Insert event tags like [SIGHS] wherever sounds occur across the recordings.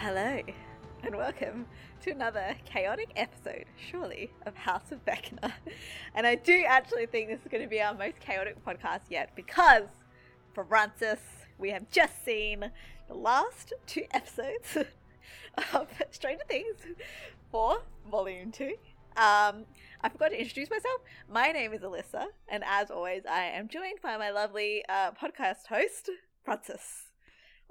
Hello, and welcome to another chaotic episode, surely, of House of Vecna. And I do actually think this is going to be our most chaotic podcast yet because, for Frances, we have just seen the last two [LAUGHS] episodes of Stranger Things for Volume 2. Um, I forgot to introduce myself. My name is Alyssa, and as always, I am joined by my lovely uh, podcast host, Frances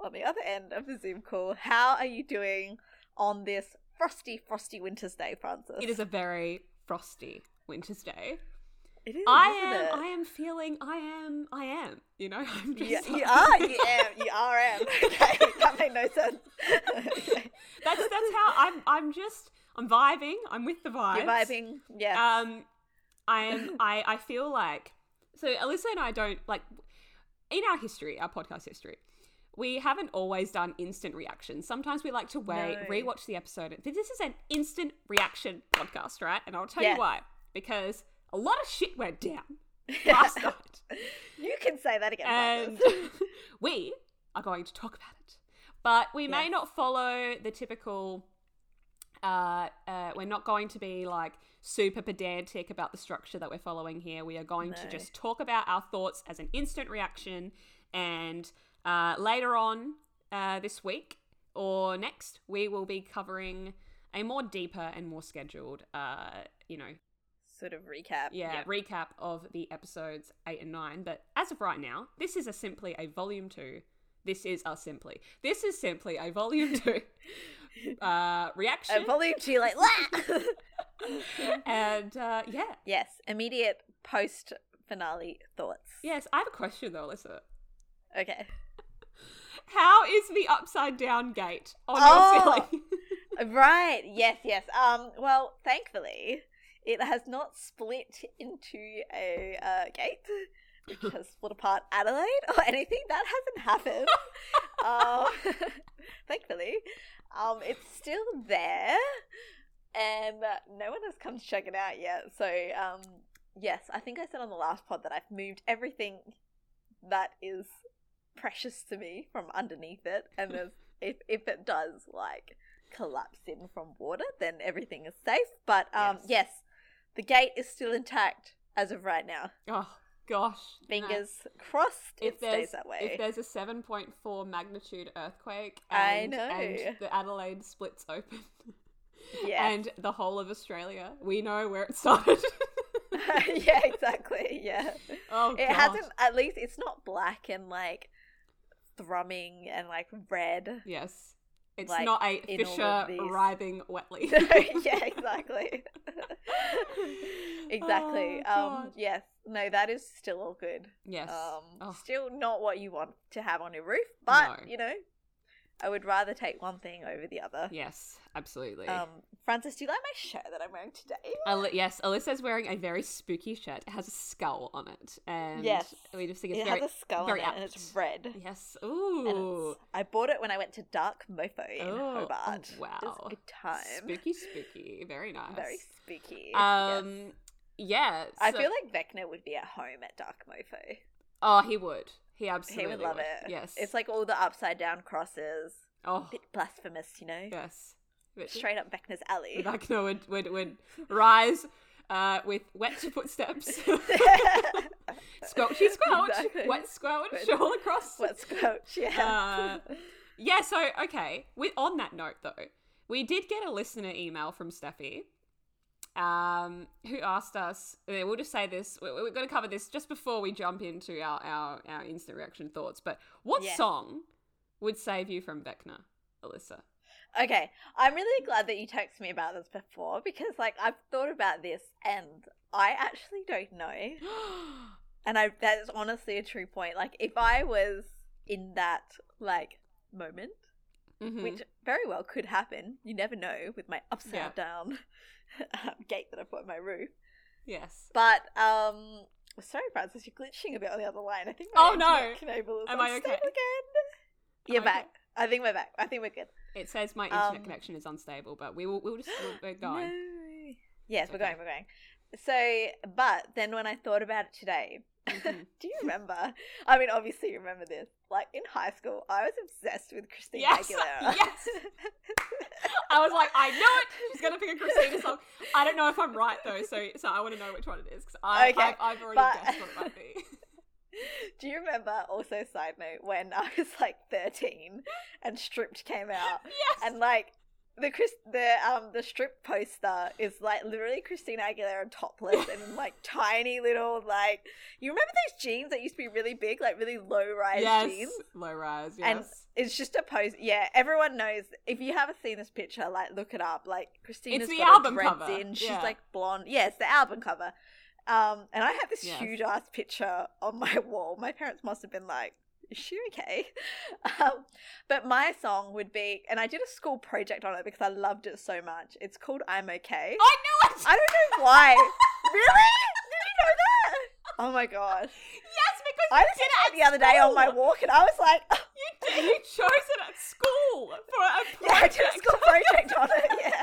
on the other end of the Zoom call. How are you doing on this frosty, frosty winter's day, Frances? It is a very frosty winter's day. It is. I am. it? I am feeling. I am. I am. You know. [LAUGHS] I'm just. Yeah, you are. You [LAUGHS] am. You are. Am. [LAUGHS] Okay, that made no sense. okay. That's that's how I'm. I'm just. I'm vibing. I'm with the vibes. You're vibing. Yeah. Um, I am. I. I feel like. So Alyssa and I don't like. In our history, our podcast history, we haven't always done instant reactions. Sometimes we like to wait, No. rewatch the episode. This is an instant reaction podcast, right? And I'll tell Yes. you why. Because a lot of shit went down [LAUGHS] last night. you can say that again. and [LAUGHS] [LAUGHS] we are going to talk about it. But we may not follow the typical. Uh, uh, we're not going to be like super pedantic about the structure that we're following here. We are going to just talk about our thoughts as an instant reaction, and uh, later on uh, this week or next, we will be covering a more deeper and more scheduled, uh, you know, sort of recap. yeah, Yep. recap of the episodes eight and nine. But as of right now, this is a simply a volume two. This is a simply. This is simply a volume two [LAUGHS] uh, reaction. And volume two, like, [LAUGHS] and uh, yeah, yes, immediate post finale thoughts. yes. I have a question though, Alyssa. Okay. How is the upside down gate on Oh! your ceiling? [LAUGHS] Right. Yes. Yes. Um. Well, thankfully, it has not split into a uh, gate, which has split apart Adelaide or anything. That hasn't happened. [LAUGHS] um. [LAUGHS] thankfully, um, it's still there, and no one has come to check it out yet. So, um, yes, I think I said on the last pod that I've moved everything that is precious to me from underneath it, and there's [LAUGHS] if if it does like collapse in from water, then everything is safe. But um, Yes. yes. the gate is still intact as of right now. oh gosh. Fingers crossed If it stays that way. if there's a seven point four magnitude earthquake, I and, know. and the Adelaide splits open. [LAUGHS] yeah, and the whole of Australia. We know where it started. [LAUGHS] yeah, exactly. Yeah, oh, it God. hasn't. At least it's not black and like thrumming and like red. Yes. It's like, not a in all of fissure writhing wetly. [LAUGHS] yeah, [LAUGHS] exactly. [LAUGHS] exactly. Oh, um, yes. No, that is still all good. yes. Um, Oh. still not what you want to have on your roof, but No. you know, I would rather take one thing over the other. Yes, absolutely. Um, Frances, do you like my shirt that I'm wearing today? Ali- yes, Alyssa's wearing a very spooky shirt. It has a skull on it, and Yes. we just think it's it very has a skull very on it, and it's red. yes. Ooh, I bought it when I went to Dark Mofo in Oh, oh, Hobart. It was wow. a good time. spooky, spooky, very nice. Very spooky. yes. Um, yeah. I feel like Vecna would be at home at Dark Mofo. oh, he would. He He absolutely would love it. Yes. It's like all the upside down crosses. oh, a bit blasphemous, you know? yes. Straight up Vecna's alley. Vecna would, would, would rise uh, with wet footsteps. [LAUGHS] Squelchy squelch, Exactly. wet squelch Wet- all across. Let's coach, yeah. Uh, yeah, so okay. With on that note though, we did get a listener email from Steffi, um, who asked us. We'll just say this. we- We're going to cover this just before we jump into our our, our instant reaction thoughts. But what Yes. song would save you from Vecna, Alyssa? Okay, I'm really glad that you texted me about this before because, like, I've thought about this and I actually don't know. [GASPS] And I that is honestly a true point. Like, if I was in that like moment, Mhm. which very well could happen, you never know with my upside Yeah. down gate that I put on my roof. yes. But um, sorry, Frances, you're glitching a bit on the other line. I think. Oh, no. Cable is Am I okay? Again. You're I okay? back. I think we're back. I think we're good. It says my internet Um, connection is unstable, but we will. We'll just. We're going. [LAUGHS] No. Yes, we're Okay. going. We're going. So, but then when I thought about it today, Mhm. [LAUGHS] do you remember? I mean, obviously, you remember this. Like in high school, I was obsessed with Christina Yes, Aguilera. yes. [LAUGHS] I was like, I know it. She's gonna pick a Christina song. I don't know if I'm right though, so so I want to know which one it is because I Okay, I've, I've already but- guessed what it might be. [LAUGHS] Do you remember, also, side note, when I was like 13 and Stripped came out? yes. And like, the Chris, the um the strip poster is like literally Christina Aguilera topless and [LAUGHS] like tiny little like you remember those jeans that used to be really big like really low rise yes. jeans Low rise. Yes. And it's just a pose. Yeah, everyone knows. If you haven't seen this picture, like look it up. Like Christina's the got album cover, in. She's yeah. like blonde. Yeah, it's the album cover. Um, and I had this Yes. huge ass picture on my [LAUGHS] wall. My parents must have been like, "Is she okay?" Um, but my song would be, and I did a school project on it because I loved it so much. It's called "I'm Okay." I knew it. I don't know why. [LAUGHS] really? Did you know that? Oh my god! yes, because I listened did it the other day on my walk, and I was like. [LAUGHS] You did. You chose it at school for a project. [LAUGHS] Yeah, I did a school project on it. Yeah.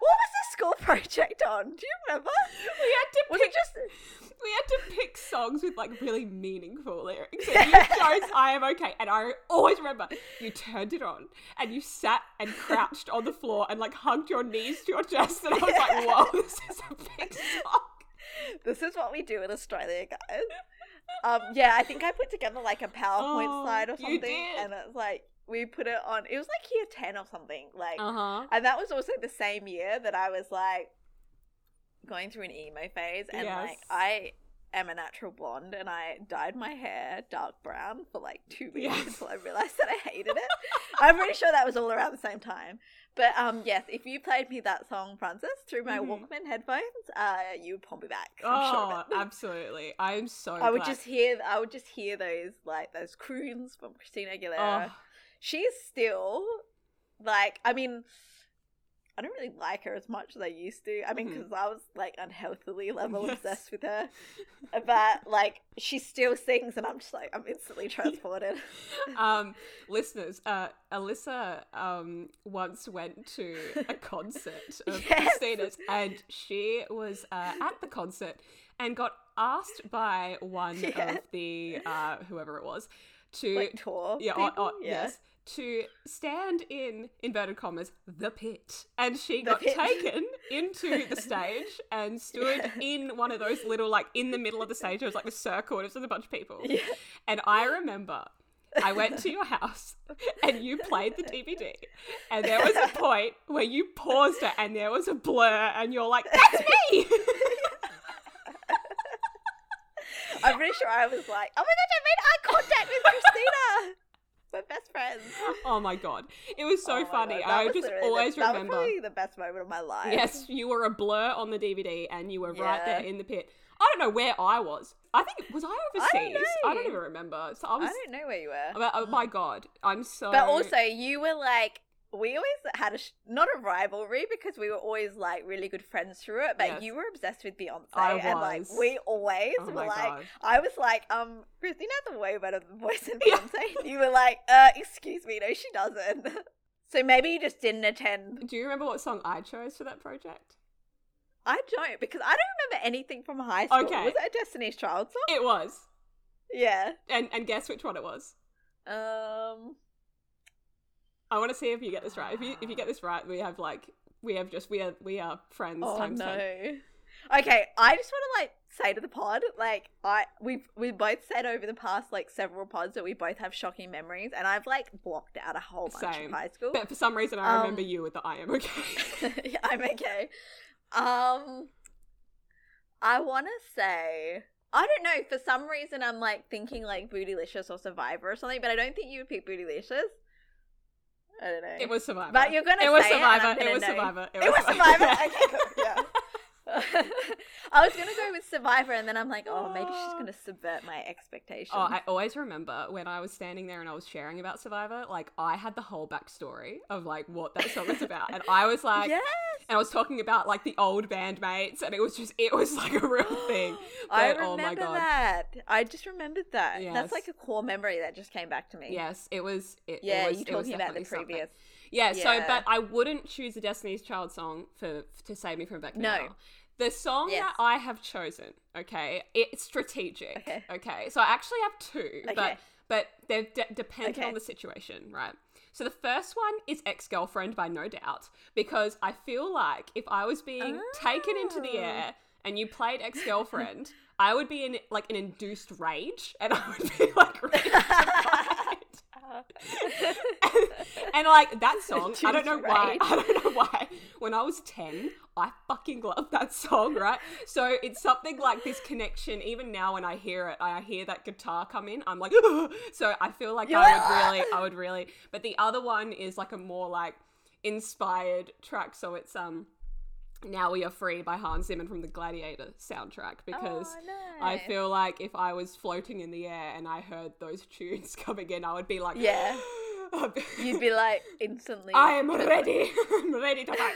What was the school project on? Do you remember? We had to Was pick it just? We had to pick songs with like really meaningful lyrics. And you [LAUGHS] chose I Am Okay. And I always remember you turned it on and you sat and crouched on the floor and like hugged your knees to your chest. And I was like, whoa, [LAUGHS] this is a big song. This is what we do in Australia, guys. Um, yeah, I think I put together like a PowerPoint Oh, slide or something, and it's like we put it on. It was like year ten or something, like, Uh huh. and that was also the same year that I was like going through an emo phase, and Yes. like I am a natural blonde, and I dyed my hair dark brown for like two weeks Yes. until I realized that I hated it. I'm pretty sure that was all around the same time. But um, yes, if you played me that song, Frances, through my Mhm. Walkman headphones, uh, you would pull me back. I'm sure Oh, it. [LAUGHS] absolutely. I'm so I would just hear, I would just hear those like those croons from Christina Aguilera. Oh, She's still like, I mean, I don't really like her as much as I used to. I mean, because I was like unhealthily level [LAUGHS] Yes. obsessed with her, [LAUGHS] but like she still sings, and I'm just like, I'm instantly [LAUGHS] transported. um, listeners, uh, Alyssa um, once went to a concert of Yes. Christina's, and she was uh, at the concert and got asked by one Yeah. of the uh, whoever it was to like tour, yeah, oh, people. oh, yes to stand in inverted commas the pit and she The got pit. taken into the [LAUGHS] stage and stood in one of those little like in the middle of the stage it was like a circle and it was with a bunch of people Yeah. and I remember I went to your house and you played the DVD. And there was a [LAUGHS] point where you paused it and there was a blur and you're like, that's me! [LAUGHS] I'm pretty sure I was like, oh my god, I made eye contact with Christina, my best friends. [LAUGHS] oh my god. It was so Oh funny. I just the- always that was remember. probably the best moment of my life. Yes, you were a blur on the DVD and you were right there in the pit. I don't know where I was. I think, was I overseas? I don't, know. even remember. So I was. I don't know where you were. But, oh my god. I'm so. But also, you were like, we always had a sh- not a rivalry because we were always like really good friends through it. But Yes. you were obsessed with Beyonce, I and like we always Oh were like, god. I was like, um, Christina has a way better voice than [LAUGHS] Yeah. Beyonce. And you were like, uh, excuse me, no, she doesn't. [LAUGHS] so maybe you just didn't attend. Do you remember what song I chose for that project? I don't because I don't remember anything from high school. Okay. Was it a Destiny's Child song? It was. Yeah. And and guess which one it was? Um. I want to see if you get this right. If you if you get this right, we have like we have just we are we are friends Oh times no. 10. Okay, I just want to like say to the pod, like I we we both said over the past like several pods that we both have shocking memories, and I've like blocked out a whole bunch Same. of high school. But for some reason, I Um, remember you with the I am okay. [LAUGHS] yeah, I'm okay. Um, I want to say I don't know. For some reason, I'm like thinking like Bootylicious or Survivor or something, but I don't think you would pick Bootylicious. I don't know. it was Survivor. But you're gonna It was say it, and Survivor. I'm It, was. Survivor. It was Survivor. okay, cool. Yeah. [LAUGHS] I was gonna go with Survivor, and then I'm like, oh, maybe she's gonna subvert my expectations. Oh, I always remember when I was standing there and I was sharing about Survivor, like I had the whole backstory of like what that song was about. And I was [LAUGHS] like yes, and I was talking about like the old bandmates and it was just it was like a real [GASPS] thing. I But, oh my remember God. that. I just remembered that. Yes. That's like a core memory that just came back to me. Yes, it was it, it Yeah, was, you it was talking about the definitely something. previous. Yeah, so but I wouldn't choose a Destiny's Child song for to save me from Vecna. The song Yes. that I have chosen, okay, it's strategic. Okay. Okay. So I actually have two, Okay. but but they're de- dependent Okay. on the situation, right? So the first one is Ex Girlfriend by No Doubt, because I feel like if I was being taken into the Oh. air and you played [LAUGHS] Ex Girlfriend, I would be in like an induced rage and I would be like ready to [LAUGHS] [LAUGHS] and like that [LAUGHS] song, I don't know Induced why. [LAUGHS] I don't know why. When I was 10, I fucking loved that song, right? So it's something like this connection. Even now, when I hear it, I hear that guitar come in. I'm like, so I feel like I would really, I would really. But the other one is like a more like inspired track. So it's um, "Now We Are Free" by Hans Zimmer from the Gladiator soundtrack because. Oh, I feel like if I was floating in the air and I heard those [LAUGHS] tunes coming in, I would be like, Yeah. [GASPS] You'd be like [LAUGHS] instantly. I am ready. [LAUGHS] I'm ready to fight.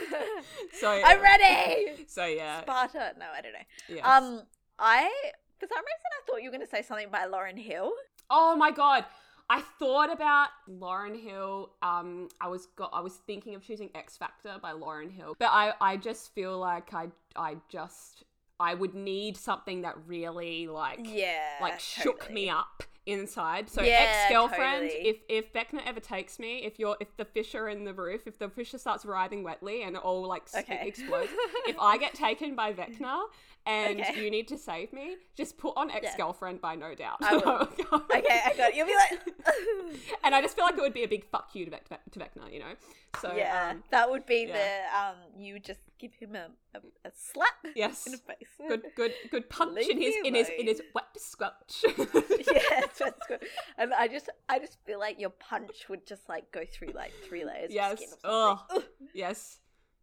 So I'm ready. So yeah, Sparta. No, I don't know. yes. Um, I for some reason I thought you were going to say something by Lauryn Hill. oh my god, I thought about Lauryn Hill. Um, I was got. I was thinking of choosing Ex-Factor by Lauryn Hill, but I I just feel like I I just I would need something that really like Yeah, like shook totally. me up inside. So Yeah, ex girlfriend, totally. if if Vecna ever takes me, if you're if the fish are in the roof, if the fissure starts writhing wetly and it all like Okay. explodes, if [LAUGHS] I get taken by Vecna and Okay. you need to save me, just put on ex girlfriend by no doubt. I. [LAUGHS] Okay, I got it. You'll be like, [LAUGHS] and I just feel like it would be a big fuck you to, Vec- to Vecna, you know. So yeah, um, that would be yeah. the um. You would just give him a, a, a slap [LAUGHS] yes, in the face. good good good punch Leave in his in his in his wet squelch. yes, that's good. And I just, I just feel like your punch would just like go through like three layers Yes. of skin. Or something. Yes.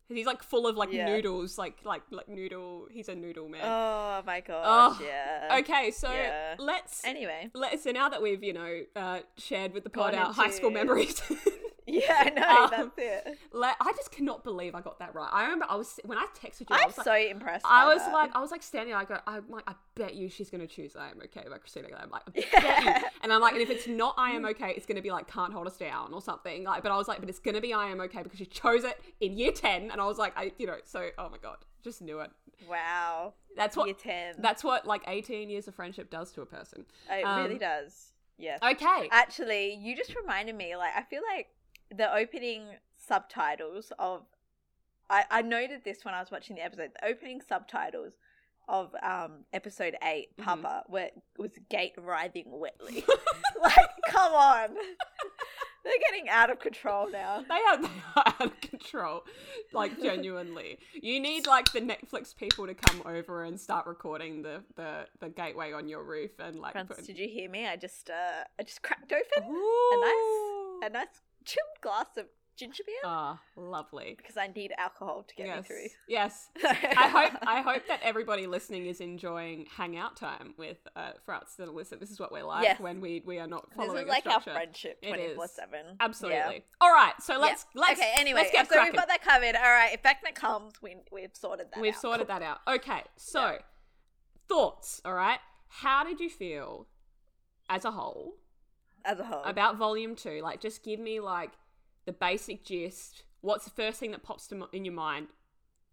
He's like full of like Yeah. noodles, like like like noodle. He's a noodle man. Oh my god! Oh, yeah. okay, so yeah. let's Anyway, let's so now that we've you know uh, shared with the pod Gone our high school memories. [LAUGHS] yeah, I know Um, that's it. let, I just cannot believe I got that right. I remember I was when I texted you. I I'm was like, so impressed. I was that. like, I was like standing. I go, I'm like, I bet you she's gonna choose I am okay by Christina. I'm like, I [LAUGHS] bet Yeah. you. And I'm like, and if it's not I am [LAUGHS] okay, it's gonna be like can't hold us down or something. Like, but I was like, but it's gonna be I am okay because she chose it in year ten, and I was like, I, you know, so oh my god, just knew it. wow, That's what year ten. that's what like 18 years of friendship does to a person. it um, really does. Yes. Okay. Actually, you just reminded me. Like, I feel like the opening subtitles of. I, I noted this when I was watching the episode. The opening subtitles of um episode 8 Mhm. Papa, where was gate writhing wetly. [LAUGHS] [LAUGHS] like, come on, [LAUGHS] they're getting out of control now. They are, they are out of control, like genuinely. You need like the Netflix people to come over and start recording the the, the gateway on your roof and like put. did you hear me? I just uh, I just cracked open Ooh. a nice chilled glass of ginger beer Ah, lovely. because I need alcohol to get yes. me through. Yes. [LAUGHS] I hope I hope that everybody listening is enjoying hangout time with uh, Frats and Alyssa. This is what we're like Yes. when we we are not following. This is like our friendship twenty four seven. Absolutely. All right, so let's let's okay. Anyway, let's get so cracking. we've got that covered. All right. If Beckman comes, we we've sorted that. We've out. sorted that out. Okay, so thoughts. All right, how did you feel as a whole as a whole. about Volume Two? Like, just give me like the basic gist. What's the first thing that pops to m- in your mind?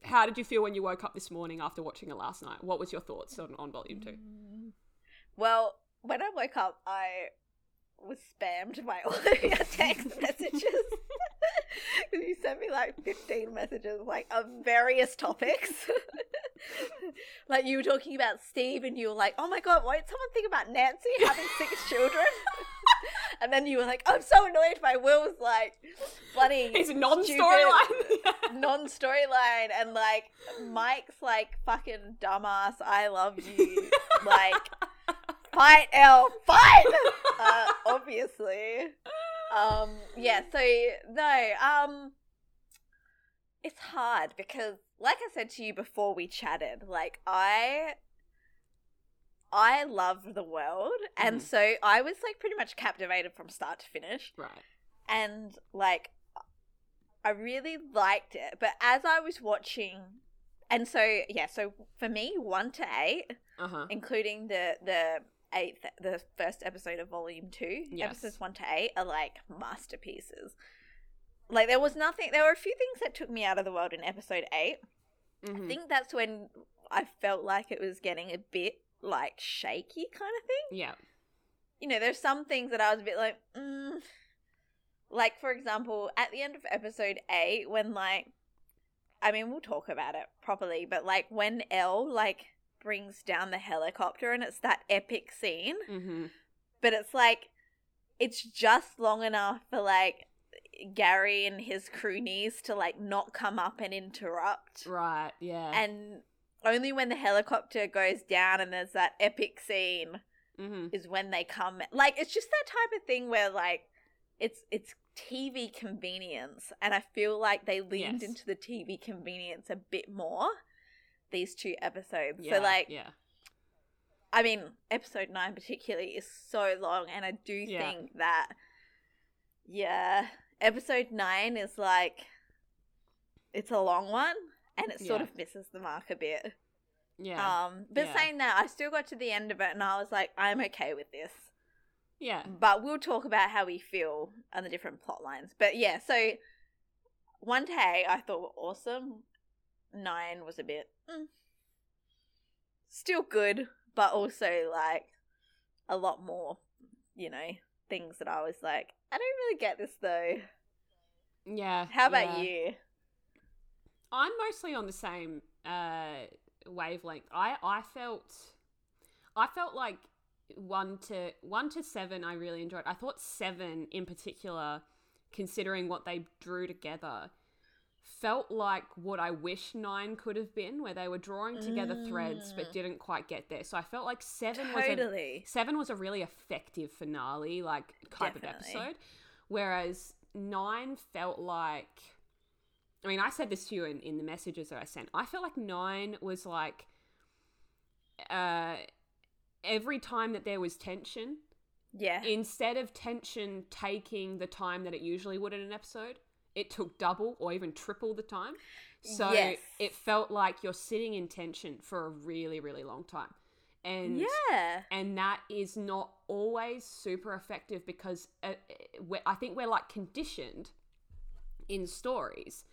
How did you feel when you woke up this morning after watching it last night? What was your thoughts on, on Volume Two? Well, when I woke up, I was spammed by all of [LAUGHS] your text messages. [LAUGHS] you sent me like 15 messages, like, of various topics. [LAUGHS] like, you were talking about Steve, and you were like, oh my god, why did someone think about Nancy having six [LAUGHS] children? and then you were like, I'm so annoyed by Will's, like, bloody. His non-storyline non storyline and like Mike's like fucking dumbass. I love you. like fight l fight. uh, obviously. Um. Yeah. So no. Um. It's hard because, like I said to you before we chatted, like I. I love the world, and Mhm. so I was like pretty much captivated from start to finish right. and like I really liked it. But as I was watching, and so yeah, so for me, one to eight, Uh huh. including the the eighth, the first episode of Volume Two, Yes. episodes one to eight are like masterpieces. Like there was nothing. There were a few things that took me out of the world in episode 8 I Mhm. think that's when I felt like it was getting a bit like shaky, kind of thing Yeah. you know, there's some things that I was a bit like, mm, like for example, at the end of episode eight, when like, I mean, we'll talk about it properly, but like when El like brings down the helicopter and it's that epic scene, Mm-hmm. but it's like, it's just long enough for like Gary and his croonies to like not come up and interrupt, Right. Yeah. and only when the helicopter goes down and there's that epic scene mm-hmm. is when they come like it's just that type of thing where like it's it's TV convenience and I feel like they leaned Yes. into the TV convenience a bit more these two episodes. Yeah. So like Yeah. I mean episode 9 particularly is so long and I do Yeah. think that yeah, episode 9 is like it's a long one and it sort Yeah. of misses the mark a bit. Yeah. Um but Yeah. saying that I still got to the end of it and I was like I'm okay with this. yeah. But we'll talk about how we feel on the different plot lines. But yeah, so one day I thought were awesome. Nine was a bit mm, still good, but also like a lot more, you know, things that I was like, I don't really get this though. Yeah. How about yeah. you? I'm mostly on the same uh, wavelength. I I felt I felt like one to one to seven. I really enjoyed. I thought seven in particular, considering what they drew together, felt like what I wish nine could have been, where they were drawing together threads but Mm. didn't quite get there. So I felt like seven was a seven was a really effective finale like type of episode whereas nine felt like i mean i said this to you in, in the messages that i sent i felt like nine was like uh every time that there was tension Yeah. instead of tension taking the time that it usually would in an episode it took double or even triple the time. So Yes. it felt like you're sitting in tension for a really really long time. And yeah. and that is not always super effective because uh, we're, I think we're like conditioned in stories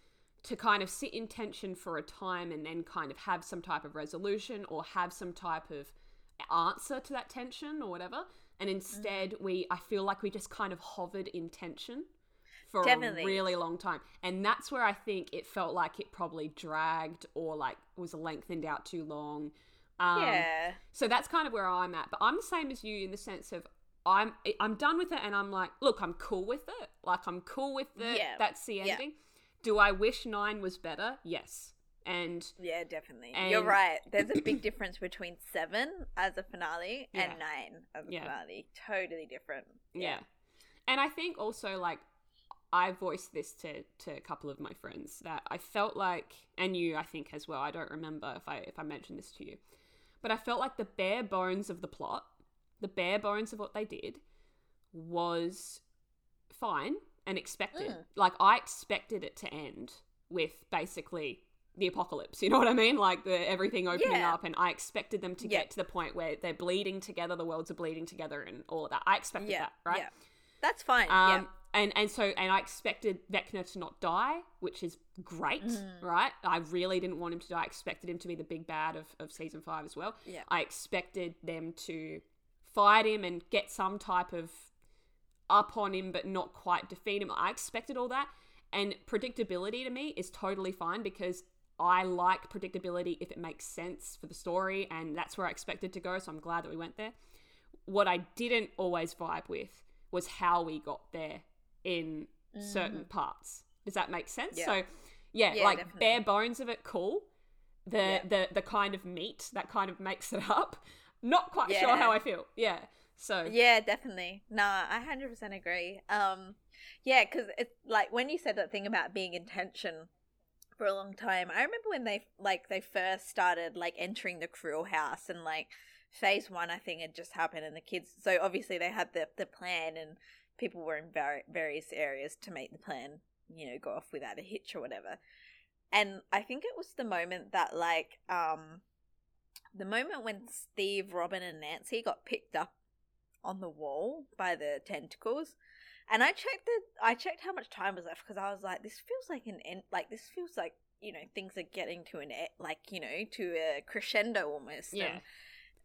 to kind of sit in tension for a time and then kind of have some type of resolution or have some type of answer to that tension or whatever. And instead we I feel like we just kind of hovered in tension for Definitely. a really long time and that's where I think it felt like it probably dragged or like was lengthened out too long um, yeah. so that's kind of where I'm at. But I'm the same as you in the sense of I'm I'm done with it and I'm like, look, I'm cool with it. Like I'm cool with it. Yeah. That's the Yeah. ending. Do I wish nine was better? Yes. And Yeah, definitely. You're right. There's a big difference between seven as a finale and Yeah. nine as a Yeah. finale. Totally different. yeah. And I think also like I voiced this to to a couple of my friends that I felt like and you I think as well. I don't remember if I if I mentioned this to you. But I felt like the bare bones of the plot, the bare bones of what they did was fine and expected. Mm. Like I expected it to end with basically the apocalypse. [LAUGHS] You know what I mean? Like the everything opening Yeah. up, and I expected them to Yeah. get to the point where they're bleeding together, the worlds are bleeding together, and all of that. I expected Yeah. that, right? Yeah. That's fine. Um, yeah. And and so and I expected Vecna to not die, which is great, Mhm. right? I really didn't want him to die. I expected him to be the big bad of, of season five as well. Yeah. I expected them to fight him and get some type of up on him, but not quite defeat him. I expected all that, and predictability to me is totally fine because I like predictability if it makes sense for the story, and that's where I expected to go. So I'm glad that we went there. What I didn't always vibe with was how we got there in certain parts. Does that make sense? Yeah. So, yeah, Yeah, like definitely. bare bones of it, cool. The Yeah. the the kind of meat that kind of makes it [LAUGHS] up. Not quite sure how I feel. Yeah. So Yeah, definitely. Nah, I hundred percent agree. Um, yeah, because it's like when you said that thing about being in tension for a long time. I remember when they like they first started like entering the Creel house and like phase one, I think had just happened, and the kids. So obviously they had the the plan, and people were in var- various areas to make the plan, you know, go off without a hitch or whatever. And I think it was the moment that like um the moment when Steve, Robin, and Nancy got picked up on the wall by the tentacles. And I checked the I checked how much time was left because I was like, this feels like an end. Like this feels like you know things are getting to an like you know to a crescendo almost. Yeah. And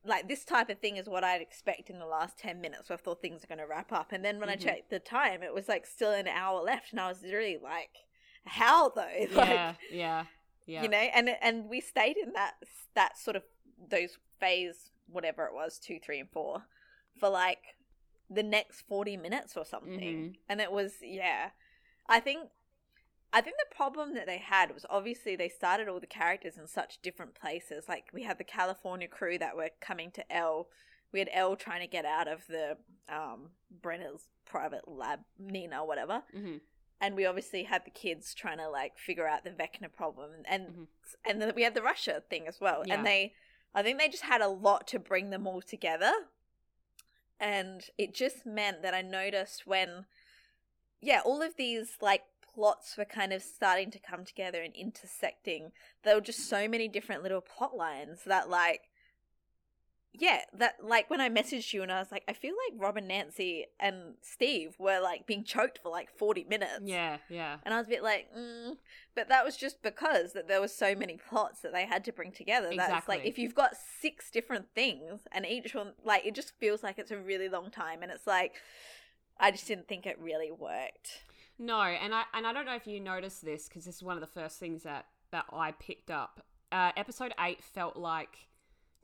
like this type of thing is what I'd expect in the last 10 minutes so I thought things are going to wrap up. And then when Mhm. I checked the time, it was like still an hour left. And I was really like, how though? [LAUGHS] Like, yeah, yeah, yeah. you know, and, and we stayed in that, that sort of those phase, whatever it was, two, three, and four for like the next 40 minutes or something. Mhm. And it was, yeah, I think I think the problem that they had was obviously they started all the characters in such different places. Like we had the California crew that were coming to El. We had El trying to get out of the um, Brenner's private lab, Nina, whatever. hmm And we obviously had the kids trying to like figure out the Vecna problem, and Mhm. and then we had the Russia thing as well. Yeah. And they, I think they just had a lot to bring them all together, and it just meant that I noticed when, yeah, all of these like plots were kind of starting to come together and intersecting. There were just so many different little plot lines that like. Yeah, that like when I messaged you and I was like, I feel like Robin, Nancy, and Steve were like being choked for like forty minutes. Yeah, yeah. And I was a bit like, mm. but that was just because that there was so many plots that they had to bring together. That's like if you've got six different things and each one, like it just feels like it's a really long time, and it's like, I just didn't think it really worked. No, and I and I don't know if you noticed this because this is one of the first things that that I picked up. Uh, episode eight felt like.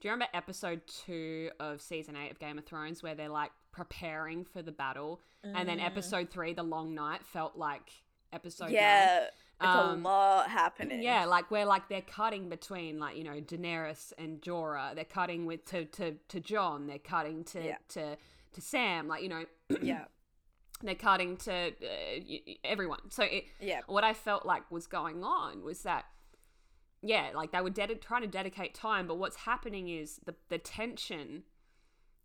Do you remember episode two of season eight of Game of Thrones where they're like preparing for the battle, and then Mm. episode three, the long night, felt like episode nine. yeah, it's Um, a lot happening. Yeah, like where like they're cutting between like you know Daenerys and Jorah. They're cutting with to to to Jon. They're cutting to Yeah. to to Sam. Like you know [CLEARS THROAT] yeah, they're cutting to uh, everyone. So it, yeah, what I felt like was going on was that, yeah, like they were ded- trying to dedicate time, but what's happening is the the tension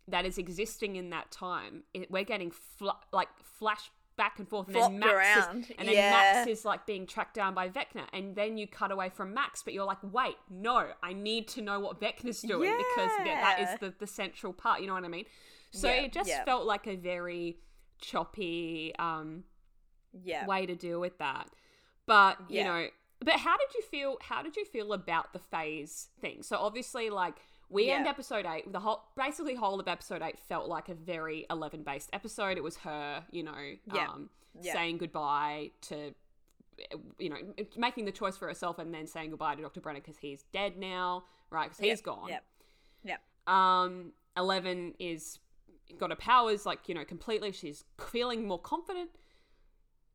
that is existing in that time. It, we're getting fl- like flash back and forth, and then Max around. is, and then Yeah. Max is like being tracked down by Vecna, and then you cut away from Max, but you're like, wait, no, I need to know what Vecna's doing because th- that Yeah. is the the central part. You know what I mean? So Yeah, it just yeah. felt like a very choppy. um yeah. way to deal with that. But you Yeah. know, but how did you feel? How did you feel about the phase thing? So obviously, like we end episode eight. The whole basically whole of episode eight felt like a very eleven based episode. It was her, you know, Yeah. um, Yeah. saying goodbye to. You know, making the choice for herself and then saying goodbye to Dr. Brenner because he's dead now, right? Because he's gone. Yep. Yep. Um, Eleven is got her powers like you know completely. She's feeling more confident,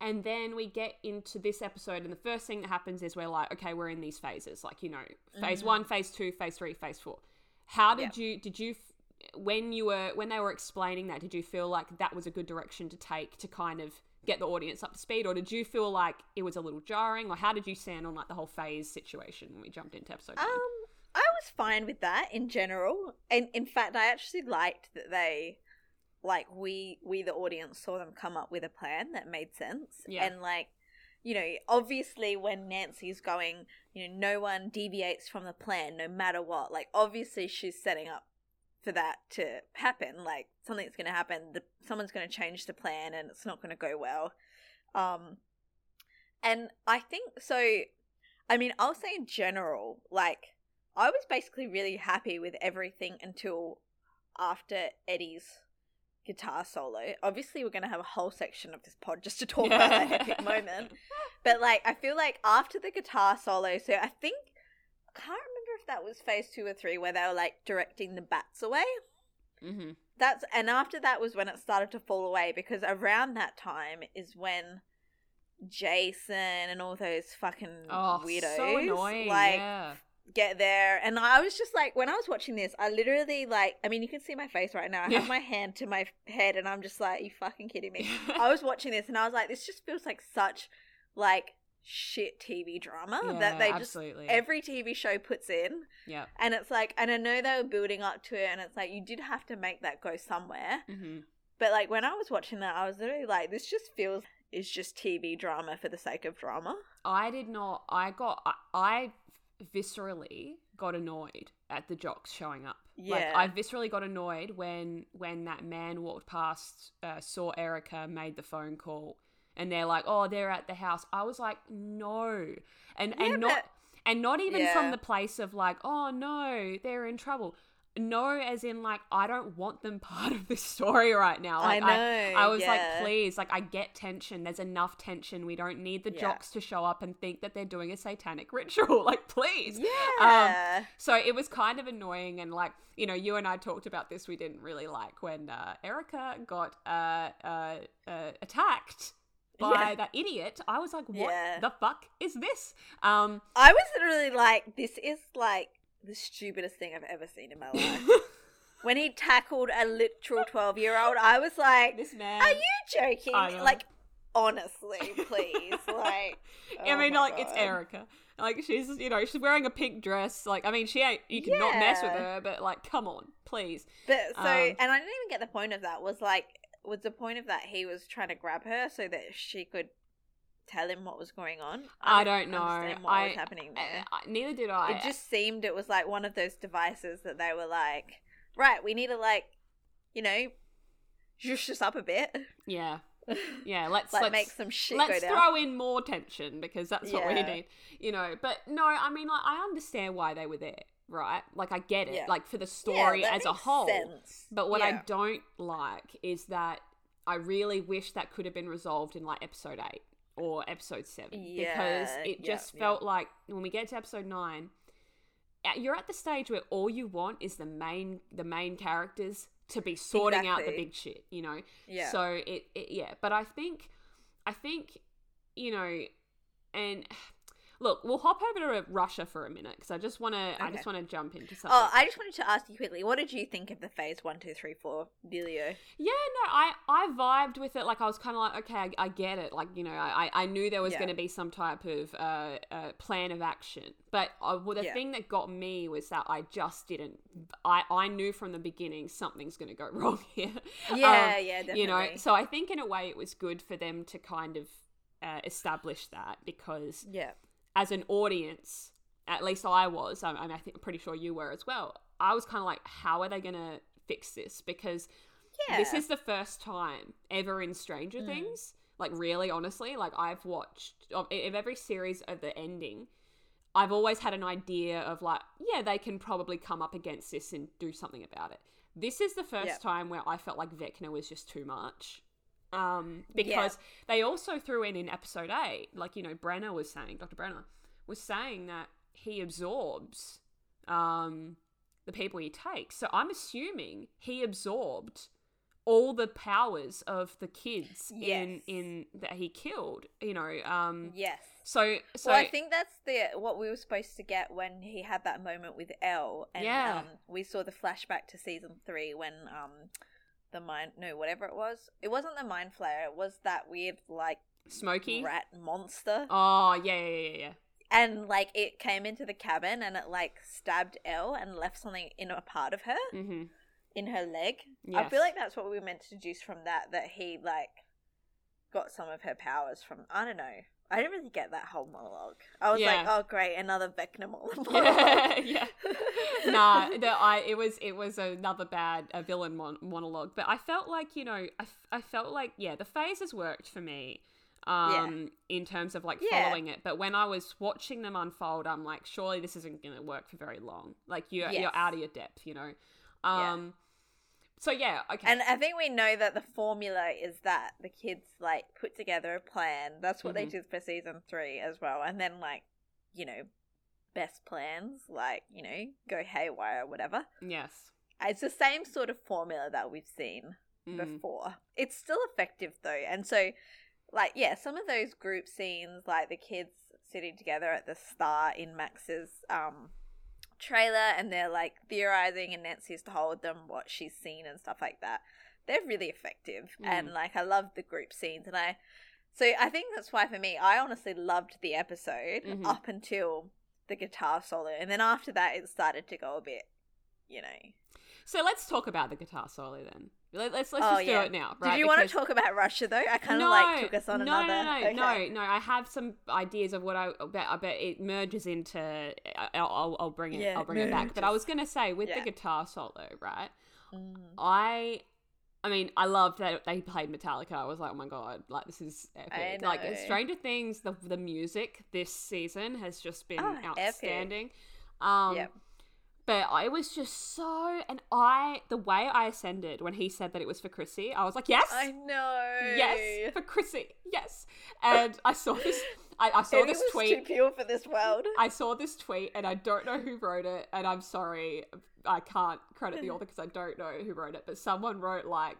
and then we get into this episode, and the first thing that happens is we're like, okay, we're in these phases, like you know, phase one, phase two, phase three, phase four. How did Yeah. you? Did you? When you were when they were explaining that, did you feel like that was a good direction to take to kind of get the audience up to speed, or did you feel like it was a little jarring, or how did you stand on like the whole phase situation when we jumped into episode? Um, I was fine with that in general, and in fact, I actually liked that they, like, we we the audience saw them come up with a plan that made sense, Yeah. and like, you know, obviously when Nancy's going, you know, no one deviates from the plan, no matter what. Like, obviously she's setting up for that to happen. Like, something's going to happen. The, someone's going to change the plan, and it's not going to go well. Um, and I think so. I mean, I'll say in general, like, I was basically really happy with everything until after Eddie's guitar solo. Obviously, we're going to have a whole section of this pod just to talk about that epic moment. [LAUGHS] But, like, I feel like after the guitar solo, so I think, I can't remember if that was phase two or three where they were, like, directing the bats away. mm-hmm. That's and after that was when it started to fall away because around that time is when Jason and all those fucking Oh, weirdos so annoying. like yeah. Get there and I was just like when I was watching this I literally like I mean you can see my face right now I have my hand to my head and I'm just like you fucking kidding me [LAUGHS] I was watching this and I was like this just feels like such like shit TV drama Yeah, that they just every TV show puts in yeah. and it's like and I know they were building up to it and it's like you did have to make that go somewhere Mm-hmm. but like when I was watching that, I was literally like, this just feels is just TV drama for the sake of drama. I did not. I got. I, I viscerally got annoyed at the jocks showing up. Like Yeah. I viscerally got annoyed when when that man walked past, uh, saw Erica, made the phone call, and they're like, "Oh, they're at the house." I was like, "No," and Yeah, and not but- and not even from the place of like, "Oh no, they're in trouble." No, as in like I don't want them [LAUGHS] part of this story right now. I know. I, was yeah. like, please, like I get tension. There's enough tension. We don't need the Yeah. jocks to show up and think that they're doing a satanic [LAUGHS] ritual. Like, please. Yeah. So it was kind of annoying, and like you know, you and I talked about this. We didn't really like when uh, Erica got uh, uh, uh, attacked by Yeah. that idiot. I was like, what Yeah. the fuck is this? Um, I was literally like, this is like the stupidest thing I've ever seen in my [LAUGHS] life. when he tackled a literal 12 year old, I was like, this man. are you joking? I. Like, honestly, please. Like, [LAUGHS] I oh mean, my like it's Erica. Like she's, you know, she's wearing a pink dress. Like, I mean, she ain't. You can not mess with her, but like, come on, please. But so, Um, and I didn't even get the point of that. Was like, was the point of that he was trying to grab her so that she could tell him what was going on? I don't know. understand what I- was happening eh, there. I, I- neither did I. it just seemed it was like one of those devices that they were like, right, we need to like, you know, zhush us up a bit, yeah, [LAUGHS] yeah. Let's like let's make some shit let's go down. throw in more tension because that's what we need. You know, but no, I mean, like, I understand why they were there, right? Like, I get it, Yeah. like for the story that as a whole. sense. But what I don't like is that I really wish that could have been resolved in like episode eight or episode seven because it yeah, just yeah. felt like when we get to episode nine, you're at the stage where all you want is the main the main characters to be sorting out the big shit, you know. yeah, So it, it yeah, but I think I think you know and look, we'll hop over to Russia for a minute because I just want to I just want to jump into something. Oh, I just wanted to ask you quickly. What did you think of the phase one, two, three, four dealio? Yeah, no, I I vibed with it. Like I was kind of like, okay, I, I get it. Like you know, I I knew there was Yeah. going to be some type of uh, uh plan of action. But uh, well, the Yeah. thing that got me was that I just didn't. I I knew from the beginning something's going to go [LAUGHS] wrong here. Yeah, Um, yeah, definitely. you know, so I think in a way it was good for them to kind of uh, establish that because yeah, as an audience, at least I was, I, I think I'm pretty sure you were as well. I was kind of like, how are they going to fix this? Because yeah. this is the first time ever in Stranger Mm. Things. Like, really, honestly, like I've watched of, of every series of the ending. I've always had an idea of like, yeah, they can probably come up against this and do something about it. This is the first Yeah. time where I felt like Vecna was just too much. Um, because they also threw in in episode eight, like you know, Brenner was saying, Dr. Brenner was saying that he absorbs um, the people he takes. So I'm assuming he absorbed all the powers of the kids in Yes. in that he killed. You know, um, yes. so so well, I think that's the what we were supposed to get when he had that moment with El and Yeah. um, we saw the flashback to season three when um, the mind no whatever it was, it wasn't the mind flayer, it was that weird like smoky rat monster, Oh yeah, yeah, yeah, yeah. and like it came into the cabin and it like stabbed El and left something in a part of her Mm-hmm. in her leg. I feel like that's what we were meant to deduce from that that he like got some of her powers from. I don't know. I didn't really get that whole monologue. I was like, oh great, another Vecna monologue. [LAUGHS] yeah, yeah. [LAUGHS] nah, the, I it was it was another bad a villain mon- monologue, but I felt like you know I, f- I felt like yeah the phases worked for me, um, in terms of like Yeah. following it. But when I was watching them unfold, I'm like, surely this isn't gonna work for very long. Like you're Yes. you're out of your depth, you know. Um, so yeah, okay, And I think we know that the formula is that the kids like put together a plan. That's what Mhm. they did for season three as well. And then like, you know, best plans, like, you know, go haywire or whatever. yes, It's the same sort of formula that we've seen Mm. before. It's still effective though. And so like yeah, some of those group scenes like the kids sitting together at the star in Max's um trailer and they're like theorizing and Nancy's told them what she's seen and stuff like that. They're really effective and Mm. like I love the group scenes and I so I think that's why for me I honestly loved the episode Mhm. up until the guitar solo and then after that it started to go a bit you know So let's talk about the guitar solo then. Let, let's let's Oh, just yeah. do it now, right? Did you want to talk about Russia though? I kind of like took us on no, another. No, no, okay. no, no. I have some ideas of what I bet. I bet it merges into. I'll, I'll, bring it. Yeah, I'll bring it back. But I was gonna say with Yeah. the guitar solo, right? Mm. I. I mean, I loved that they played Metallica. I was like, oh my god, like this is epic. Like. Stranger Things, the the music this season has just been Oh, epic. outstanding. Um, Yep. But I was just so, and I, the way I ascended when he said that it was for Chrissy, I was like, yes, I know. yes, for Chrissy, yes. And I saw this, I, I saw Eddie this tweet. too pure for this world. I saw this tweet and I don't know who wrote it, and I'm sorry, I can't credit the mm. author because I don't know who wrote it, but someone wrote like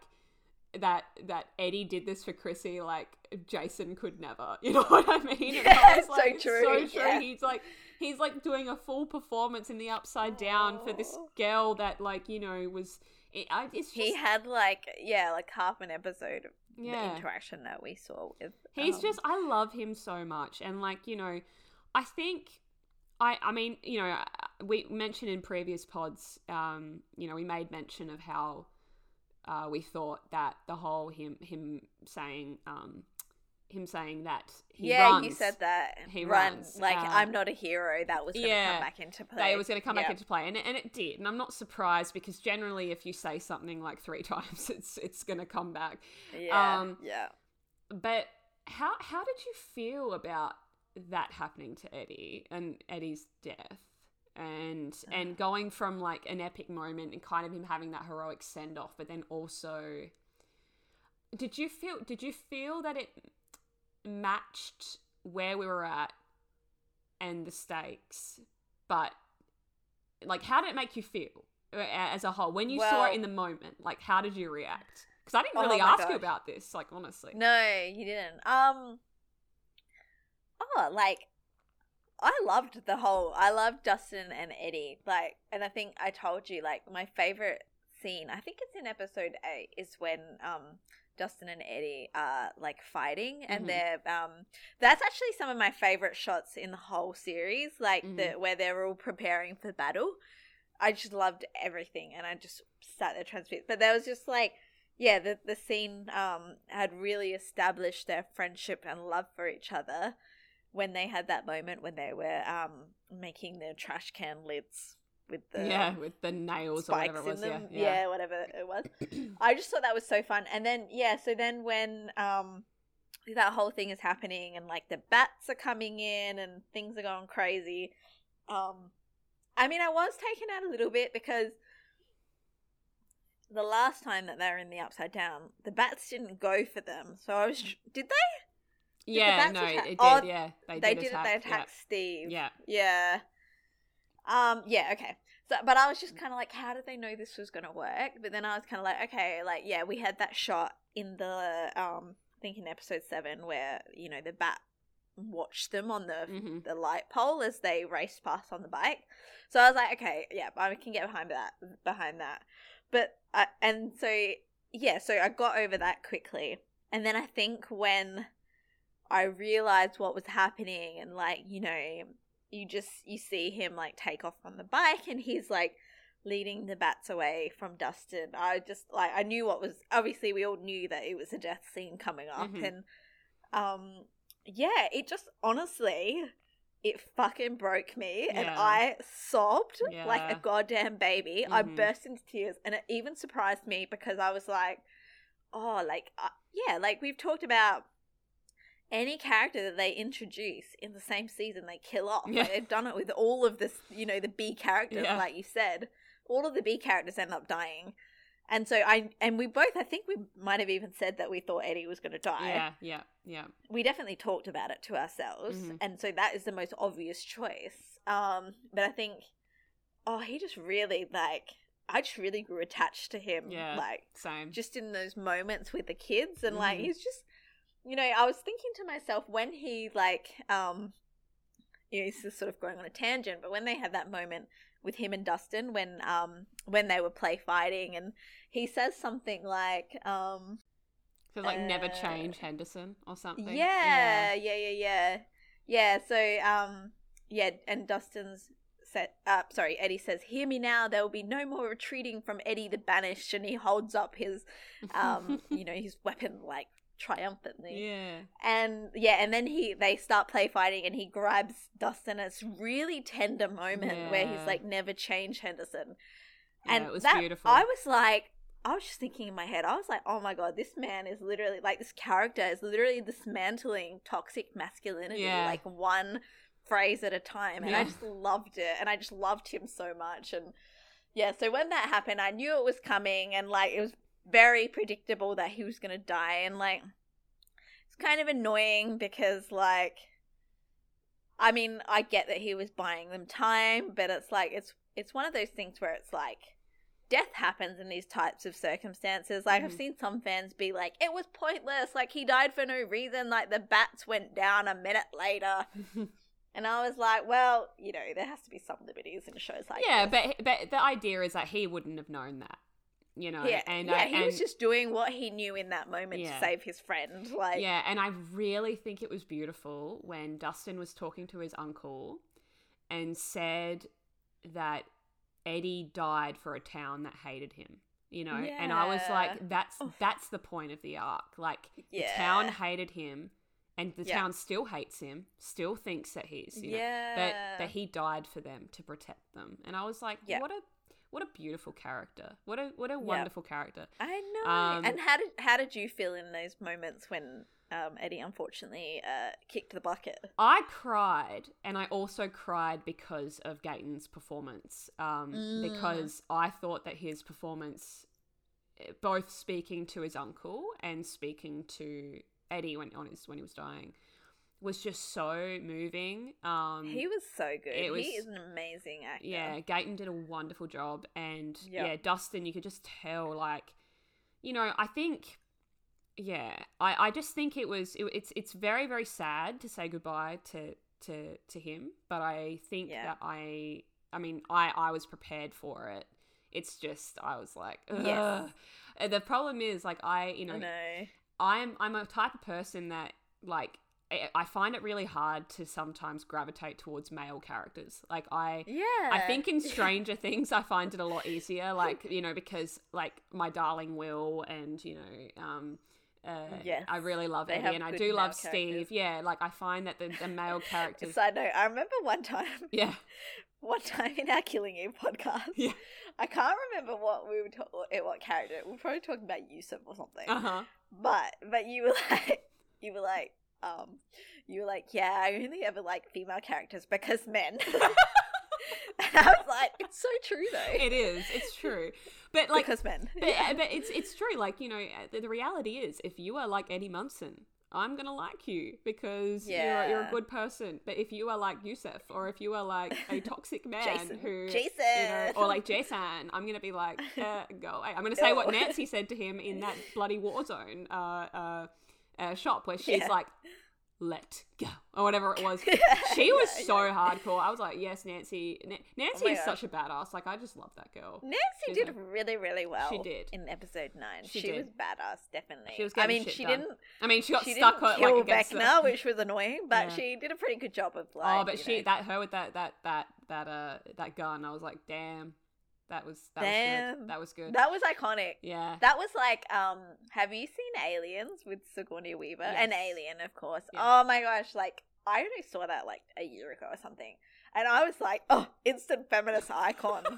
that that Eddie did this for Chrissy, like Jason could never. [LAUGHS] You know what I mean? And I Yeah, was [LAUGHS] so like, it's true, So true. yeah. He's like he's like doing a full performance in the upside down for this girl that like you know was. It, I, it's just he had like yeah, like half an episode of yeah. the interaction that we saw with. He's um, just I love him so much and like, you know, I think I I mean, you know, we mentioned in previous pods um, you know, we made mention of how uh, we thought that the whole him him saying um him saying that he yeah, runs, you said that. He run runs, like uh, I'm not a hero. That was going to yeah, come back into play. that it was going to come back into play, and it, and it did. And I'm not surprised because generally, if you say something like three [LAUGHS] times, it's it's going to come back. Yeah, um, yeah. But how how did you feel about that happening to Eddie and Eddie's death? And and going from like an epic moment and kind of him having that heroic send off, but then also did you feel did you feel that it matched where we were at and the stakes, but like how did it make you feel uh, as a whole when you saw it in the moment? Like how did you react? Because I didn't Oh really my ask you about this. Like honestly, No, you didn't. Um. Oh, like I loved the whole. I loved Dustin and Eddie. Like, and I think I told you like my favorite scene. I think it's in episode eight. Is when um Dustin and Eddie are like fighting, and Mhm. they're um. That's actually some of my favorite shots in the whole series. Like the Mhm. where they're all preparing for battle. I just loved everything, and I just sat there transfixed. But there was just like yeah, the the scene um had really established their friendship and love for each other when they had that moment when they were um making the trash can lids with the yeah, with the nails or whatever it was. in Yeah, them. yeah. whatever it was. [CLEARS THROAT] I just thought that was so fun. And then yeah, so then when um that whole thing is happening and like the bats are coming in and things are going crazy. Um I mean I was taken out a little bit because the last time that they were in the upside down, the bats didn't go for them. So I was did they? yeah, bats no, attack- it did. Oh, yeah, they, They, did did attack. they attacked Steve. Yeah, Yeah. Um, yeah, okay. So, but I was just kind of like, how did they know this was going to work? But then I was kind of like, okay, like, yeah, we had that shot in the, um, I think in episode seven where, you know, the bat watched them on the, yeah. hmm the light pole as they raced past on the bike. So I was like, okay, yeah, I can get behind that, behind that. But, I, and so, yeah, so I got over that quickly. And then I think when I realized what was happening and like, you know, you just you see him like take off on the bike and he's like leading the bats away from Dustin. I just like I knew what was obviously we all knew that it was a death scene coming up Mhm. and um yeah, it just honestly it fucking broke me and I sobbed like a goddamn baby. I Mhm. burst into tears and it even surprised me because I was like oh like uh, yeah, like we've talked about any character that they introduce in the same season they kill off. Yeah. Like they've done it with all of this, you know, the B characters, Yeah. like you said. All of the B characters end up dying. And so I and we both I think we might have even said that we thought Eddie was gonna die. yeah, yeah, yeah. We definitely talked about it to ourselves. Mhm. And so that is the most obvious choice. Um but I think oh he just really like I just really grew attached to him. Yeah. Like Same. just in those moments with the kids and like Mhm. he's just you know i was thinking to myself when he like um you know he's just sort of going on a tangent but when they had that moment with him and dustin when um when they were play fighting and he says something like um so like never uh, change Henderson or something. yeah yeah yeah yeah yeah so um yeah and dustin's said uh sorry eddie says hear me now there will be no more retreating from eddie the banished and he holds up his um [LAUGHS] you know his weapon like triumphantly yeah. and yeah and then he they start play fighting and he grabs dustin it's really tender moment where he's like never change henderson Yeah, and it was that, beautiful. i was like i was just thinking in my head i was like oh my god this man is literally like this character is literally dismantling toxic masculinity Yeah. like one phrase at a time, and I just loved it, and I just loved him so much, and yeah. So when that happened, I knew it was coming, and like it was very predictable that he was gonna die, and like it's kind of annoying because like. I mean, I get that he was buying them time, but it's like it's it's one of those things where it's like death happens in these types of circumstances. Like I've Mhm. seen some fans be like, "It was pointless. Like he died for no reason. Like the bats went down a minute later." [LAUGHS] And I was like, "Well, you know, there has to be some liberties in shows like yeah, this." but but the idea is that he wouldn't have known that, you know. yeah, and yeah, I, he and, was just doing what he knew in that moment Yeah. to save his friend. [LAUGHS] Like, yeah, and I really think it was beautiful when Dustin was talking to his uncle and said that Eddie died for a town that hated him. You know, and I was like, that's that's the point of the arc. Like the town hated him, and the Yeah. town still hates him, still thinks that he's you know, yeah, but but he died for them to protect them and i was like Yeah. what a what a beautiful character what a what a wonderful character I know. Um, and how did how did you feel in those moments when um, Eddie unfortunately uh, kicked the bucket? i cried and i also cried because of Gaten's performance um Mm. because i thought that his performance eh, both speaking to his uncle and speaking to eddie when on his when he was dying was just so moving um He was so good. it was- he is an amazing actor. Yeah, Gaten did a wonderful job, and Yeah. yeah, Dustin, you could just tell, like, you know, I think, yeah, I, I just think it was, it, it's, it's very, very sad to say goodbye to, to, to him, but I think Yeah. that I, I mean, I, I was prepared for it. It's just, I was like, Ugh. Yes. The problem is, like, I, you know, I know. I'm I'm a type of person that like I- find it really hard to sometimes gravitate towards male characters. Like I Yeah. I think in [LAUGHS] Stranger Things I find it a lot easier like you know because like my darling Will and you know um uh, Yes. I really love Eddie and I do love Steve. Yeah, like I find that the, the male [LAUGHS] characters. Side note, I remember one time, yeah, [LAUGHS] one time in our Killing Eve podcast, Yeah. I can't remember what we were talking, about. what character. We were probably talking about Yusuf or something. uh huh. But but you were like you were like um you were like yeah I only ever like female characters because men. and [LAUGHS] [LAUGHS] I was like it's so true though. It is. It's true. But like because men. But, but it's it's true. Like you know, uh, the, the reality is, if you are like Eddie Munson, I'm gonna like you because you're you're a good person. But if you are like Yusuf, or if you are like a [LAUGHS] toxic man Jason. who, Jason. you know, or like Jason, I'm gonna be like, uh, go away. I'm gonna say what Nancy said to him in that bloody Warzone uh, uh, uh, shop where she's Yeah. like, "Let go," or whatever it was. [LAUGHS] She was yeah. so hardcore. I was like, "Yes, Nancy. Na- Nancy my is gosh. such a badass. Like, I just love that girl." Nancy She's did like- really, really well. She did. in episode nine. She She, was badass, definitely. She was I mean, she done. didn't. I mean, she got she stuck didn't kill like the- Vecna, which was annoying, but Yeah. she did a pretty good job of like. oh, but she know, that her with that that that that uh that gun. I was like, damn, that was that was good. That was good. that was iconic. yeah. That was like, um, have you seen Aliens with Sigourney Weaver? An alien, of course. Yes. Oh my gosh, like I only saw that like a year ago or something. And I was like, oh, instant feminist icon. [LAUGHS]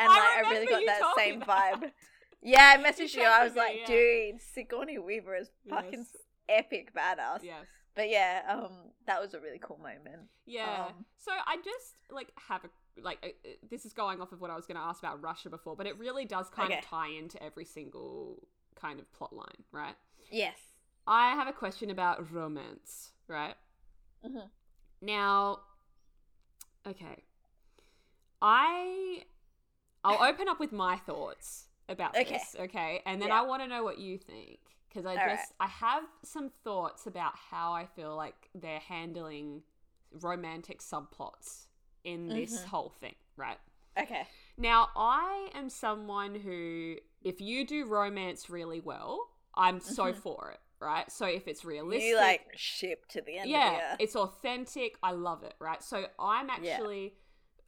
And like I, really got that same that. vibe. Yeah, I messaged you. said I was me, like, yeah. dude, Sigourney Weaver is fucking Yes. epic badass. Yes. But yeah, um, that was a really cool moment. Yeah. Um, so I just like have a like uh, uh, this is going off of what I was going to ask about Russia before, but it really does kind Okay. of tie into every single kind of plot line, right? Yes. I have a question about romance, right? Mhm. Now, okay, I I'll open up with my thoughts about Okay. this, okay, and then Yeah. I want to know what you think because I All just I have some thoughts about how I feel like they're handling romantic subplots in this Mhm. whole thing, right? Okay. Now, I am someone who, if you do romance really well, I'm so Mhm. for it, right? So if it's realistic, You like ship to the end yeah, the it's authentic. I love it, right? So I'm actually,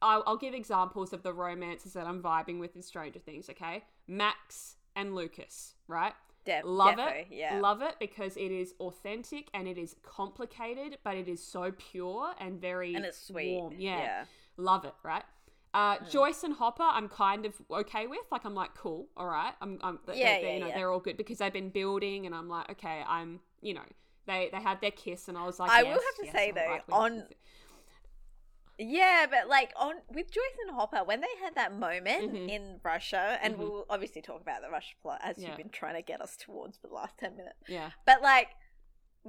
I'll, I'll give examples of the romances that I'm vibing with in Stranger Things. Okay, Max and Lucas, right? Def- Love defo, it, Yeah. love it because it is authentic and it is complicated, but it is so pure and very and it's sweet. warm. Yeah, yeah. love it, right? Uh, Mm. Joyce and Hopper, I'm kind of okay with. Like, I'm like, cool, all right. I'm, I'm Yeah, they- yeah, you know, yeah. they're all good because they've been building, and I'm like, okay, I'm, you know, they they had their kiss, and I was like, I yes, will have to yes, say I'm though, on-. Yeah, but like on with Joyce and Hopper, when they had that moment Mhm. in Russia, and Mhm. we'll obviously talk about the Russia plot as Yeah. you've been trying to get us towards for the last ten minutes. Yeah. But like,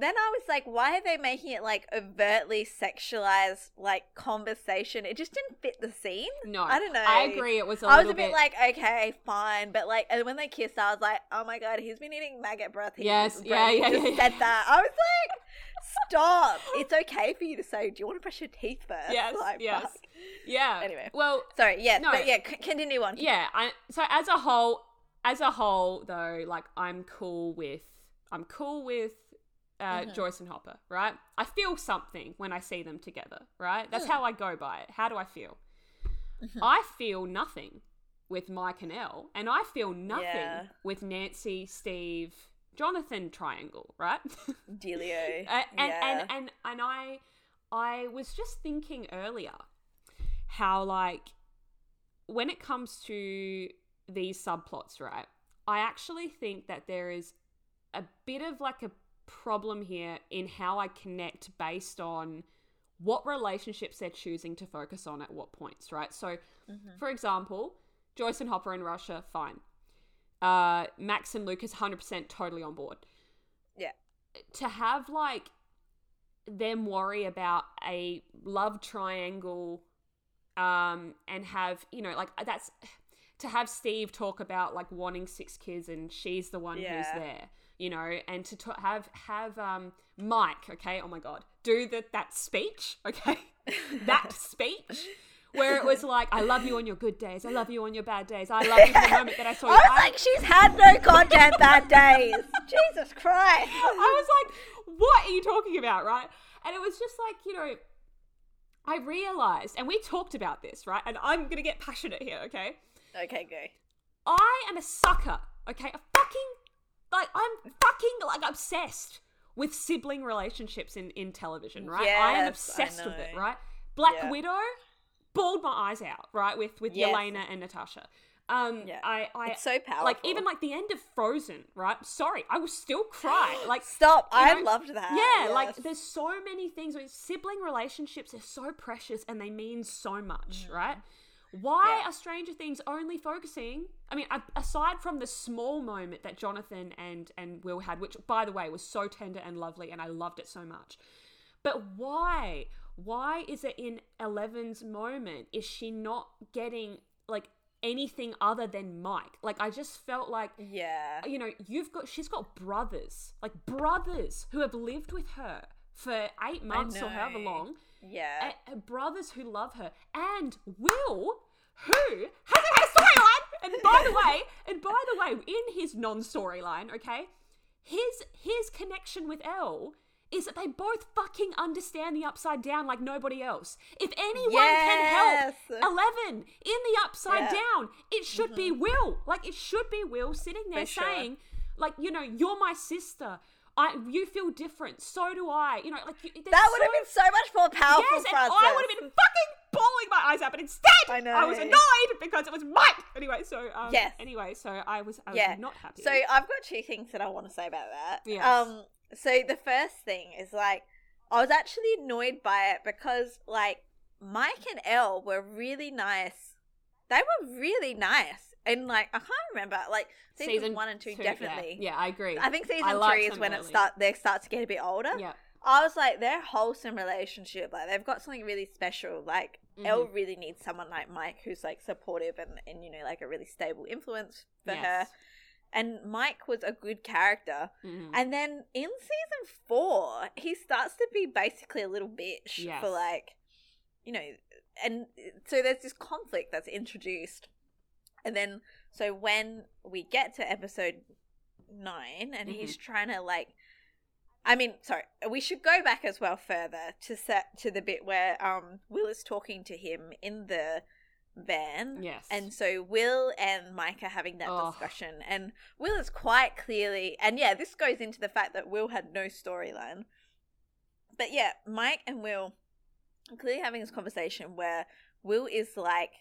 then I was like, why are they making it like overtly sexualized like conversation? It just didn't fit the scene. No. I don't know. I agree. It was a I was a bit, like, okay, fine, but like, and when they kissed, I was like, oh my god, he's been eating maggot breath. He Yes, yeah, yeah, just yeah, said yeah. that. I was like, stop. It's okay for you to say, do you want to brush your teeth first? Yes, Like, yes. fuck. yeah. Anyway. Well, Sorry, yeah, No. but yeah, c- continue on. yeah. I, so as a whole, as a whole, though, like I'm cool with, I'm cool with uh, Mhm. Joyce and Hopper, right? I feel something when I see them together, right? That's Hmm. how I go by it. How do I feel? Mhm. I feel nothing with Mike and El, and I feel nothing Yeah. with Nancy, Steve, Jonathan triangle, right? Delio. [LAUGHS] And, yeah. and and and I I was just thinking earlier how like when it comes to these subplots, right? I actually think that there is a bit of like a problem here in how I connect based on what relationships they're choosing to focus on at what points, right? So, Mhm. for example, Joyce and Hopper in Russia, fine. Uh, Max and Lucas, 100% totally on board Yeah. to have like them worry about a love triangle um and have you know like that's to have Steve talk about like wanting six kids and she's the one who's Yeah. there you know and to ta- have have um Mike okay oh my god do that that speech okay [LAUGHS] that speech where it was like I love you on your good days I love you on your bad days I love you the moment that I saw [LAUGHS] you. I was like, she's had no content bad days. [LAUGHS] Jesus Christ. I was like, what are you talking about, right? And it was just like, you know, I realized, and we talked about this, right? And I'm going to get passionate here, okay? okay, go. I am a sucker, okay? A fucking, like, I'm fucking, like, obsessed with sibling relationships in, in television, right? I am Yes, I obsessed with it, right? Black Yeah. Widow bawled my eyes out, right? With with Yes. Yelena and Natasha. Um, Yeah. I, I, It's so powerful. like even like the end of Frozen, right? Sorry, I will still cry. [GASPS] Like Stop. I know, loved that. yeah, like there's so many things. with Sibling relationships are so precious and they mean so much, right? Why. Yeah. are Stranger Things only focusing? I mean, aside from the small moment that Jonathan and and Will had, which by the way was so tender and lovely, and I loved it so much. But why? Why is it in Eleven's moment is she not getting like anything other than Mike? Like I just felt like Yeah. you know, you've got she's got brothers, like brothers who have lived with her for eight months or however long, Yeah. a- brothers who love her, and Will, who hasn't had a storyline. And by the way, and by the way, in his non-storyline, okay, his his connection with El is that they both fucking understand the upside down like nobody else. If anyone can help Eleven in the upside Yeah. Mm-hmm. down, it should be Will. Like it should be Will sitting there For sure. saying, like you know, you're my sister. I you feel different. So do I. You know, like you, that would have been so much more powerful, Yes, and. I would have been fucking bawling my eyes out, but instead I know. was annoyed because it was Mike. Anyway, so um, Yes. Anyway, so I was I was Yeah. not happy. So I've got two things that I want to say about that. Yes. Um. So the first thing is like I was actually annoyed by it because like Mike and El were really nice. They were really nice, and like I can't remember like season, one and two, yeah. definitely. Yeah, I agree. I think season I three is when it start they start to get a bit older. yeah. I was like, their wholesome relationship, like they've got something really special. Like Mhm. El really needs someone like Mike who's like supportive and, and you know like a really stable influence for her. And Mike was a good character. Mhm. And then in season four, he starts to be basically a little bitch Yes. for like, you know, and so there's this conflict that's introduced. And then, so when we get to episode nine and he's Mm-hmm. trying to like, I mean, sorry, we should go back as well further to set to the bit where um Will is talking to him in the van. Yes. And so Will and Mike are having that Oh. discussion, and Will is quite clearly, and yeah, this goes into the fact that Will had no storyline. But yeah, Mike and Will are clearly having this conversation where Will is like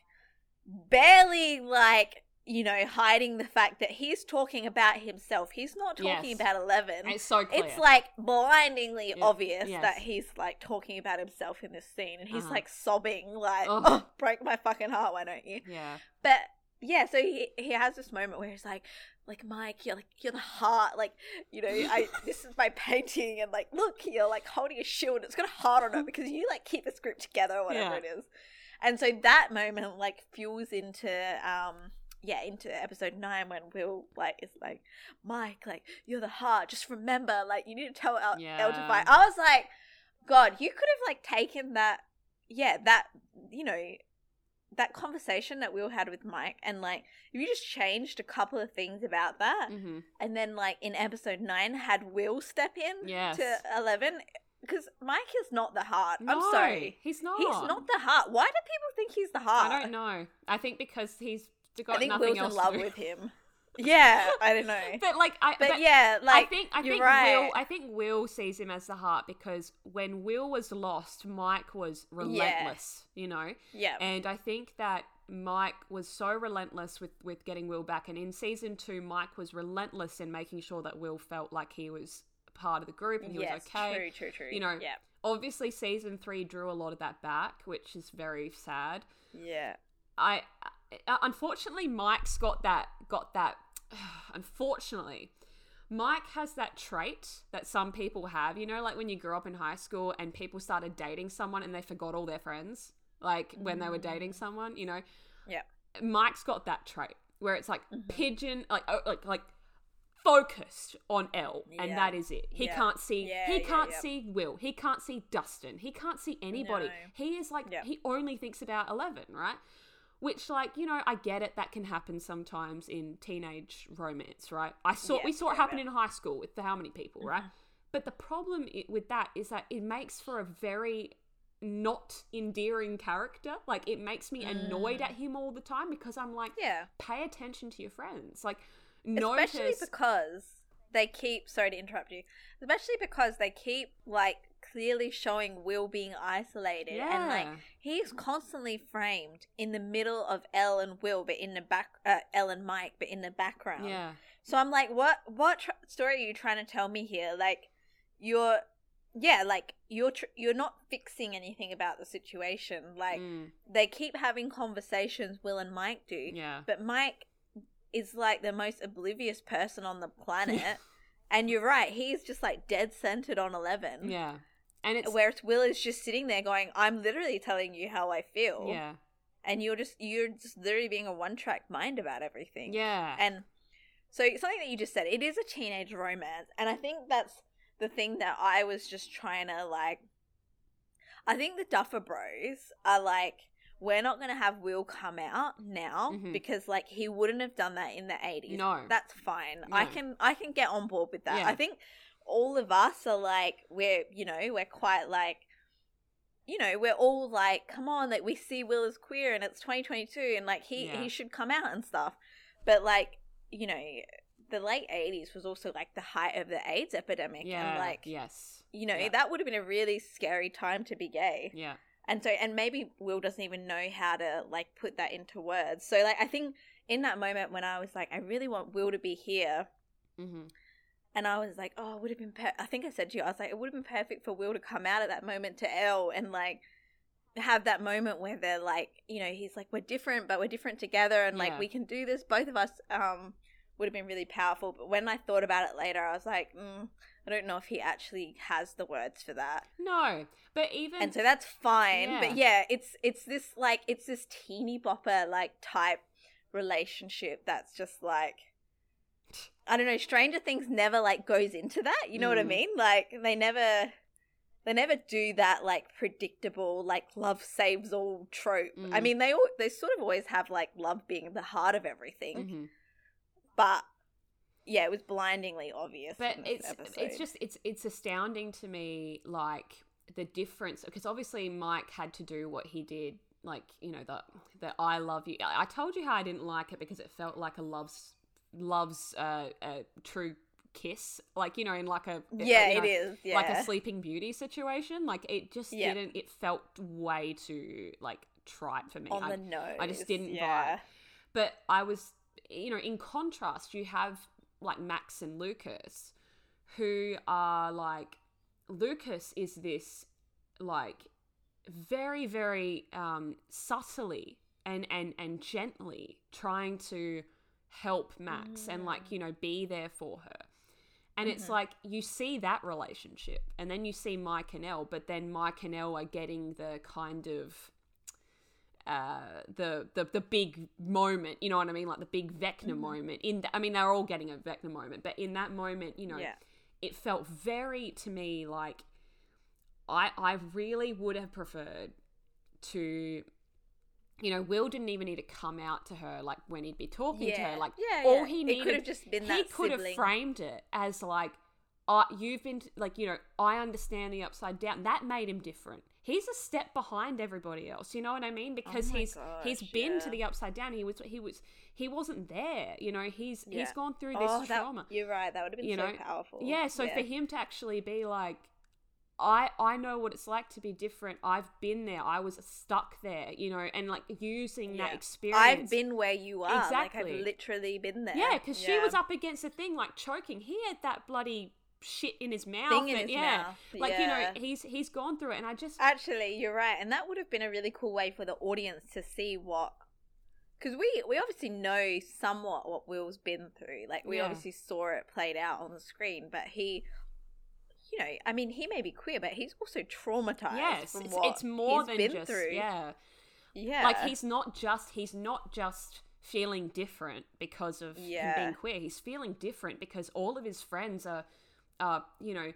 barely like you know, hiding the fact that he's talking about himself. He's not talking Yes. about Eleven. It's so clear. It's like blindingly Yeah, obvious yes. that he's like talking about himself in this scene and he's Uh-huh. like sobbing, like, oh, break my fucking heart, why don't you? yeah. But yeah, so he he has this moment where he's like, like Mike, you're like you're the heart, like you know, I [LAUGHS] this is my painting, and like look, you're like holding a shield, it's got a heart on it because you like keep this group together or whatever Yeah. it is, and so that moment like fuels into um yeah into episode nine when Will like is like Mike, like you're the heart, just remember, like you need to tell El, El to fight. I was like, God, you could have like taken that, yeah, that you know that conversation that Will had with Mike, and like if you just changed a couple of things about that, hmm and then like in episode nine had Will step in Yes. to Eleven, because Mike is not the heart. No, I'm sorry, He's not. he's not the heart. Why do people think he's the heart? I don't know. I think because he's got I think nothing Will's else in love with him. [LAUGHS] Yeah, I don't know, But like, I but, but yeah, like I think I think right. Will I think Will sees him as the heart because when Will was lost, Mike was relentless. You know, yeah, and I think that Mike was so relentless with with getting Will back, and in season two, Mike was relentless in making sure that Will felt like he was part of the group and he yes, was okay. true, true, true. You know, yeah, Obviously, season three drew a lot of that back, which is very sad. yeah, I uh, unfortunately Mike's got that got that [SIGHS] unfortunately Mike has that trait that some people have, you know, like when you grew up in high school and people started dating someone and they forgot all their friends, like when they were dating someone, you know. Yeah. Mike's got that trait where it's like Mhm. pigeon, like oh, like like focused on El, and Yeah. that is it. He Yeah. can't see. Yeah, he can't see Will. He can't see Dustin. He can't see anybody. No. He is like he only thinks about Eleven, right? Which, like, you know, I get it. That can happen sometimes in teenage romance, right? I saw we saw it happen in high school with how many people, right? Mhm. But the problem with that is that it makes for a very not endearing character. Like, it makes me annoyed Mm. at him all the time because I'm like, yeah. pay attention to your friends. Like, especially because they keep sorry to interrupt you especially because they keep like clearly showing will being isolated yeah. and like he's constantly framed in the middle of El and Will but in the back uh, El and Mike but in the background yeah. so I'm like what what tr- story are you trying to tell me here like you're yeah like you're tr- you're not fixing anything about the situation like Mm, they keep having conversations Will and Mike do yeah. but Mike is like the most oblivious person on the planet. [LAUGHS] and you're right, he's just like dead centered on 11. Yeah. And it's. Whereas Will is just sitting there going, I'm literally telling you how I feel. Yeah. And you're just, you're just literally being a one track mind about everything. Yeah. And so something that you just said, it is a teenage romance. And I think that's the thing that I was just trying to like. I think the Duffer Bros are like, we're not going to have Will come out now Mhm. because like he wouldn't have done that in the 80s. No. That's fine. I can I can get on board with that. Yeah. I think all of us are like we're, you know, we're quite like you know, we're all like, come on, like we see Will as queer and it's 2022 and like he Yeah. he should come out and stuff. But like, you know, the late 80s was also like the height of the AIDS epidemic yeah. and like yes. you know, Yeah. that would have been a really scary time to be gay. Yeah. And so and maybe Will doesn't even know how to like put that into words. So like I think in that moment when I was like I really want Will to be here Mm-hmm. and I was like, oh, it would have been. Per-. I think I said to you, I was like, it would have been perfect for Will to come out at that moment to El and like have that moment where they're like, you know, he's like, we're different, but we're different together, and like Yeah. we can do this. Both of us um would have been really powerful. But when I thought about it later, I was like, mm, I don't know if he actually has the words for that, No, but even and so that's fine. But Yeah. yeah, it's it's this like it's this teeny bopper like type relationship that's just like I don't know, Stranger Things never like goes into that. You know what I Mm. mean? Like they never they never do that like predictable like love saves all trope. I Mm. mean they al- they sort of always have like love being the heart of everything, Mhm. but yeah, it was blindingly obvious. but in this it's it's just it's it's astounding to me like the difference because obviously Mike had to do what he did like you know the the I love you I told you how I didn't like it because it felt like a love's love's uh, a true kiss like you know in like a yeah, you know, it is. Yeah, like a sleeping beauty situation like it just Yeah. didn't it felt way too like trite for me on I- the nose. I just didn't vibe. yeah. but I was you know, in contrast, you have like Max and Lucas, who are like Lucas is this like very very um, subtly and and and gently trying to help Max mm. and like you know be there for her. And mm-hmm. it's like you see that relationship, and then you see Mike and El, but then Mike and El are getting the kind of uh, the, the the big moment, you know what I mean, like the big Vecna mm-hmm. moment. In I mean, they're all getting a Vecna moment, but in that moment, you know, yeah. it felt very to me like I I really would have preferred to you know, Will didn't even need to come out to her like when he'd be talking yeah. to her. Like yeah, all yeah. he needed, could have just been he could have framed it as like, uh, you've been like, you know, I understand the upside down. That made him different he's a step behind everybody else. You know what I mean? Oh because oh he's gosh, he's been yeah. to the upside down. He was he was he wasn't there. You know, he's yeah. he's gone through this oh, trauma. That, you're right. That would have been you so know? powerful. Yeah. So yeah. for him to actually be like. I, I know what it's like to be different. I've been there. I was stuck there, you know, and like using that experience. I've been where you are. Exactly. Like I've literally been there. Yeah, because she was up against a thing like choking. He had that bloody shit in his mouth. Thing in and, his yeah, mouth. like yeah. you know, he's he's gone through it, and I just actually, you're right, and that would have been a really cool way for the audience to see what. Because we, we obviously know somewhat what Will's been through. Like, we Yeah. obviously saw it played out on the screen, but he, you know, I mean, he may be queer, but he's also traumatized. yes, from it's, it's more than just through. yeah. Yeah. Like he's not just he's not just feeling different because of him being queer. He's feeling different because all of his friends are, uh, you know,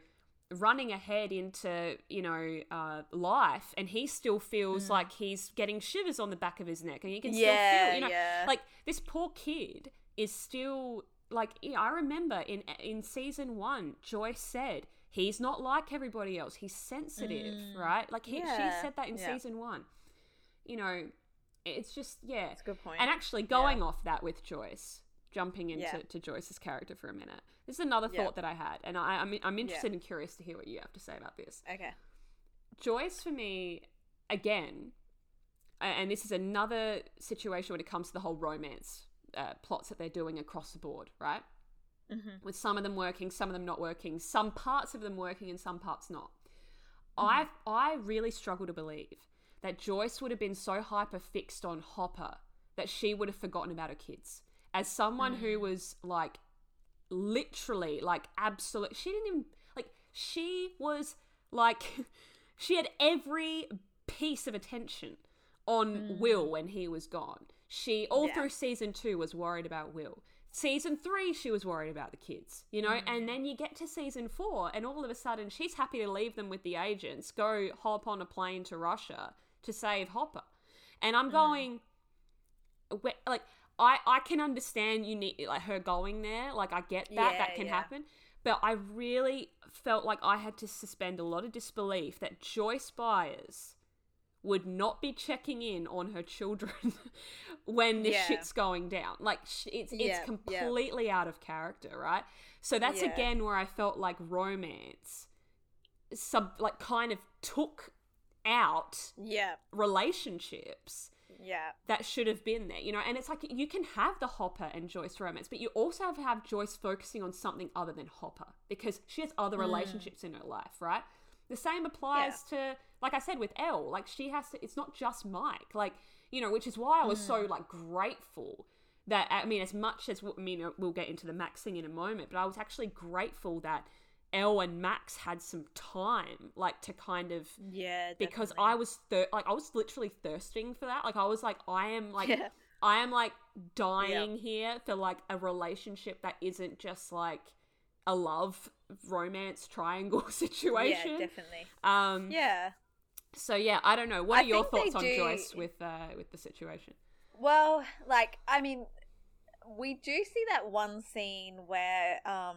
running ahead into you know uh, life, and he still feels like he's getting shivers on the back of his neck, and you can still Mm. feel, you know, yeah. like this poor kid is still like I remember in in season one, Joyce said he's not like everybody else. He's sensitive, right? Like he, she Mm. Said that in yeah. season one. You know, it's just yeah. That's a good point. And actually, going off that with Joyce, jumping into Yeah. to Joyce's character for a minute. This is another Yeah. thought that I had, and I, I'm I'm interested and curious to hear what you have to say about this. okay. Joyce for me, again, and this is another situation when it comes to the whole romance uh, plots that they're doing across the board, right? Mm-hmm. With some of them working, some of them not working, some parts of them working and some parts not. Mm-hmm. I I really struggle to believe that Joyce would have been so hyper fixed on Hopper that she would have forgotten about her kids. As someone who Mm. was like literally like absolute she didn't even like she was like [LAUGHS] she had every piece of attention on Will when he was gone. She all Mm. Yeah. through season 2 was worried about Will. Season 3 she was worried about the kids, you know? Mm. And then you get to season 4 and all of a sudden she's happy to leave them with the agents, go hop on a plane to Russia to save Hopper. And Mm. I'm going wh- like I I can understand you need like her going there. Like I get that Yeah, that can yeah. happen. But I really felt like I had to suspend a lot of disbelief that Joyce Byers would not be checking in on her children [LAUGHS] when this Yeah. shit's going down. Like sh- it's Yeah, it's yeah. completely out of character, right? So that's Yeah. again where I felt like romance sub like kind of took out Yeah. relationships Yeah. that should have been there, you know. And it's like you can have the Hopper and Joyce romance, but you also have to have Joyce focusing on something other than Hopper because she has other mm. relationships in her life, right? The same applies to, like I said, with El. Like she has to. It's not just Mike. Like you know, which is why I was so mm. like grateful that I mean, as much as I mean, we'll get into the Max thing in a moment, but I was actually grateful that El and Max had some time, like to kind of Yeah. because. I was thir- like I was literally thirsting for that. Like I was like I am like Yeah. I am like dying here for like a relationship that isn't just like a love romance triangle [LAUGHS] situation. Yeah, definitely. um Yeah. so yeah, I don't know. What I are your thoughts on do- Joyce with uh with the situation? Well, like I mean, we do see that one scene where um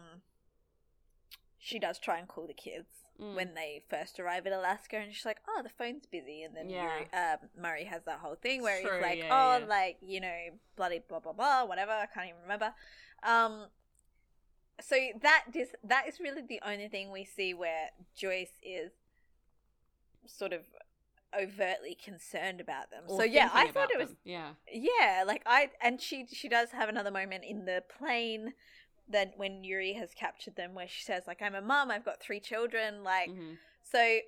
she does try and call the kids Mm. when they first arrive at Alaska, and she's like, "Oh, the phone's busy," and then Yeah. Murray, um, Murray has that whole thing where True, he's like, yeah, "Oh, yeah. like you know, bloody blah blah blah, whatever." I can't even remember. Um, so that is that is really the only thing we see where Joyce is sort of overtly concerned about them. Or so yeah, I thought it was them. yeah. yeah, like I and she she does have another moment in the plane that when Yuri has captured them where she says like I'm a mum, I've got three children, like Mhm. so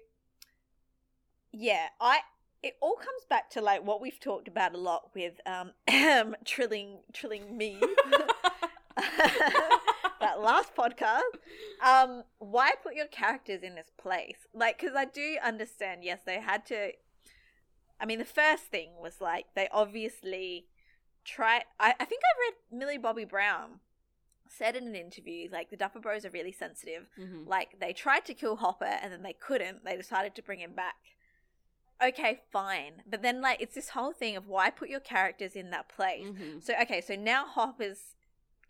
yeah, I it all comes back to like what we've talked about a lot with um [CLEARS THROAT] trilling trilling me [LAUGHS] that last podcast. Um why put your characters in this place? Like cuz I do understand yes, they had to I mean the first thing was like they obviously try I, I think I read Millie Bobby Brown said in an interview like the Duffer Bros are really sensitive Mhm. like they tried to kill Hopper and then they couldn't. They decided to bring him back. Okay, fine. But then like it's this whole thing of why put your characters in that place. Mhm. So okay, so now Hopper's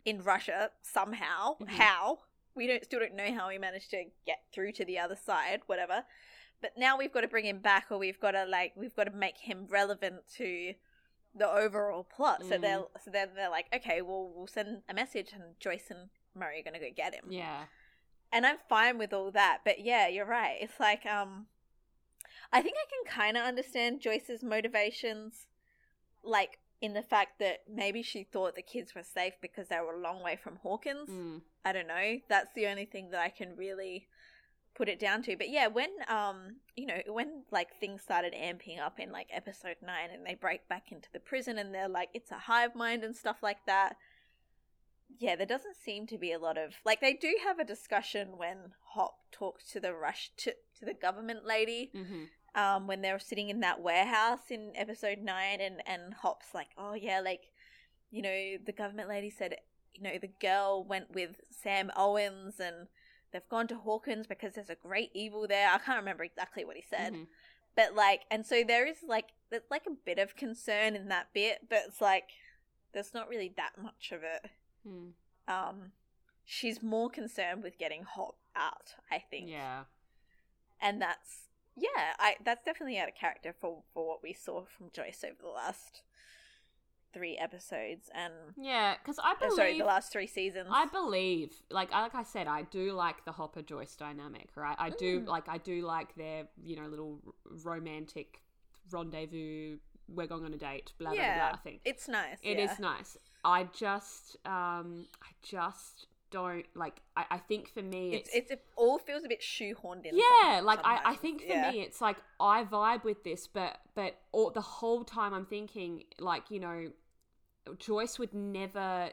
in Russia somehow. Mhm. How? We don't still don't know how he managed to get through to the other side, whatever. But now we've got to bring him back or we've got to like we've got to make him relevant to the overall plot. So Mm. they're so then they're like, okay, well we'll send a message and Joyce and Murray are gonna go get him Yeah. and I'm fine with all that. But yeah, you're right. It's like um, I think I can kind of understand Joyce's motivations, like in the fact that maybe she thought the kids were safe because they were a long way from Hawkins. Mm. I don't know. That's the only thing that I can really put it down to. But yeah, when um, you know, when like things started amping up in like episode nine, and they break back into the prison, and they're like, it's a hive mind and stuff like that. Yeah, there doesn't seem to be a lot of like they do have a discussion when Hop talks to the rush to to the government lady hmm um when they were sitting in that warehouse in episode 9 and and Hop's like oh yeah like you know the government lady said you know the girl went with Sam Owens and they've gone to Hawkins because there's a great evil there I can't remember exactly what he said Mhm. but like and so there is like there's like a bit of concern in that bit but it's like there's not really that much of it Mm. um she's more concerned with getting Hop out I think Yeah. and that's yeah i that's definitely out of character for for what we saw from joyce over the last three episodes and Yeah, because I believe sorry the last three seasons I believe, like like I said, I do like the Hopper Joyce dynamic, right? I do Mm. like I do like their you know little romantic rendezvous. We're going on a date, blah blah blah, blah. Thing. it's nice It is yeah. nice. I just um I just don't like. I, I think for me, it's, it's, it's it all feels a bit shoehorned in yeah. Like I, I think for Yeah. me, it's like I vibe with this, but but all, the whole time I'm thinking like you know, Joyce would never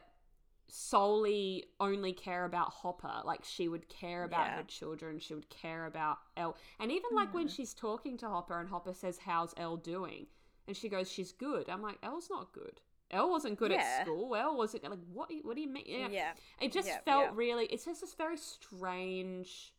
solely only care about Hopper. Like she would care about Yeah. her children. She would care about El And even like when Mhm. she's talking to Hopper and Hopper says, "How's El doing?" and she goes, "She's good." I'm like, El's not good." El wasn't good Yeah. at school. El wasn't like what? What do you mean? yeah Yeah. yeah, It just Yeah, felt yeah. really. It's just this very strange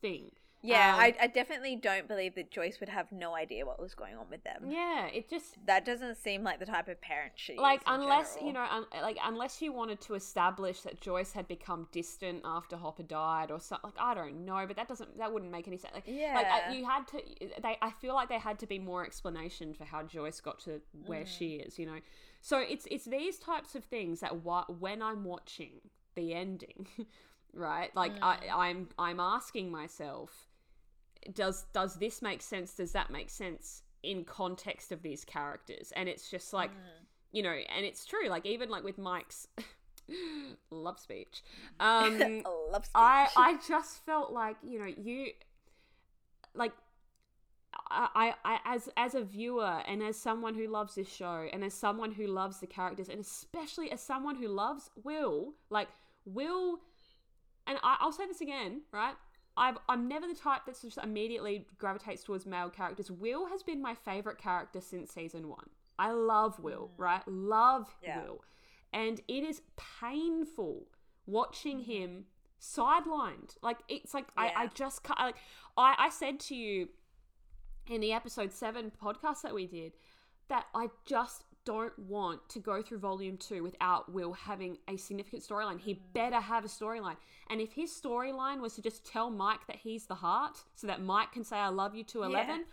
thing. Um, I, I definitely don't believe that joyce would have no idea what was going on with them Yeah, it just that doesn't seem like the type of parent she like unless general. you know un- like unless you wanted to establish that Joyce had become distant after Hopper died or something like I don't know but that doesn't that wouldn't make any sense like like Yeah. uh, you had to they I feel like there had to be more explanation for how Joyce got to where Mm. she is you know so it's it's these types of things that wa- when I'm watching the ending [LAUGHS] right like Mm. I I'm I'm asking myself does does this make sense does that make sense in context of these characters and it's just like Mm. you know and it's true like even like with mike's [LAUGHS] love speech um [LAUGHS] love speech. i i just felt like you know you like I, I, I as as a viewer and as someone who loves this show and as someone who loves the characters and especially as someone who loves will like will and I, i'll say this again right I've, I'm never the type that just immediately gravitates towards male characters. Will has been my favorite character since season one. I love Will, mm. right? Love Yeah. Will. And it is painful watching mm-hmm. him sidelined. Like, it's like, I, I just can't. Like, I, I said to you in the episode seven podcast that we did that I just don't want to go through volume two without Will having a significant storyline. He Mm. better have a storyline. And if his storyline was to just tell Mike that he's the heart so that Mike can say, I love you to 11,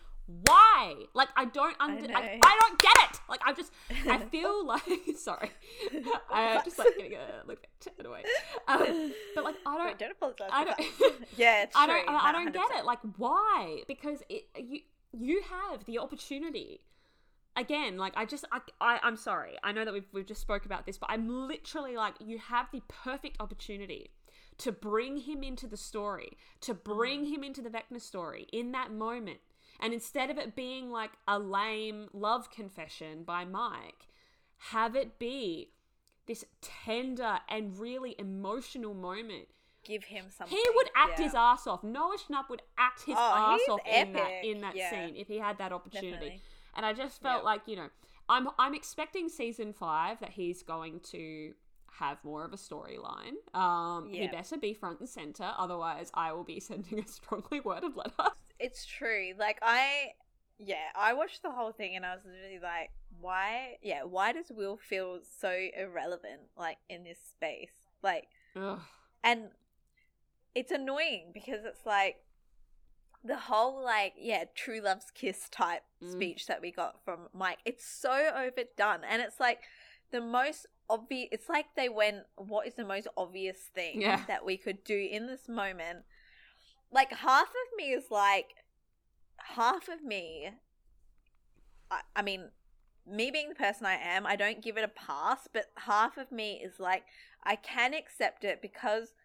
why? Like, I don't under, I, know. I, don't get it. Like, I just, I [LAUGHS] feel like, [LAUGHS] sorry. [LAUGHS] I just like getting a little bit annoyed. Um, but like, I don't, don't apologize. I don't. that. yeah, it's I true. don't. I, I don't get it. Like, why? Because it. You. You have the opportunity. Again, like I just I, I I'm sorry. I know that we've we've just spoke about this, but I'm literally like you have the perfect opportunity to bring him into the story, to bring him into the Vecna story in that moment. And instead of it being like a lame love confession by Mike, have it be this tender and really emotional moment Give him something. he would act yeah. his ass off. Noah Schnapp would act his Oh, ass off in that in that Yeah. scene if he had that opportunity. Definitely. And I just felt like you know, I'm I'm expecting season five that he's going to have more of a storyline. Um, he better be front and center, otherwise I will be [LAUGHS] sending a strongly worded letter. It's true. Like I, yeah, I watched the whole thing and I was literally like, why? Yeah, why does Will feel so irrelevant? Like in this space, like, Ugh. and it's annoying because it's like the whole like yeah true love's kiss type Mm. speech that we got from mike it's so overdone and it's like the most obvious it's like they went what is the most obvious thing Yeah. that we could do in this moment like half of me is like half of me I, I mean me being the person i am i don't give it a pass but half of me is like i can accept it because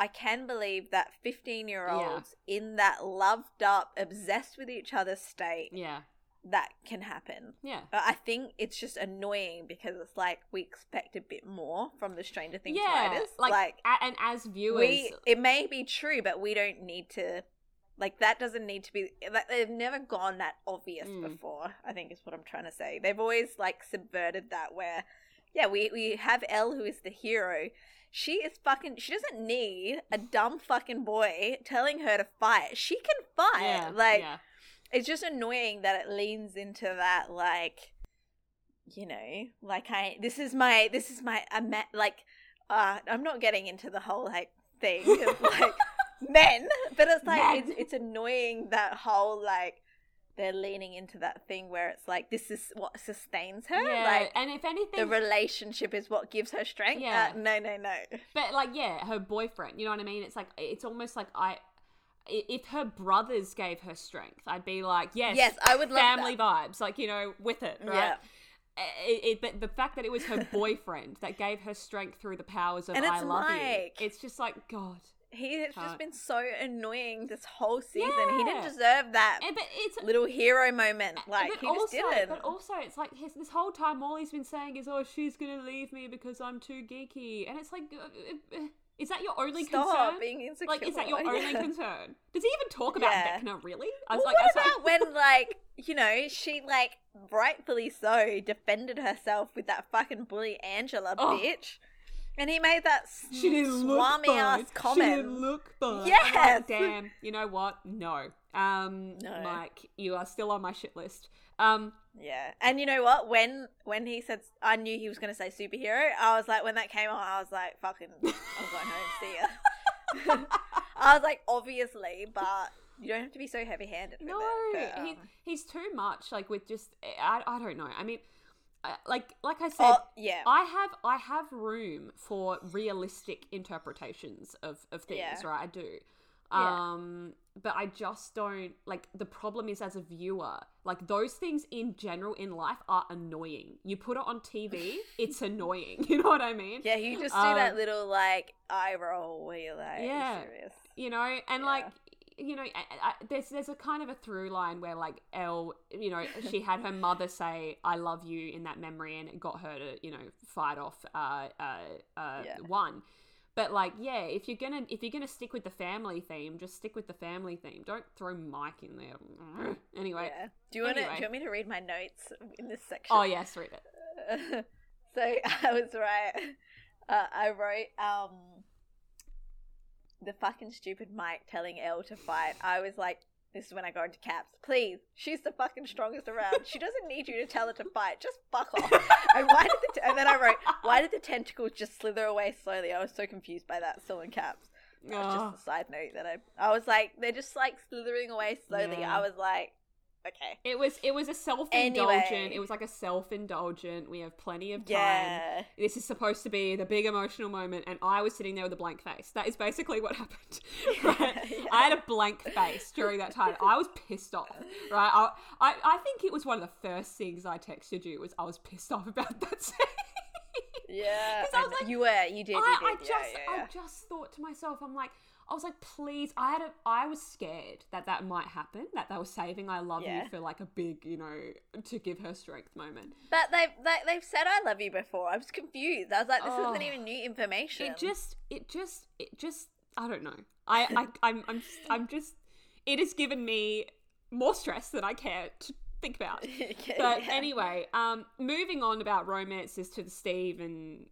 i can believe that 15 year olds in that loved up obsessed with each other state Yeah, that can happen. Yeah. but i think it's just annoying because it's like we expect a bit more from the stranger things yeah, writers. like, like a- and as viewers, we it may be true but we don't need to like that doesn't need to be like, they've never gone that obvious Mm. before i think is what i'm trying to say. They've always like subverted that where yeah we we have El who is the hero she is fucking she doesn't need a dumb fucking boy telling her to fight she can fight yeah, like yeah. it's just annoying that it leans into that like you know like i this is my this is my I'm like uh i'm not getting into the whole like thing of like [LAUGHS] men but it's like Men. it's, it's annoying that whole like they're leaning into that thing where it's like this is what sustains her yeah. like and if anything, the relationship is what gives her strength Yeah. uh, no no no But like, yeah, her boyfriend. You know what I mean? It's like it's almost like I. If her brothers gave her strength, I'd be like, yes, yes i would love family that. vibes, like you know, with it, right? yeah It, it, but the fact that it was her [LAUGHS] boyfriend that gave her strength through the powers of I love Mike. you, it's just like God. He has Can't. just been so annoying this whole season he didn't deserve that And, but it's little hero moment. Like he also, just didn't. But also, it's like his, this whole time, all he's been saying is, "Oh, she's gonna leave me because I'm too geeky," and it's like, uh, uh, is that your only Stop concern? being insecure. Like, is that your only [LAUGHS] Yeah. concern? Does he even talk about Yeah. Vecna? Really? I was Well, like, I what about when, like, you know, she like rightfully so defended herself with that fucking bully Angela Oh. bitch, and he made that She didn't look swami fine. ass She didn't look fine. I'm like, Damn. You know what? No. Um, No. Mike, you are still on my shit list. Um, Yeah, and you know what? When when he said, I knew he was gonna say superhero. I was like, when that came on, I was like, fucking, I'm going home. See ya. [LAUGHS] I was like, obviously, but you don't have to be so heavy handed. no, it, but, he, um, he's too much. Like with just, I, I don't know. I mean, like like I said, oh, yeah. I have I have room for realistic interpretations of, of things, Yeah. right? I do. Yeah. Um but I just don't like the problem is as a viewer, like those things in general in life are annoying. You put it on TV, [LAUGHS] it's annoying. [LAUGHS] You know what I mean? Yeah, you just do Um, that little like eye roll where you're like, Yeah. you know and Yeah. like you know I, I, there's there's a kind of a through line where like El you know she had her mother say I love you in that memory and it got her to you know fight off uh uh, uh Yeah. one but like yeah if you're gonna if you're gonna stick with the family theme just stick with the family theme don't throw Mike in there [SNIFFS] anyway Yeah. Do you want? Anyway. Do you want me to read my notes in this section? oh yes read it [LAUGHS] so [LAUGHS] I was right. Uh, I wrote um the fucking stupid Mike telling El to fight. I was like, this is when I go into caps. Please, she's the fucking strongest around. She doesn't need you to tell her to fight. Just fuck off. and why did the t- and then I wrote, why did the tentacles just slither away slowly? I was so confused by that. Still in caps. That was Oh. just a side note that I I was like, they're just like slithering away slowly. Yeah. I was like, Okay. It was it was a self-indulgent. Anyway. It was like a self-indulgent. We have plenty of time. Yeah. This is supposed to be the big emotional moment, and I was sitting there with a blank face. That is basically what [LAUGHS] happened. [LAUGHS] Right? Yeah. I had a blank face during that time. I was pissed off. Right? I, I I think it was one of the first things I texted you was I was pissed off about that scene. Yeah. [LAUGHS] I was like- you were. You did. You I, did. I just yeah, yeah. I just thought to myself, I'm like, I was like, please, I had a, I was scared that that might happen, that they were saving I love Yeah. you for like a big, you know, to give her strength moment. But they've they, they've said I love you before. I was confused. I was like, this Oh. isn't even new information. It just, it just, it just, I don't know. I, I, [LAUGHS] I'm, I'm, I'm just, it has given me more stress than I care to think about. [LAUGHS] Okay, But yeah. anyway, um, moving on about romances to the Steve and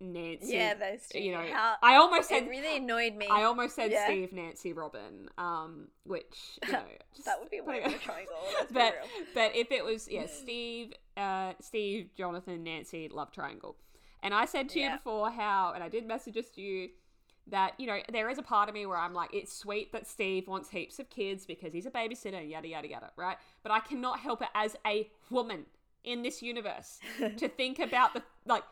Nancy. yeah, those two. you know, How, I almost said it really annoyed me. I almost said Yeah. Steve, Nancy, Robin, um, which you know, [LAUGHS] just that would be a putting weird it- triangle. [LAUGHS] But but if it was yeah, Steve, uh, Steve, Jonathan, Nancy, love triangle, and I said to you before how, and I did message us to you that you know there is a part of me where I'm like, it's sweet that Steve wants heaps of kids because he's a babysitter, yada yada yada, right? But I cannot help it as a woman in this universe [LAUGHS] to think about the like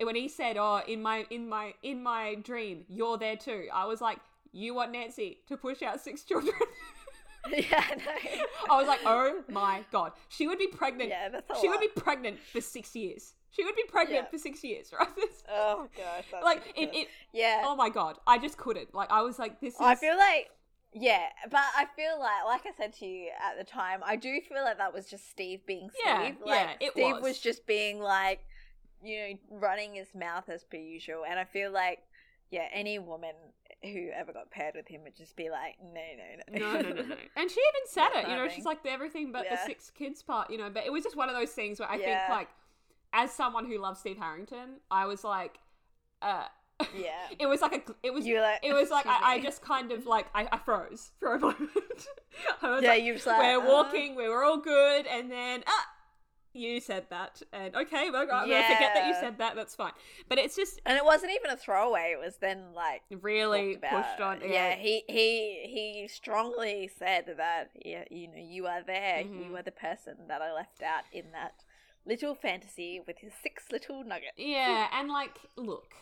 when he said, "Oh, in my in my in my dream, you're there too." I was like, "You want Nancy to push out six children?" [LAUGHS] yeah, no. [LAUGHS] I was like, "Oh my god, she would be pregnant. Yeah, that's a she lot. would be pregnant for six years. She would be pregnant Yeah. for six years, [LAUGHS] right?" Oh gosh. Like it, it. yeah. Oh my god, I just couldn't. Like I was like, "This is." I feel like yeah, but I feel like like I said to you at the time, I do feel like that was just Steve being Steve. Yeah, like yeah, it Steve was. was just being like, you know, running his mouth as per usual. And I feel like yeah, any woman who ever got paired with him would just be like, no, no, no, no, no, no. [LAUGHS] And she even said That's it. You know, she's like everything but Yeah. the six kids part. You know, but it was just one of those things where I Yeah. think like, as someone who loves Steve Harrington, I was like, uh, [LAUGHS] yeah. it was like a, it was You like it was like I, I just kind of like I, I froze for a [LAUGHS] moment. I was yeah, like, you like we're uh, walking, we were all good, and then ah, you said that, and okay, well, I'm gonna forget that you said that. That's fine. But it's just and it wasn't even a throwaway. It was then like really pushed on. Yeah, he he he strongly said that yeah, you know, you are there. Mhm. You are the person that I left out in that little fantasy with his six little nuggets. yeah, and like, look,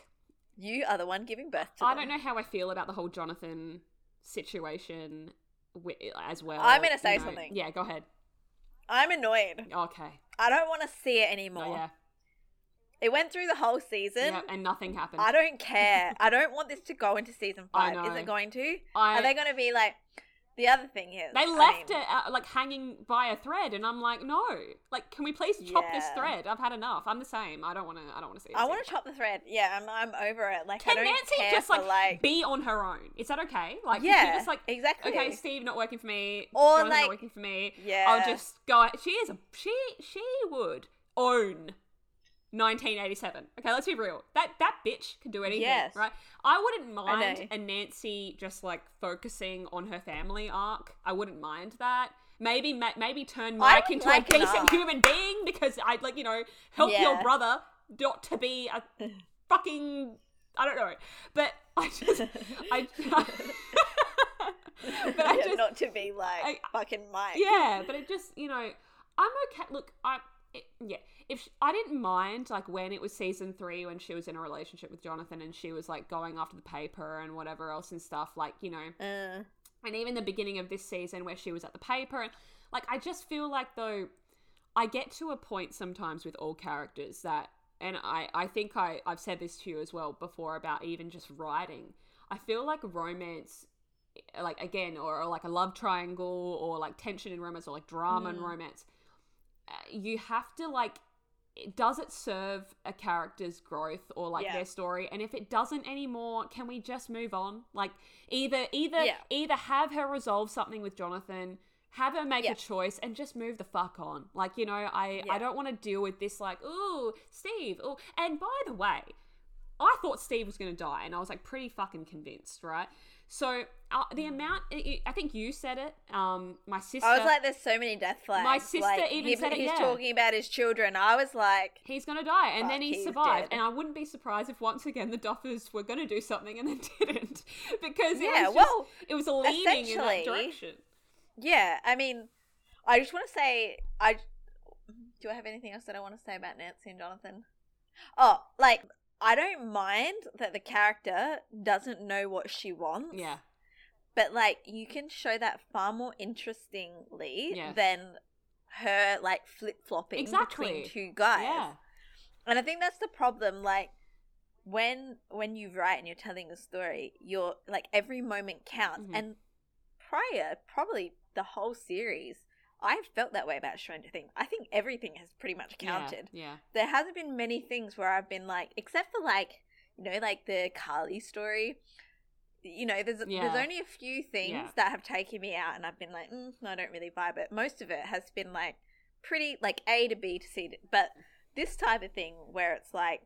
You are the one giving birth to I them. don't know how I feel about the whole Jonathan situation as well. I'm gonna you say know. something. Yeah, go ahead. I'm annoyed. Okay. I don't want to see it anymore. Oh, yeah. It went through the whole season. yeah, and nothing happened. I don't care. I don't want this to go into season five. Is it going to? I- Are they going to be like? The other thing is, They I left mean, it uh, like hanging by a thread, and I'm like, no, like, can we please chop this thread? I've had enough. I'm the same. I don't want to. I don't want to see. it I want to chop the thread. Yeah, I'm. I'm over it. Like, I Can don't Nancy care just like, like be on her own? Is that okay? Like, yeah, just like, exactly. okay, Steve not working for me, Or, Jonathan like- not working for me. yeah, I'll just go. She is a she. She would own 1987. Okay, let's be real. That that bitch can do anything, Yes. right? I wouldn't mind a Nancy just like focusing on her family arc. I wouldn't mind that. Maybe ma- maybe turn Mike into like a decent human being because I'd like you know help your brother not to be a [LAUGHS] fucking I don't know, but I just I. [LAUGHS] [LAUGHS] but I Yeah, just not to be like I- fucking Mike. yeah, but it just you know, I'm okay. Look, I it, yeah, if sh I didn't mind like when it was season three when she was in a relationship with Jonathan and she was like going after the paper and whatever else and stuff, like you know, Uh, and even the beginning of this season where she was at the paper and like I just feel like though I get to a point sometimes with all characters that and I I think I I've said this to you as well before about even just writing. I feel like romance like again or, or like a love triangle or like tension in romance or like drama and Mm. romance uh, you have to like does it serve a character's growth or like Yeah. their story and if it doesn't anymore can we just move on like either either Yeah. either have her resolve something with jonathan have her make Yeah. a choice and just move the fuck on like you know i i don't want to deal with this like ooh steve oh and by the way i thought steve was going to die and i was like pretty fucking convinced right so uh, the amount i I think you said it um my sister I was like, there's so many death flags. My sister like, even he- said it, He's yeah. talking about his children. I was like, he's gonna die and then he survived dead. and i wouldn't be surprised if once again the duffers were gonna do something and [LAUGHS] then didn't because it yeah, was just, well, it was a leaning in that direction yeah. I mean, I just want to say, I do I have anything else that I want to say about Nancy and Jonathan? Oh, like I don't mind that the character doesn't know what she wants. Yeah. But like you can show that far more interestingly than her like flip flopping Exactly. between two guys. Yeah. And I think that's the problem. Like when when you write and you're telling a story, you're like every moment counts. Mhm. And prior, probably the whole series, I felt that way about Stranger Things. I think everything has pretty much counted. Yeah. yeah. There hasn't been many things where I've been like, except for like, you know, like the Kali story. You know, there's Yeah. there's only a few things that have taken me out, and I've been like, mm, I don't really vibe it. Most of it has been like pretty like A to B to C, to, but this type of thing where it's like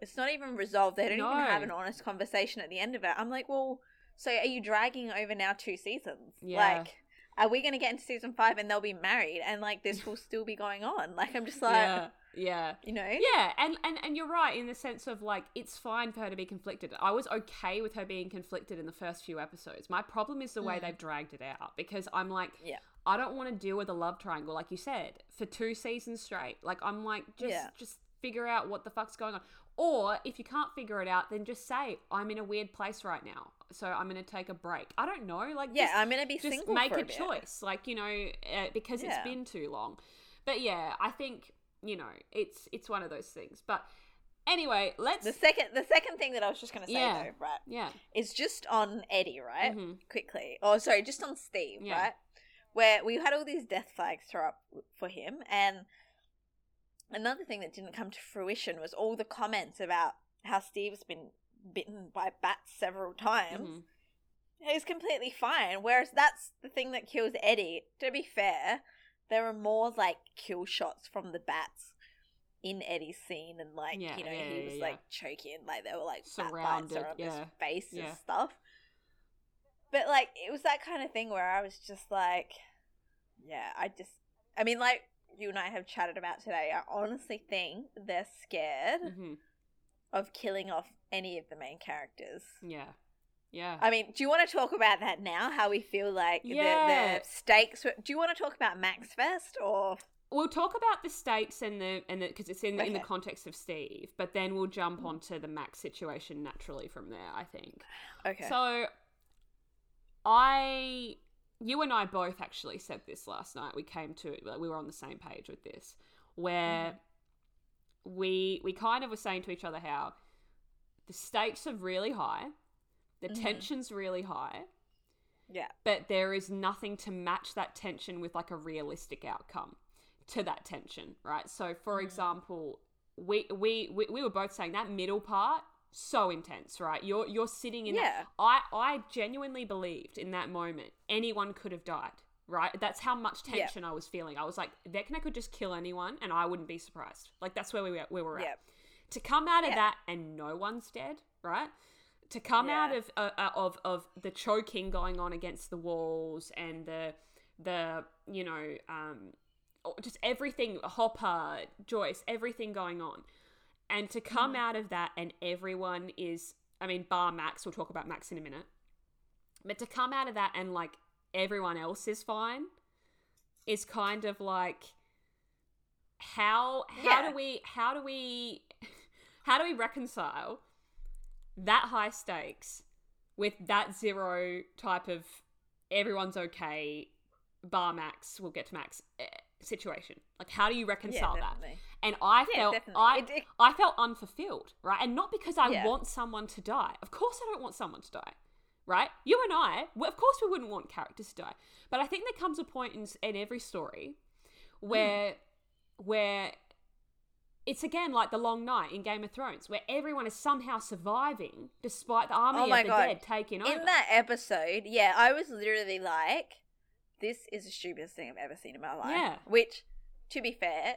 it's not even resolved. They don't even have an honest conversation at the end of it. I'm like, well, so are you dragging over now two seasons? Yeah. Like, are we going to get into season five and they'll be married and like this will [LAUGHS] still be going on? Like, I'm just like, yeah. Yeah. you know, Yeah, and, and and you're right in the sense of like it's fine for her to be conflicted. I was okay with her being conflicted in the first few episodes. My problem is the way Mm. they've dragged it out because I'm like, Yeah. I don't want to deal with a love triangle like you said for two seasons straight. Like I'm like just Yeah. just figure out what the fuck's going on. Or if you can't figure it out, then just say I'm in a weird place right now, so I'm going to take a break. I don't know, like yeah, just- I'm going to be just single make for a, a, choice like you know uh, because it's been too long but yeah i think you know it's it's one of those things but anyway let's The second, the second thing that I was just going to say Yeah. though, right, yeah is just on Eddie, right? Mhm. Quickly, or sorry, just on Steve, Yeah. right? Where we had all these death flags throw up for him, and another thing that didn't come to fruition was all the comments about how Steve's been bitten by bats several times. Mhm. He's completely fine. Whereas that's the thing that kills Eddie. To be fair, there are more like kill shots from the bats in Eddie's scene, and like Yeah, you know yeah, he was yeah. like choking, like there were like bat bites Surrounded, around his face and stuff. But like it was that kind of thing where I was just like, yeah, I just, I mean, like you and I have chatted about today. I honestly think they're scared Mhm. of killing off any of the main characters. yeah yeah I mean, do you want to talk about that now? How we feel like Yeah. the, the stakes? were- Do you want to talk about Max first, or we'll talk about the stakes and the and because it's in in the context of steve but then we'll jump onto the max situation naturally from there i think okay? So, I, you and I both actually said this last night. We came to, like, we were on the same page with this, where we we kind of were saying to each other how the stakes are really high, the Mhm. tension's really high, yeah, but there is nothing to match that tension with like a realistic outcome to that tension, right? So, for Mm. example, we, we we we were both saying that middle part so intense, right? You're you're sitting in Yeah. that. I I genuinely believed in that moment anyone could have died, right? That's how much Yeah. tension I was feeling. I was like, Vecna could just kill anyone, and I wouldn't be surprised. Like that's where we were, where we're yeah, at. To come out of Yeah. that and no one's dead, right? To come out of uh, uh, of of the choking going on against the walls and the the you know um just everything Hopper, Joyce, everything going on. And to come Mhm. out of that and everyone is I mean bar Max, we'll talk about Max in a minute. But to come out of that and like everyone else is fine is kind of like how how Yeah. do we how do we [LAUGHS] how do we reconcile that high stakes with that zero type of everyone's okay bar max we'll get to max eh, situation like how do you yeah, reconcile that definitely. And i Yeah, felt definitely. i It- i felt unfulfilled right and not because i Yeah. want someone to die of course i don't want someone to die right you and i well, of course we wouldn't want characters to die but i think there comes a point in, in every story Hmm. where where it's again like the long night in Game of Thrones, where everyone is somehow surviving despite the army Oh of the God. dead taking over. In that episode, yeah, I was literally like, "This is the stupidest thing I've ever seen in my life." Yeah. Which, to be fair,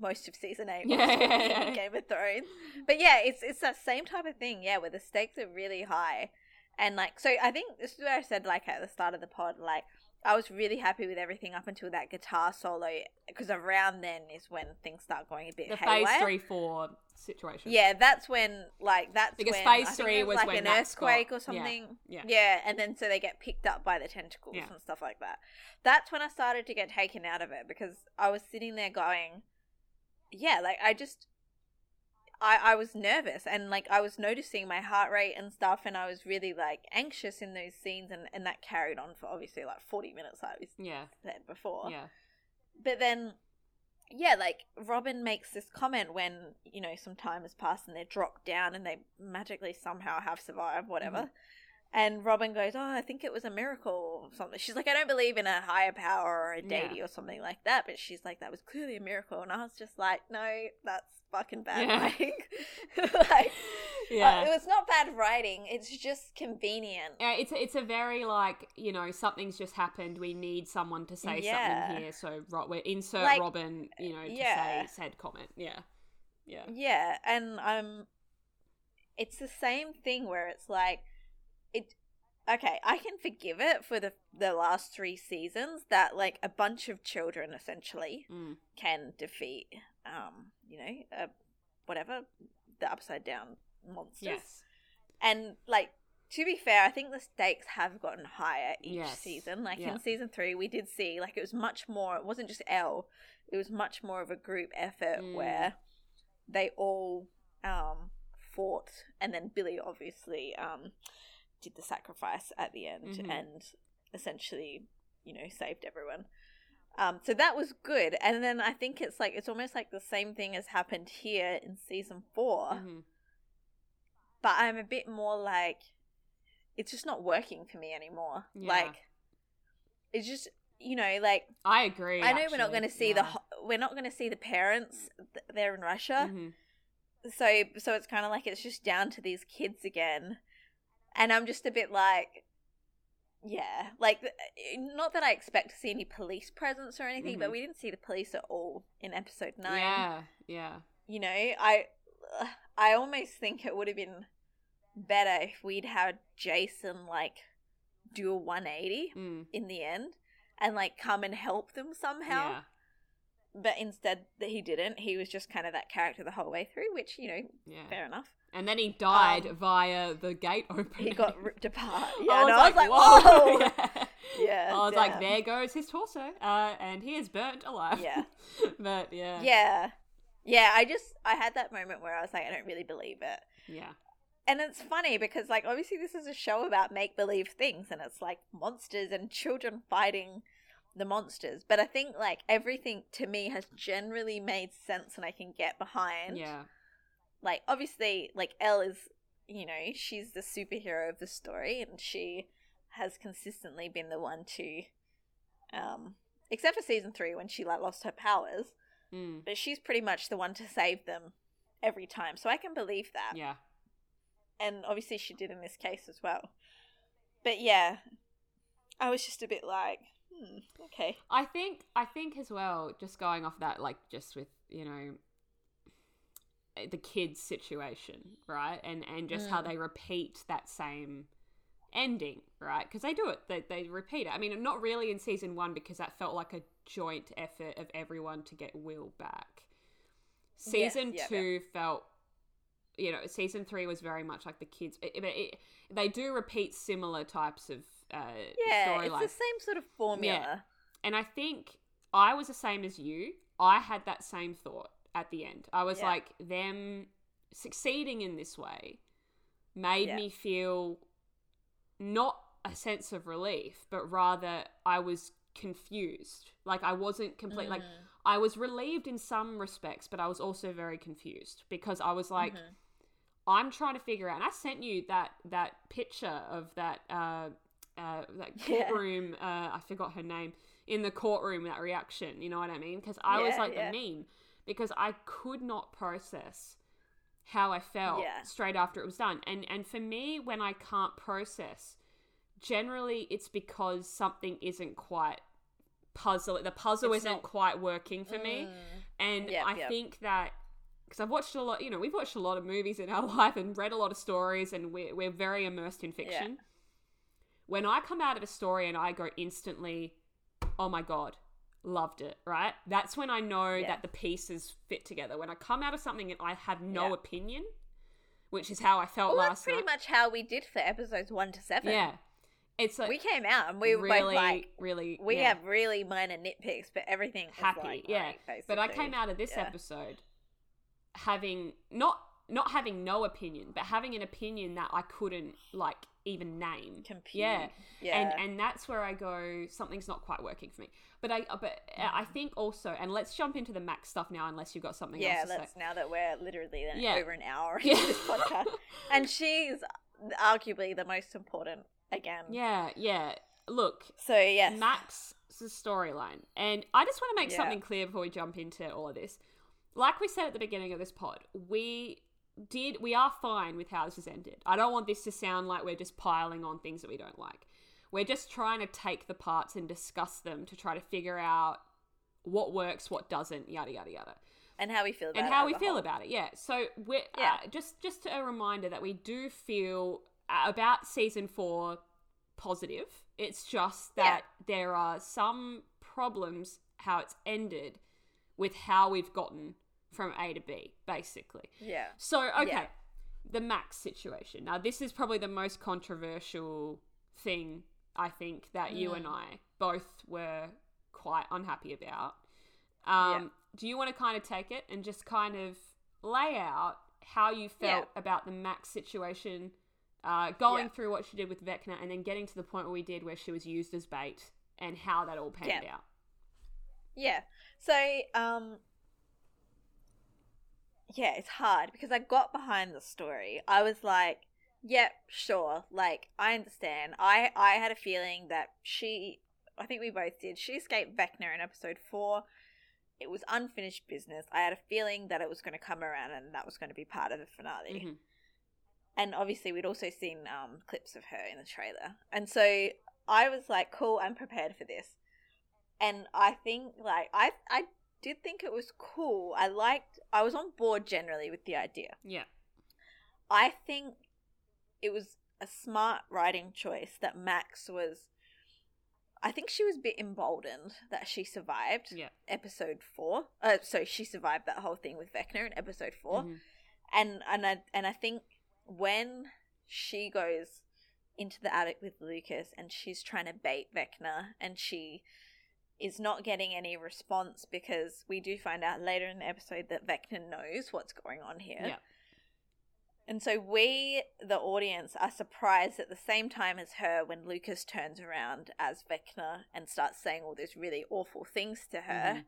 most of season eight Yeah, yeah, yeah. Game of Thrones. But yeah, it's it's that same type of thing, yeah, where the stakes are really high, and like, so I think this is where I said like at the start of the pod, like, I was really happy with everything up until that guitar solo because around then is when things start going a bit The haywire. phase three, four situation. Yeah, that's when like that's Because when, phase three it was like an Max got- earthquake or yeah, something. yeah. yeah, and then so they get picked up by the tentacles Yeah. and stuff like that. That's when I started to get taken out of it because I was sitting there going, yeah, like I just. I, I was nervous and like I was noticing my heart rate and stuff and I was really like anxious in those scenes and, and that carried on for obviously like 40 minutes like we Yeah. said before Yeah. but then yeah like robin makes this comment when you know some time has passed and they're dropped down and they magically somehow have survived whatever Mhm. And robin goes oh i think it was a miracle or something she's like i don't believe in a higher power or a Yeah. deity or something like that but she's like that was clearly a miracle and i was just like no that's fucking bad Yeah. writing [LAUGHS] like [LAUGHS] Yeah. uh, it was not bad writing it's just convenient Yeah, it's a, it's a very like you know something's just happened. We need someone to say Yeah. something here, so Ro- we insert Like, Robin, you know, to yeah. say said comment. Yeah, yeah, Yeah, and um it's the same thing where it's like okay, I can forgive it for the the last 3 seasons that like a bunch of children essentially mm. can defeat um, you know, uh, whatever the upside down monsters. yes, And like to be fair, I think the stakes have gotten higher each Yes. season. Like Yeah. in season 3 we did see like it was much more it wasn't just El. it was much more of a group effort Mm. where they all um fought and then Billy obviously um did the sacrifice at the end Mhm. and essentially, you know, saved everyone. Um, so that was good, and then I think it's like it's almost like the same thing has happened here in season 4 Mhm. but I'm a bit more like it's just not working for me anymore. Yeah. Like it's just you know like I agree. I know we're not going to see the Yeah. ho- we're not going to see the parents th- they're in Russia. Mhm. So so it's kind of like it's just down to these kids again. And I'm just a bit like yeah, like not that I expect to see any police presence or anything, but Mhm. we didn't see the police at all in episode 9 Yeah, yeah, you know, I I almost think it would have been better if we'd had Jason like do a 180 mm. in the end and like come and help them somehow. yeah, But instead that he didn't. He was just kind of that character the whole way through, which, you know, yeah. fair enough. And then he died Um, via the gate opening. He got ripped [LAUGHS] apart. Yeah, I and was I like, was like, whoa. [LAUGHS] yeah. [LAUGHS] Yeah, I was like, there goes his torso, uh, and he is burnt alive. Yeah. but yeah, Yeah. Yeah, I just I had that moment where I was like, I don't really believe it. yeah, and it's funny because like obviously this is a show about make believe things and it's like monsters and children fighting the monsters but i think like everything to me has generally made sense and i can get behind yeah, like obviously like El is you know she's the superhero of the story and she has consistently been the one to um except for season three when she like lost her powers mm. but she's pretty much the one to save them every time so i can believe that yeah. and obviously she did in this case as well. But yeah, I was just a bit like, hmm, okay, I think I think as well, just going off that, like just with you know the kids situation, right, and and just how Mm. they repeat that same ending, right? Because they do it, they they repeat it. I mean, not really in season one because that felt like a joint effort of everyone to get Will back. Yes, Season yeah, two felt. You know, season three was very much like the kids. It, it, it- they do repeat similar types of uh, yeah, it's the same sort of formula. Yeah. and I think I was the same as you. I had that same thought at the end. I was Yeah. like, them succeeding in this way made Yeah. me feel not a sense of relief, but rather I was confused. Like I wasn't complete. Like Mm. I was relieved in some respects, but I was also very confused because I was like, Mhm. I'm trying to figure out. And I sent you that that picture of that uh, uh, that [LAUGHS] Yeah. courtroom. Uh, I forgot her name in the courtroom. That reaction. You know what I mean? Because I was like yeah. the meme because I could not process how I felt Yeah. straight after it was done. And and for me, when I can't process, generally it's because something isn't quite puzzle. The puzzle It's isn't not- quite working for me. Mm. And Yep, I yep. think that because I've watched a lot, you know, we've watched a lot of movies in our [LAUGHS] life and read a lot of stories, and we're, we're very immersed in fiction. When I come out of a story and I go instantly, oh my god, loved it, right? That's when I know Yeah. that the pieces fit together. When I come out of something and I have no Yeah. opinion, which is how I felt Well, that's last pretty night. much how we did for episodes one to seven. yeah, it's like we came out and we were really, both like, really. we yeah. have really minor nitpicks, but everything happy, like, yeah. great, But I came out of this Yeah. episode having not not having no opinion, but having an opinion that I couldn't like even name. Compute. Yeah. yeah, And and that's where I go something's not quite working for me. But I uh, but uh, I mm. think also and let's jump into the Max stuff now unless you've got something yeah. else to Let's say. now that we're literally Yeah. over an hour Yeah. [LAUGHS] into this podcast, and she's arguably the most important again. Yeah, yeah. Look, So yes, Max's storyline. And I just want to make Yeah. something clear before we jump into all of this. Like we said at the beginning of this pod, we did we are fine with how this has ended. I don't want this to sound like we're just piling on things that we don't like. We're just trying to take the parts and discuss them to try to figure out what works, what doesn't, yada yada yada and how we feel about and it how we feel whole. about it. Yeah. So we're Yeah. Uh, just just a reminder that we do feel uh, about season four positive. It's just Yeah. that there are some problems how it's ended with how we've gotten from A to B, basically. Yeah, So okay, Yeah. the Max situation. Now this is probably the most controversial thing I think that you Mm. and I both were quite unhappy about. Um, Do you want to kind of take it and just kind of lay out how you felt about the Max situation, uh, going Yeah. through what she did with Vecna, and then getting to the point where we did where she was used as bait, and how that all panned Yeah. out. yeah. So um, yeah, it's hard because I got behind the story. I was like, yep, sure. Like, I understand. I I had a feeling that she, I think we both did. She escaped Vecna in episode four. It was unfinished business. I had a feeling that it was going to come around and that was going to be part of the finale. Mhm. And obviously, we'd also seen um, clips of her in the trailer. And so I was like, cool, I'm prepared for this. And I think, like, I, I did think it was cool. I liked, I was on board generally with the idea. Yeah. I think it was a smart writing choice that Max was. I think she was a bit emboldened that she survived Yeah. episode four. Uh, so she survived that whole thing with Vecna in episode 4 Mhm. and and I and I think when she goes into the attic with Lucas and she's trying to bait Vecna and she is not getting any response because we do find out later in the episode that Vecna knows what's going on here. Yeah. And so we, the audience, are surprised at the same time as her when Lucas turns around as Vecna and starts saying all those really awful things to her. Mhm.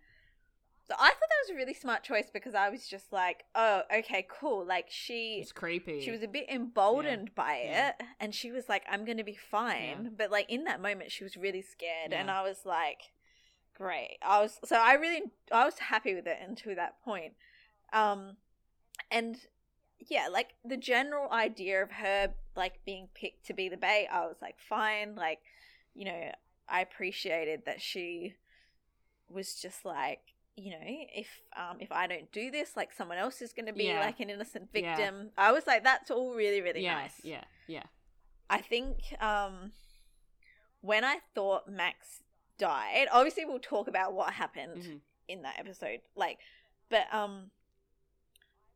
So I thought that was a really smart choice because I was just like, oh, okay, cool. Like she It's creepy. she was a bit emboldened by Yeah. it and she was like, I'm gonna be fine. Yeah. But like in that moment she was really scared and I was like, Great. I was so I really I was happy with it until that point. Um and yeah, like the general idea of her like being picked to be the bait, I was like, fine. Like, you know, I appreciated that she was just like, you know, if um if I don't do this, like someone else is gonna be Yeah. like an innocent Yeah. victim. I was like, that's all really, really yeah, nice. yeah, yeah. I think um when I thought Max died, obviously we'll talk about what happened Mhm. in that episode. Like, but um,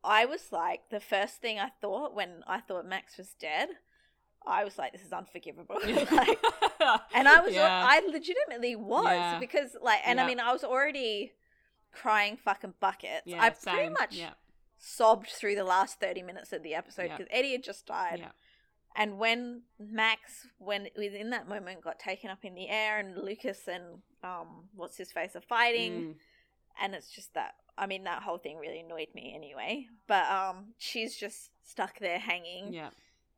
I was like the first thing I thought when I thought Max was dead. I was like, this is unforgivable. [LAUGHS] [LAUGHS] like, and I was, yeah. I legitimately was Yeah. because, like, and I mean, I was already crying fucking buckets. yeah, I pretty much yeah, sobbed through the last 30 minutes of the episode Yeah. because Eddie had just died. And when Max, when within that moment, got taken up in the air, and Lucas and um, what's his face are fighting, Mm, and it's just that. I mean, that whole thing really annoyed me anyway. But um, she's just stuck there hanging, yeah.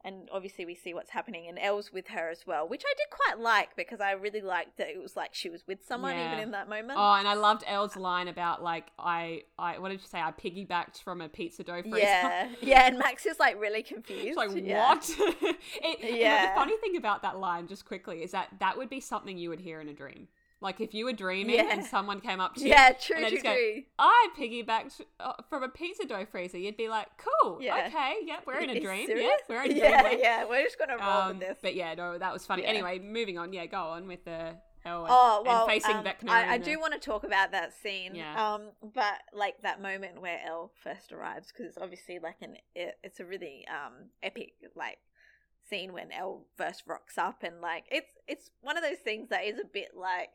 And obviously we see what's happening, and El's with her as well, which I did quite like because I really liked that it was like she was with someone Yeah. even in that moment. Oh, and I loved El's line about like I, I, what did you say? I piggybacked from a pizza dough freezer. yeah, [LAUGHS] yeah, and Max is like really confused. Like yeah. what? [LAUGHS] it, yeah. Yeah. the funny thing about that line, just quickly, is that that would be something you would hear in a dream. Like if you were dreaming Yeah. and someone came up to you, Yeah, true, and true, go, true. I piggybacked uh, from a pizza dough freezer. You'd be like, cool, Yeah. okay, yeah, we're in a dream. Yeah, we're in a yeah, dream. yeah. We're just gonna roll Um, with this. but yeah, no, that was funny. Yeah. Anyway, moving on. Yeah, go on with the and, Oh well, and facing um, Vecna. I, I do want to talk about that scene. Yeah. Um, but like that moment where El first arrives, because it's obviously like an it, it's a really um epic like scene when El first rocks up, and like it's it's one of those things that is a bit like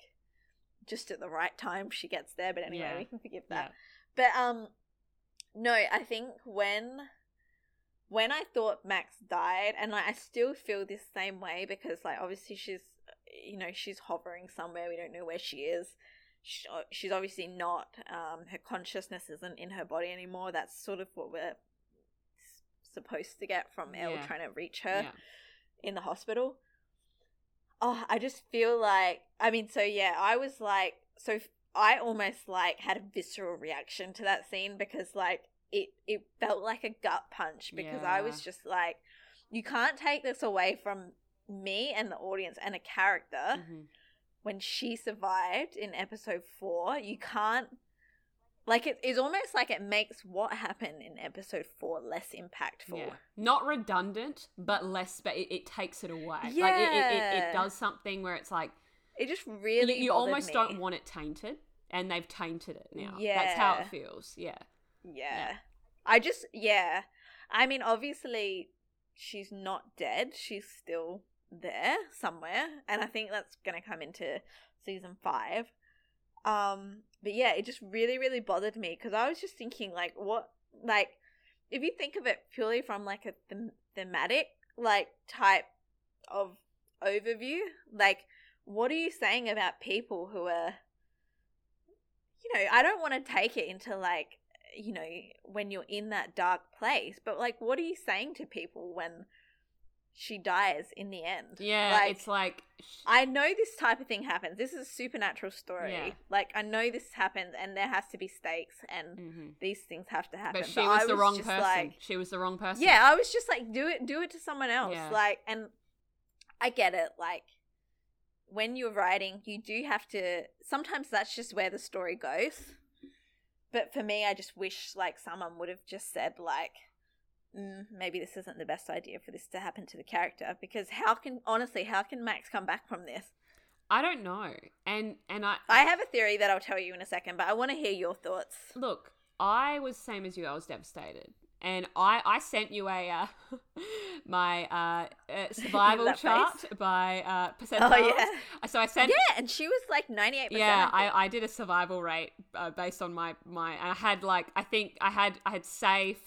just at the right time she gets there. But anyway, Yeah. we can forgive Yeah. that. But um, no, I think when when I thought Max died, and like I still feel this same way because like obviously she's you know she's hovering somewhere we don't know where she is. She, she's obviously not. Um, her consciousness isn't in her body anymore. That's sort of what we're supposed to get from El Yeah. trying to reach her Yeah. in the hospital. Oh, I just feel like I mean, so yeah, I was like, so I almost like had a visceral reaction to that scene because like it it felt like a gut punch because I was just like, you can't take this away from me and the audience and a character Mhm. when she survived in episode four. You can't. Like it is almost like it makes what happened in episode four less impactful. Yeah. Not redundant, but less, but it, it takes it away. Like, it, it, it, Yeah. it does something where it's like, It just really you bothered almost me. don't want it tainted, and they've tainted it now. Yeah, That's how it feels. Yeah. Yeah. I just yeah. I mean obviously she's not dead. She's still there somewhere and I think that's going to come into season 5. Um but yeah, it just really really bothered me cuz I was just thinking like what like if you think of it purely from like a them- thematic like type of overview, like what are you saying about people who are you know, I don't want to take it into like, you know, when you're in that dark place, but like, what are you saying to people when she dies in the end? Yeah. Like, it's like, I know this type of thing happens. This is a supernatural story. Yeah. Like, I know this happens and there has to be stakes and Mhm. these things have to happen. but she I was the wrong person. like- she was the wrong person. yeah, I was just like, do it, do it to someone else. Yeah. Like, and I get it. Like, when you're writing, you do have to. Sometimes that's just where the story goes. But for me, I just wish like someone would have just said like, mm, maybe this isn't the best idea for this to happen to the character because how can honestly how can Max come back from this? I don't know. And, and I, I have a theory that I'll tell you in a second, but I want to hear your thoughts. Look, I was same as you. I was devastated, and I I sent you a uh, [LAUGHS] my uh, uh, [LAUGHS] survival chart face? by uh, percentiles. Oh yeah, So I sent. yeah, and she was like ninety eight. Yeah, I, I did a survival rate uh, based on my my. I had like I think I had I had safe.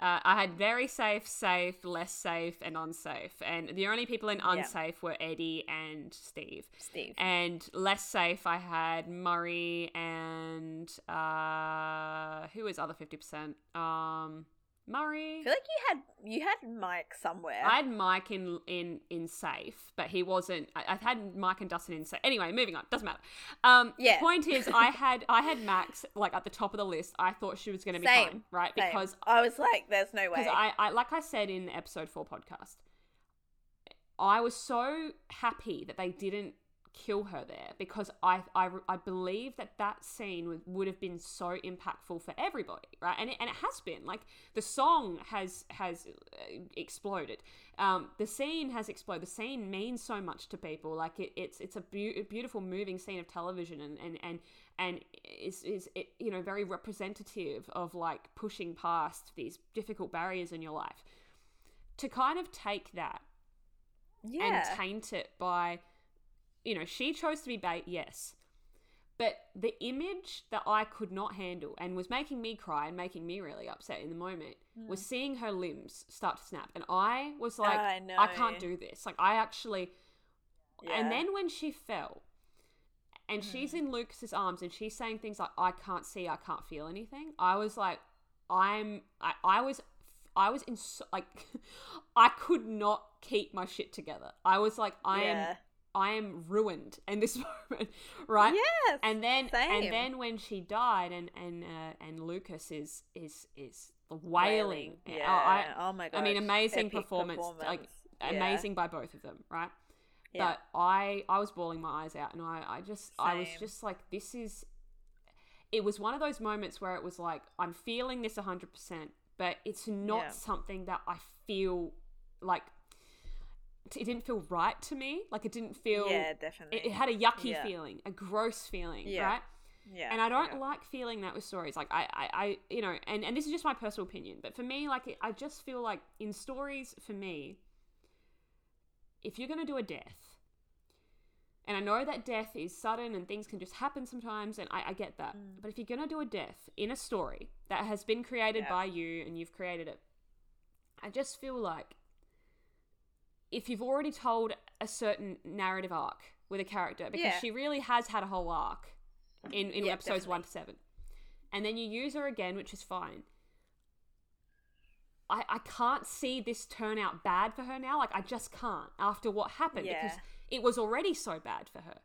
Uh, I had very safe, safe, less safe, and unsafe. And the only people in Yeah. unsafe were Eddie and Steve. Steve. And less safe, I had Murray and uh, who was other fifty percent? Um, Murray. I feel like you had you had Mike somewhere. I had Mike in in in safe, but he wasn't. I, I had Mike and Dustin in safe. Anyway, moving on. Doesn't matter. Um, Yeah. Point is, I [LAUGHS] had I had Max like at the top of the list. I thought she was going to be Same. fine, right? Same. Because I was like, "There's no way." because I, I like I said in the episode four podcast, I was so happy that they didn't kill her there because I I, I believe that that scene would, would have been so impactful for everybody, right? And it, and it has been like the song has has uh, exploded. Um, the scene has exploded. The scene means so much to people. Like it, it's it's a, a beautiful, moving scene of television, and and and and is is it you know very representative of like pushing past these difficult barriers in your life. To kind of take that yeah. and taint it by, you know, she chose to be bait, yes. But the image that I could not handle and was making me cry and making me really upset in the moment hmm. was seeing her limbs start to snap. And I was like, I. I can't do this. Like, I actually. Yeah. And then when she fell, and hmm. she's in Lucas's arms and she's saying things like, I can't see, I can't feel anything, I was like, I'm. I, I was. I was in so, like, [LAUGHS] I could not keep my shit together. I was like, I am yeah. I am ruined in this [LAUGHS] moment, right? Yes. And then same. and then when she died and and uh, and Lucas is is is wailing. Yeah. I, oh my god. I mean amazing performance, like Yeah. amazing by both of them, right? Yeah. But I I was bawling my eyes out, and I I just I was just like, this is. It was one of those moments where it was like, I'm feeling this 100%, but it's not Yeah. something that I feel like. It didn't feel right to me. Like it didn't feel. yeah, definitely. It, it had a yucky Yeah. feeling, a gross feeling, Yeah. right? yeah, and I don't yeah. like feeling that with stories. Like I, I, I, you know, and and this is just my personal opinion, but for me, like I just feel like in stories, for me, if you're gonna do a death, and I know that death is sudden and things can just happen sometimes, and I, I get that. Mm. But if you're gonna do a death in a story that has been created Yeah. by you and you've created it, I just feel like if you've already told a certain narrative arc with a character, because Yeah. she really has had a whole arc in, in Yeah, episodes definitely. one to seven, and then you use her again, which is fine. I, I can't see this turn out bad for her now. Like I just can't after what happened Yeah. because it was already so bad for her,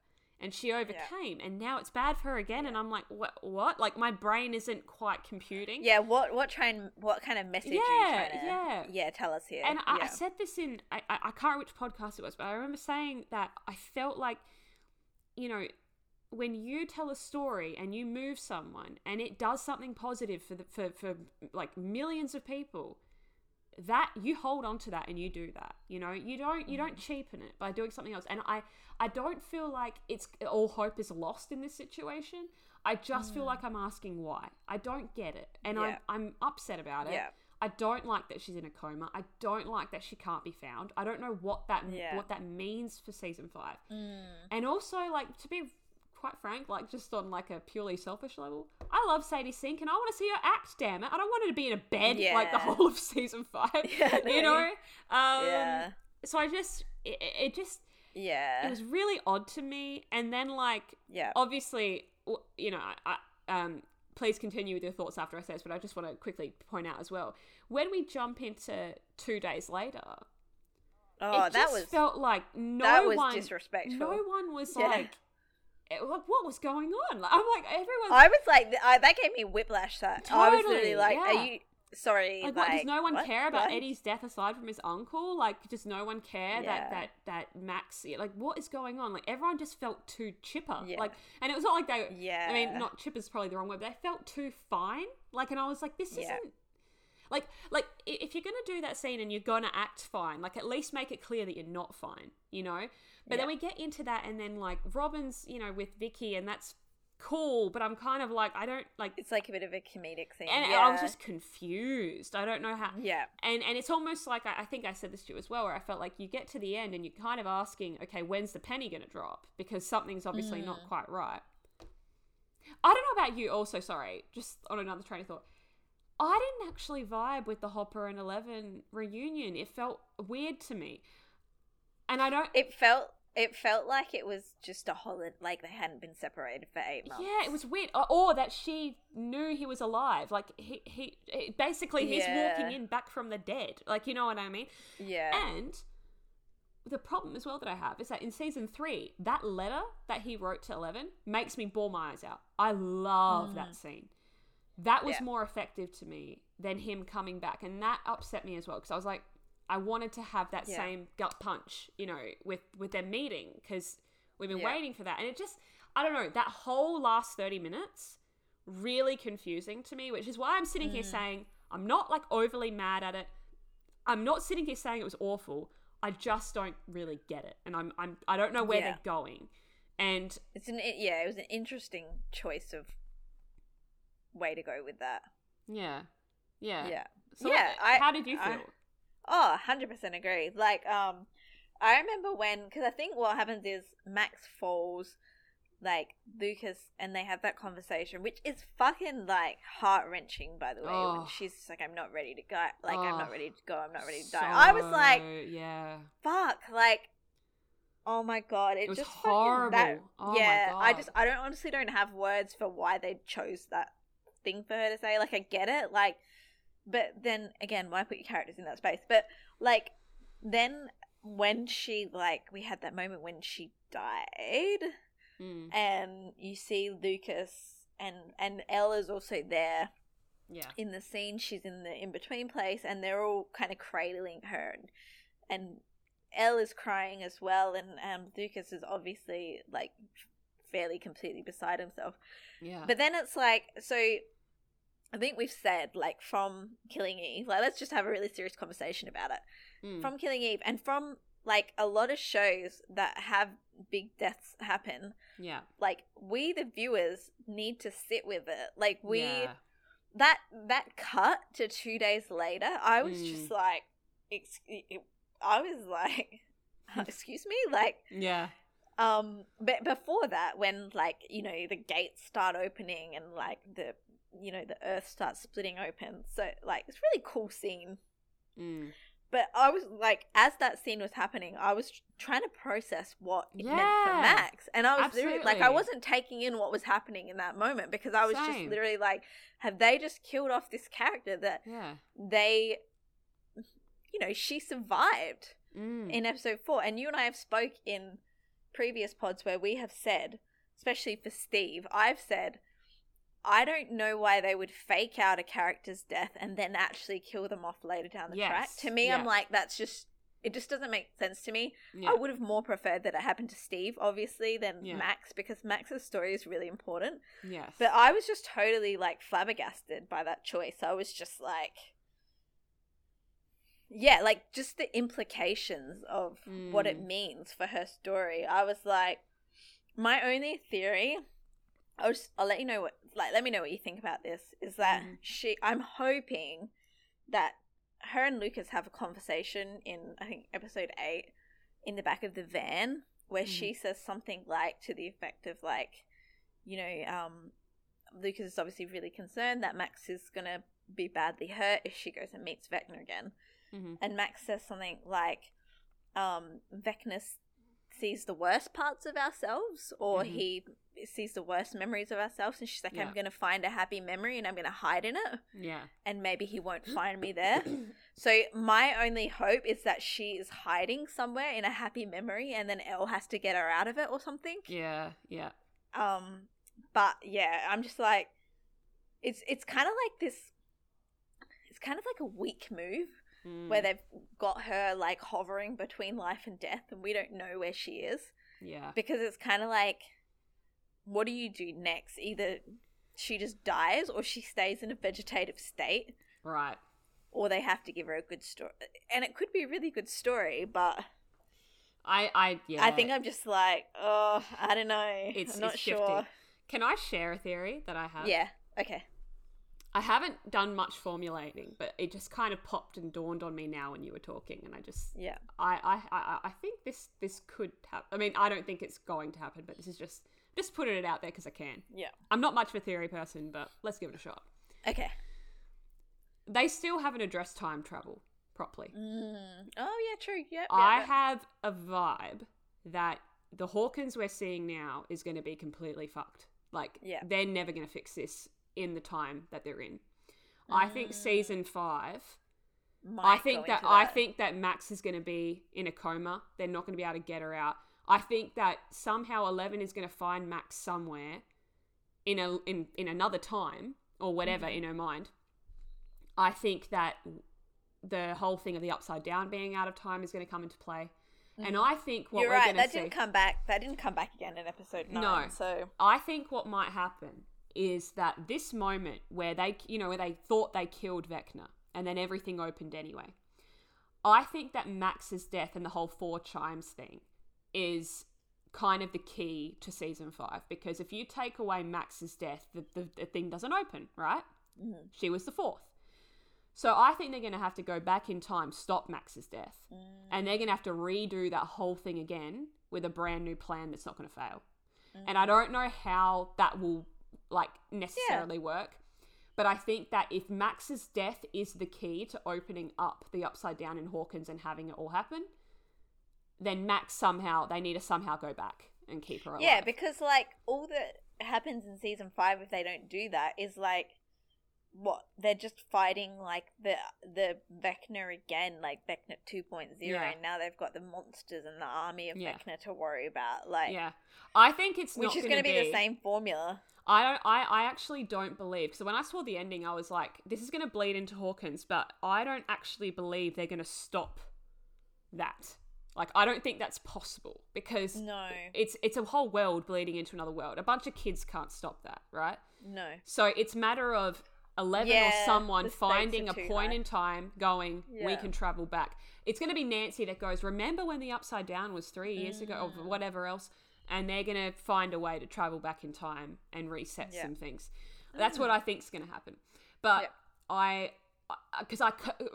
and she overcame, and now it's bad for her again. And I'm like, what? What? Like my brain isn't quite computing. Yeah, what what trying what kind of message are Yeah, you trying to yeah. yeah tell us here? And I, I said this in I, I I can't remember which podcast it was, but I remember saying that I felt like, you know, when you tell a story and you move someone and it does something positive for the for, for like millions of people, that you hold on to that and you do that. You know, you don't you don't mm. cheapen it by doing something else. And I I don't feel like it's all hope is lost in this situation. I just feel like I'm asking why. I don't get it, and Yeah. I'm I'm upset about it. Yeah. I don't like that she's in a coma. I don't like that she can't be found. I don't know what that Yeah. what that means for season five. Mm. And also, like to be quite frank, like just on like a purely selfish level, I love Sadie Sink and I want to see her act. Damn it, I don't want her to be in a bed like the whole of season five. [LAUGHS] Yeah, [LAUGHS] you know. Um, yeah. So I just it, it just Yeah. it was really odd to me. And then like yeah. obviously, you know, I, um, please continue with your thoughts after I say this, but I just want to quickly point out as well when we jump into two days later, oh, it that just was felt like no that was one, disrespectful. no one was Yeah. like, it, like, what was going on? Like, I'm like, everyone. I was like, I, that gave me whiplash. That I was literally like, yeah. are you sorry? like, Like, what, does no one what? care about What? Eddie's death aside from his uncle? Like, does no one care Yeah. that that that Max? Like, what is going on? Like, everyone just felt too chipper. Yeah. Like, and it was not like they. Yeah. I mean, not chipper's probably the wrong word. But they felt too fine. Like, and I was like, this Yeah. isn't. Like, like if you're gonna do that scene and you're gonna act fine, like at least make it clear that you're not fine, you know. But then we get into that, and then like Robin's, you know, with Vicky, and that's cool. But I'm kind of like, I don't like, It's like a bit of a comedic thing. and yeah. I was just confused. I don't know how yeah. and and it's almost like I, I think I said this to you as well, where I felt like you get to the end and you're kind of asking, okay, when's the penny going to drop? Because something's obviously Mm. not quite right. I don't know about you. Also, sorry, just on another train of thought. I didn't actually vibe with the Hopper and Eleven reunion. It felt weird to me, and I don't. It felt it felt like it was just a holiday, like they hadn't been separated for eight months. Yeah, it was weird. Or, or that she knew he was alive. Like he, he, he basically he's Yeah. walking in back from the dead. Like you know what I mean? Yeah. And the problem as well that I have is that in season three, that letter that he wrote to Eleven makes me bore my eyes out. I love that scene. That was Mm. Yeah. more effective to me than him coming back, and that upset me as well because I was like, I wanted to have that Yeah. same gut punch, you know, with with their meeting because we've been Yeah. waiting for that, and it just, I don't know, that whole last thirty minutes really confusing to me, which is why I'm sitting Mm. here saying I'm not like overly mad at it. I'm not sitting here saying it was awful. I just don't really get it, and I'm I'm I don't know where Yeah. they're going, and It's an yeah, it was an interesting choice of way to go with that. yeah, yeah, Yeah. So Yeah, what- I- how did you I- feel? Oh, 100% agree. Like um I remember when cuz I think what happens is Max falls like Lucas and they have that conversation which is fucking like heart-wrenching by the way Oh. when she's just like I'm not ready to go like I'm not Oh, ready to go I'm not ready to die. I was like yeah, fuck like oh my god it, It was just fucking that horrible. Oh my yeah i just i don't honestly don't have words for why they chose that thing for her to say like i get it like but then again why put your characters in that space but like then when she like we had that moment when she died Mm, and you see lucas and and ella's also there yeah, in the scene she's in the in between place and they're all kind of cradling her and, and Elle is crying as well, and um, Lucas is obviously like fairly completely beside himself. Yeah. But then it's like, so I think we've said, like, from Killing Eve, like, let's just have a really serious conversation about it. Mm. From Killing Eve, and from like a lot of shows that have big deaths happen, yeah. like, we, the viewers, need to sit with it. Like, we, yeah. that, that cut to two days later, I was Mm. just like, I was like, [LAUGHS] [LAUGHS] excuse me? Like, Yeah. um, but before that, when like you know the gates start opening and like the you know the earth starts splitting open, so like it's a really cool scene. Mm. But I was like, as that scene was happening, I was trying to process what it meant for Max, and I was literally like, I wasn't taking in what was happening in that moment because I was just literally like, have they just killed off this character that Yeah. they, you know, she survived Mm. in episode four, and you and I have spoke in previous pods where we have said, especially for Steve, I've said, I don't know why they would fake out a character's death and then actually kill them off later down the track. To me, I'm like, that's just. It just doesn't make sense to me. yeah. I would have more preferred that it happened to Steve, obviously, than Yeah. Max, because Max's story is really important. yes. But I was just totally like flabbergasted by that choice. I was just like, yeah, like just the implications of what it Mm. means for her story. I was like, my only theory, I'll, just, I'll let you know what, like, let me know what you think about this, is that Mhm. she, I'm hoping that her and Lucas have a conversation in, I think, episode eight in the back of the van where she says something like to the effect of like, you know, um, Lucas is obviously really concerned that Max is gonna be badly hurt if she goes and meets Vecna again. Mhm. And Max says something like, um, Vecna s- sees the worst parts of ourselves, or Mhm. he sees the worst memories of ourselves, and she's like, Yeah. I'm gonna find a happy memory and I'm gonna hide in it, Yeah. and maybe he won't [CLEARS THROAT] find me there. So my only hope is that she is hiding somewhere in a happy memory, and then Elle has to get her out of it or something. Yeah. Yeah. Um, but yeah, I'm just like, it's it's kind of like this. It's kind of like a weak move Mm. where they've got her like hovering between life and death, and we don't know where she is Yeah. because it's kind of like, what do you do next? Either she just dies, or she stays in a vegetative state, Right. or they have to give her a good story, and it could be a really good story, but. I. I. Yeah. I think I'm just like, oh, I don't know. It's I'm not it's sure. shifty. Can I share a theory that I have? Yeah. Okay. I haven't done much formulating, but it just kind of popped and dawned on me now when you were talking, and I just Yeah. I I I, I think this this could happen. I mean, I don't think it's going to happen, but this is just just putting it out there because I can. Yeah. I'm not much of a theory person, but let's give it a shot. Okay. They still haven't addressed time travel properly. Mm. Oh yeah, true. Yep. I have a vibe that the Hawkins we're seeing now is going to be completely fucked. Like, Yeah. they're never going to fix this in the time that they're in. I think Mm. season five. I think go that, I think that Max is going to be in a coma. They're not going to be able to get her out. I think that somehow Eleven is going to find Max somewhere in a in in another time or whatever Mm-hmm. in her mind. I think that the whole thing of the upside down being out of time is going to come into play. And I think what Mm-hmm. You're we're right. going That to see didn't come back. That didn't come back again in episode nine. No. So I think what might happen is that this moment where they, you know, where they thought they killed Vecna and then everything opened anyway. I think that Max's death and the whole four chimes thing is kind of the key to season five because if you take away Max's death, the, the, the thing doesn't open, right? Mhm. She was the fourth. So I think they're going to have to go back in time, stop Max's death, Mm. and they're going to have to redo that whole thing again with a brand new plan that's not going to fail. And I don't know how that will like necessarily work, but I think that if Max's death is the key to opening up the upside down in Hawkins and having it all happen, then Max somehow they need to somehow go back and keep her alive. yeah, because like all that happens in season five, if they don't do that, is like what they're just fighting like the the Vecna again, like Vecna 2.0, Yeah. and now they've got the monsters and the army of Yeah. Vecna to worry about. Like, yeah. I think it's which is going to be the same formula. I don't. I, I actually don't believe. So when I saw the ending, I was like, "This is going to bleed into Hawkins," but I don't actually believe they're going to stop that. Like I don't think that's possible because No. it's it's a whole world bleeding into another world. A bunch of kids can't stop that, right? No. So it's matter of Eleven Yeah, or someone finding a point high. in time, going, we can travel back. It's going to be Nancy that goes, remember when the Upside Down was three years ago, Mm. or whatever else, and they're going to find a way to travel back in time and reset Yeah. some things. That's what I think's going to happen. But Yeah. I, because I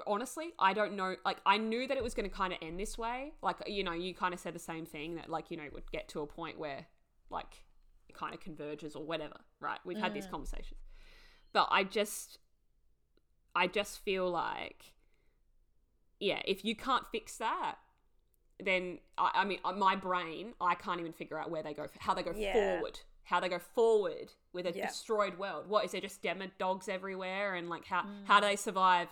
honestly, I don't know. Like, I knew that it was going to kind of end this way. Like, you know, you kind of said the same thing that, like, you know, it would get to a point where, like, it kind of converges or whatever, right? We've had these Mm. conversations. But I just, I just feel like, yeah, if you can't fix that, then I, I mean, uh, my brain, I can't even figure out where they go, how they go Yeah. forward, how they go forward with a Yeah. destroyed world. What is there just demo dogs everywhere, and like how Mm. how do they survive?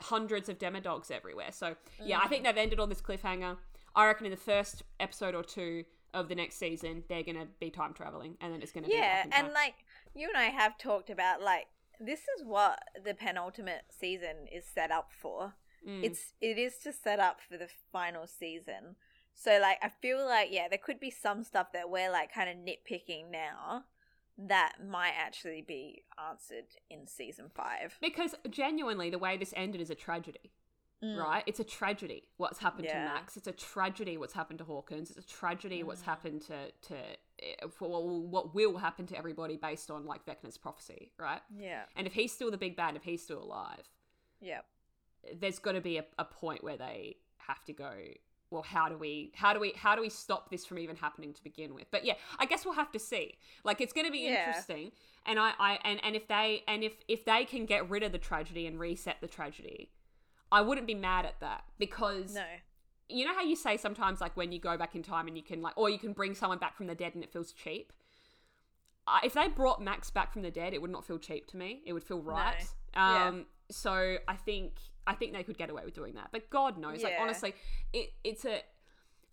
Hundreds of demodogs everywhere. So yeah, I Mm. think they've ended on this cliffhanger. I reckon in the first episode or two of the next season, they're gonna be time traveling, and then it's gonna be Yeah, time. and like you and I have talked about, like this is what the penultimate season is set up for. Mm. It's it is to set up for the final season. So like I feel like yeah, there could be some stuff that we're like kind of nitpicking now that might actually be answered in season five. because genuinely, the way this ended is a tragedy. Mm. right? It's a tragedy what's happened Yeah. to Max. It's a tragedy what's happened to Hawkins. It's a tragedy what's Mm. happened to to eh, for what will happen to everybody based on like Vecna's prophecy, right? Yeah. And if he's still the big bad, if he's still alive, Yeah. There's got to be a, a point where they have to go. Well, how do we how do we how do we stop this from even happening to begin with? But yeah, I guess we'll have to see. Like it's going to be Yeah. interesting, and I, I and and if they and if if they can get rid of the tragedy and reset the tragedy, I wouldn't be mad at that because No. you know how you say sometimes like when you go back in time and you can like or you can bring someone back from the dead and it feels cheap if they brought max back from the dead it would not feel cheap to me it would feel right Yeah. um so i think i think they could get away with doing that but god knows like honestly it it's a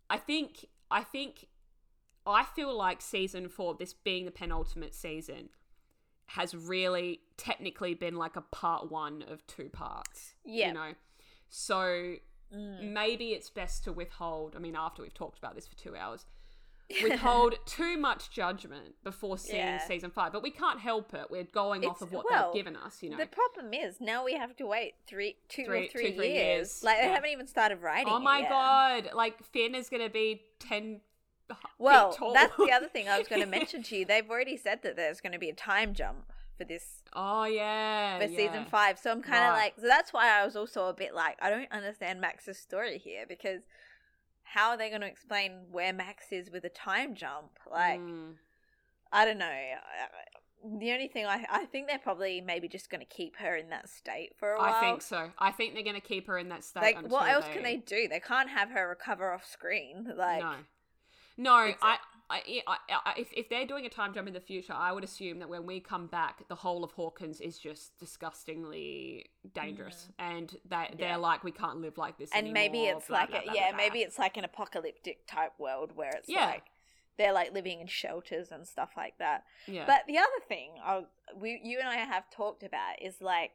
i think i think i feel like season 4 this being the penultimate season has really technically been like a part 1 of two parts Yeah. you know so Mm. maybe it's best to withhold. I mean, after we've talked about this for two hours, withhold [LAUGHS] too much judgment before seeing Yeah. season five. But we can't help it. We're going off of what well, they've given us. You know. The problem is now we have to wait three, two Three- or three, two, three years. years. Like they haven't even started writing. oh my god! Like Finn is gonna be ten. Well, that's the other thing I was going [LAUGHS] to mention to you. They've already said that there's going to be a time jump for this Oh yeah. for yeah. season five. So I'm kind of Right. like, so that's why I was also a bit like, I don't understand Max's story here because how are they going to explain where Max is with a time jump? Like, Mm. I don't know. The only thing I I think they're probably maybe just going to keep her in that state for a while. I think so. I think they're gonna keep her in that state. Like, until what else can they do? They can't have her recover off screen. Like, no, no. I, I, I, I, if if they're doing a time jump in the future, I would assume that when we come back, the whole of Hawkins is just disgustingly dangerous, and they they're. Yeah. like, we can't live like this. and maybe it's blah, like blah, blah, yeah maybe it's like an apocalyptic type world where it's Yeah. like they're like living in shelters and stuff like that yeah. but the other thing I, we you and i have talked about is like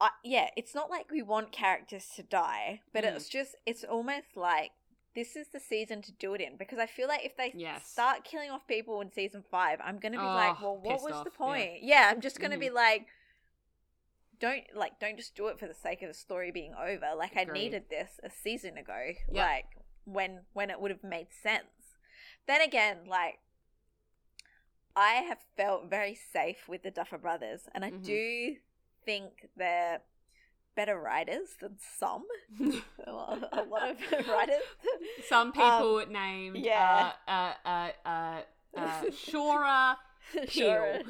I, yeah it's not like we want characters to die but Mm. it's just it's almost like this is the season to do it in because i feel like if they Yes. start killing off people in season five i'm gonna be like Oh, well what was off, the point yeah, i'm just gonna be Mhm. like don't like don't just do it for the sake of the story being over like i needed this a season ago Yep. like when when it would have made sense then again like i have felt very safe with the duffer brothers and i Mhm. do think they're better writers than some [LAUGHS] a lot of [LAUGHS] writers Some people named Um, yeah. uh, uh, uh, uh, uh, [LAUGHS] Shora Peel.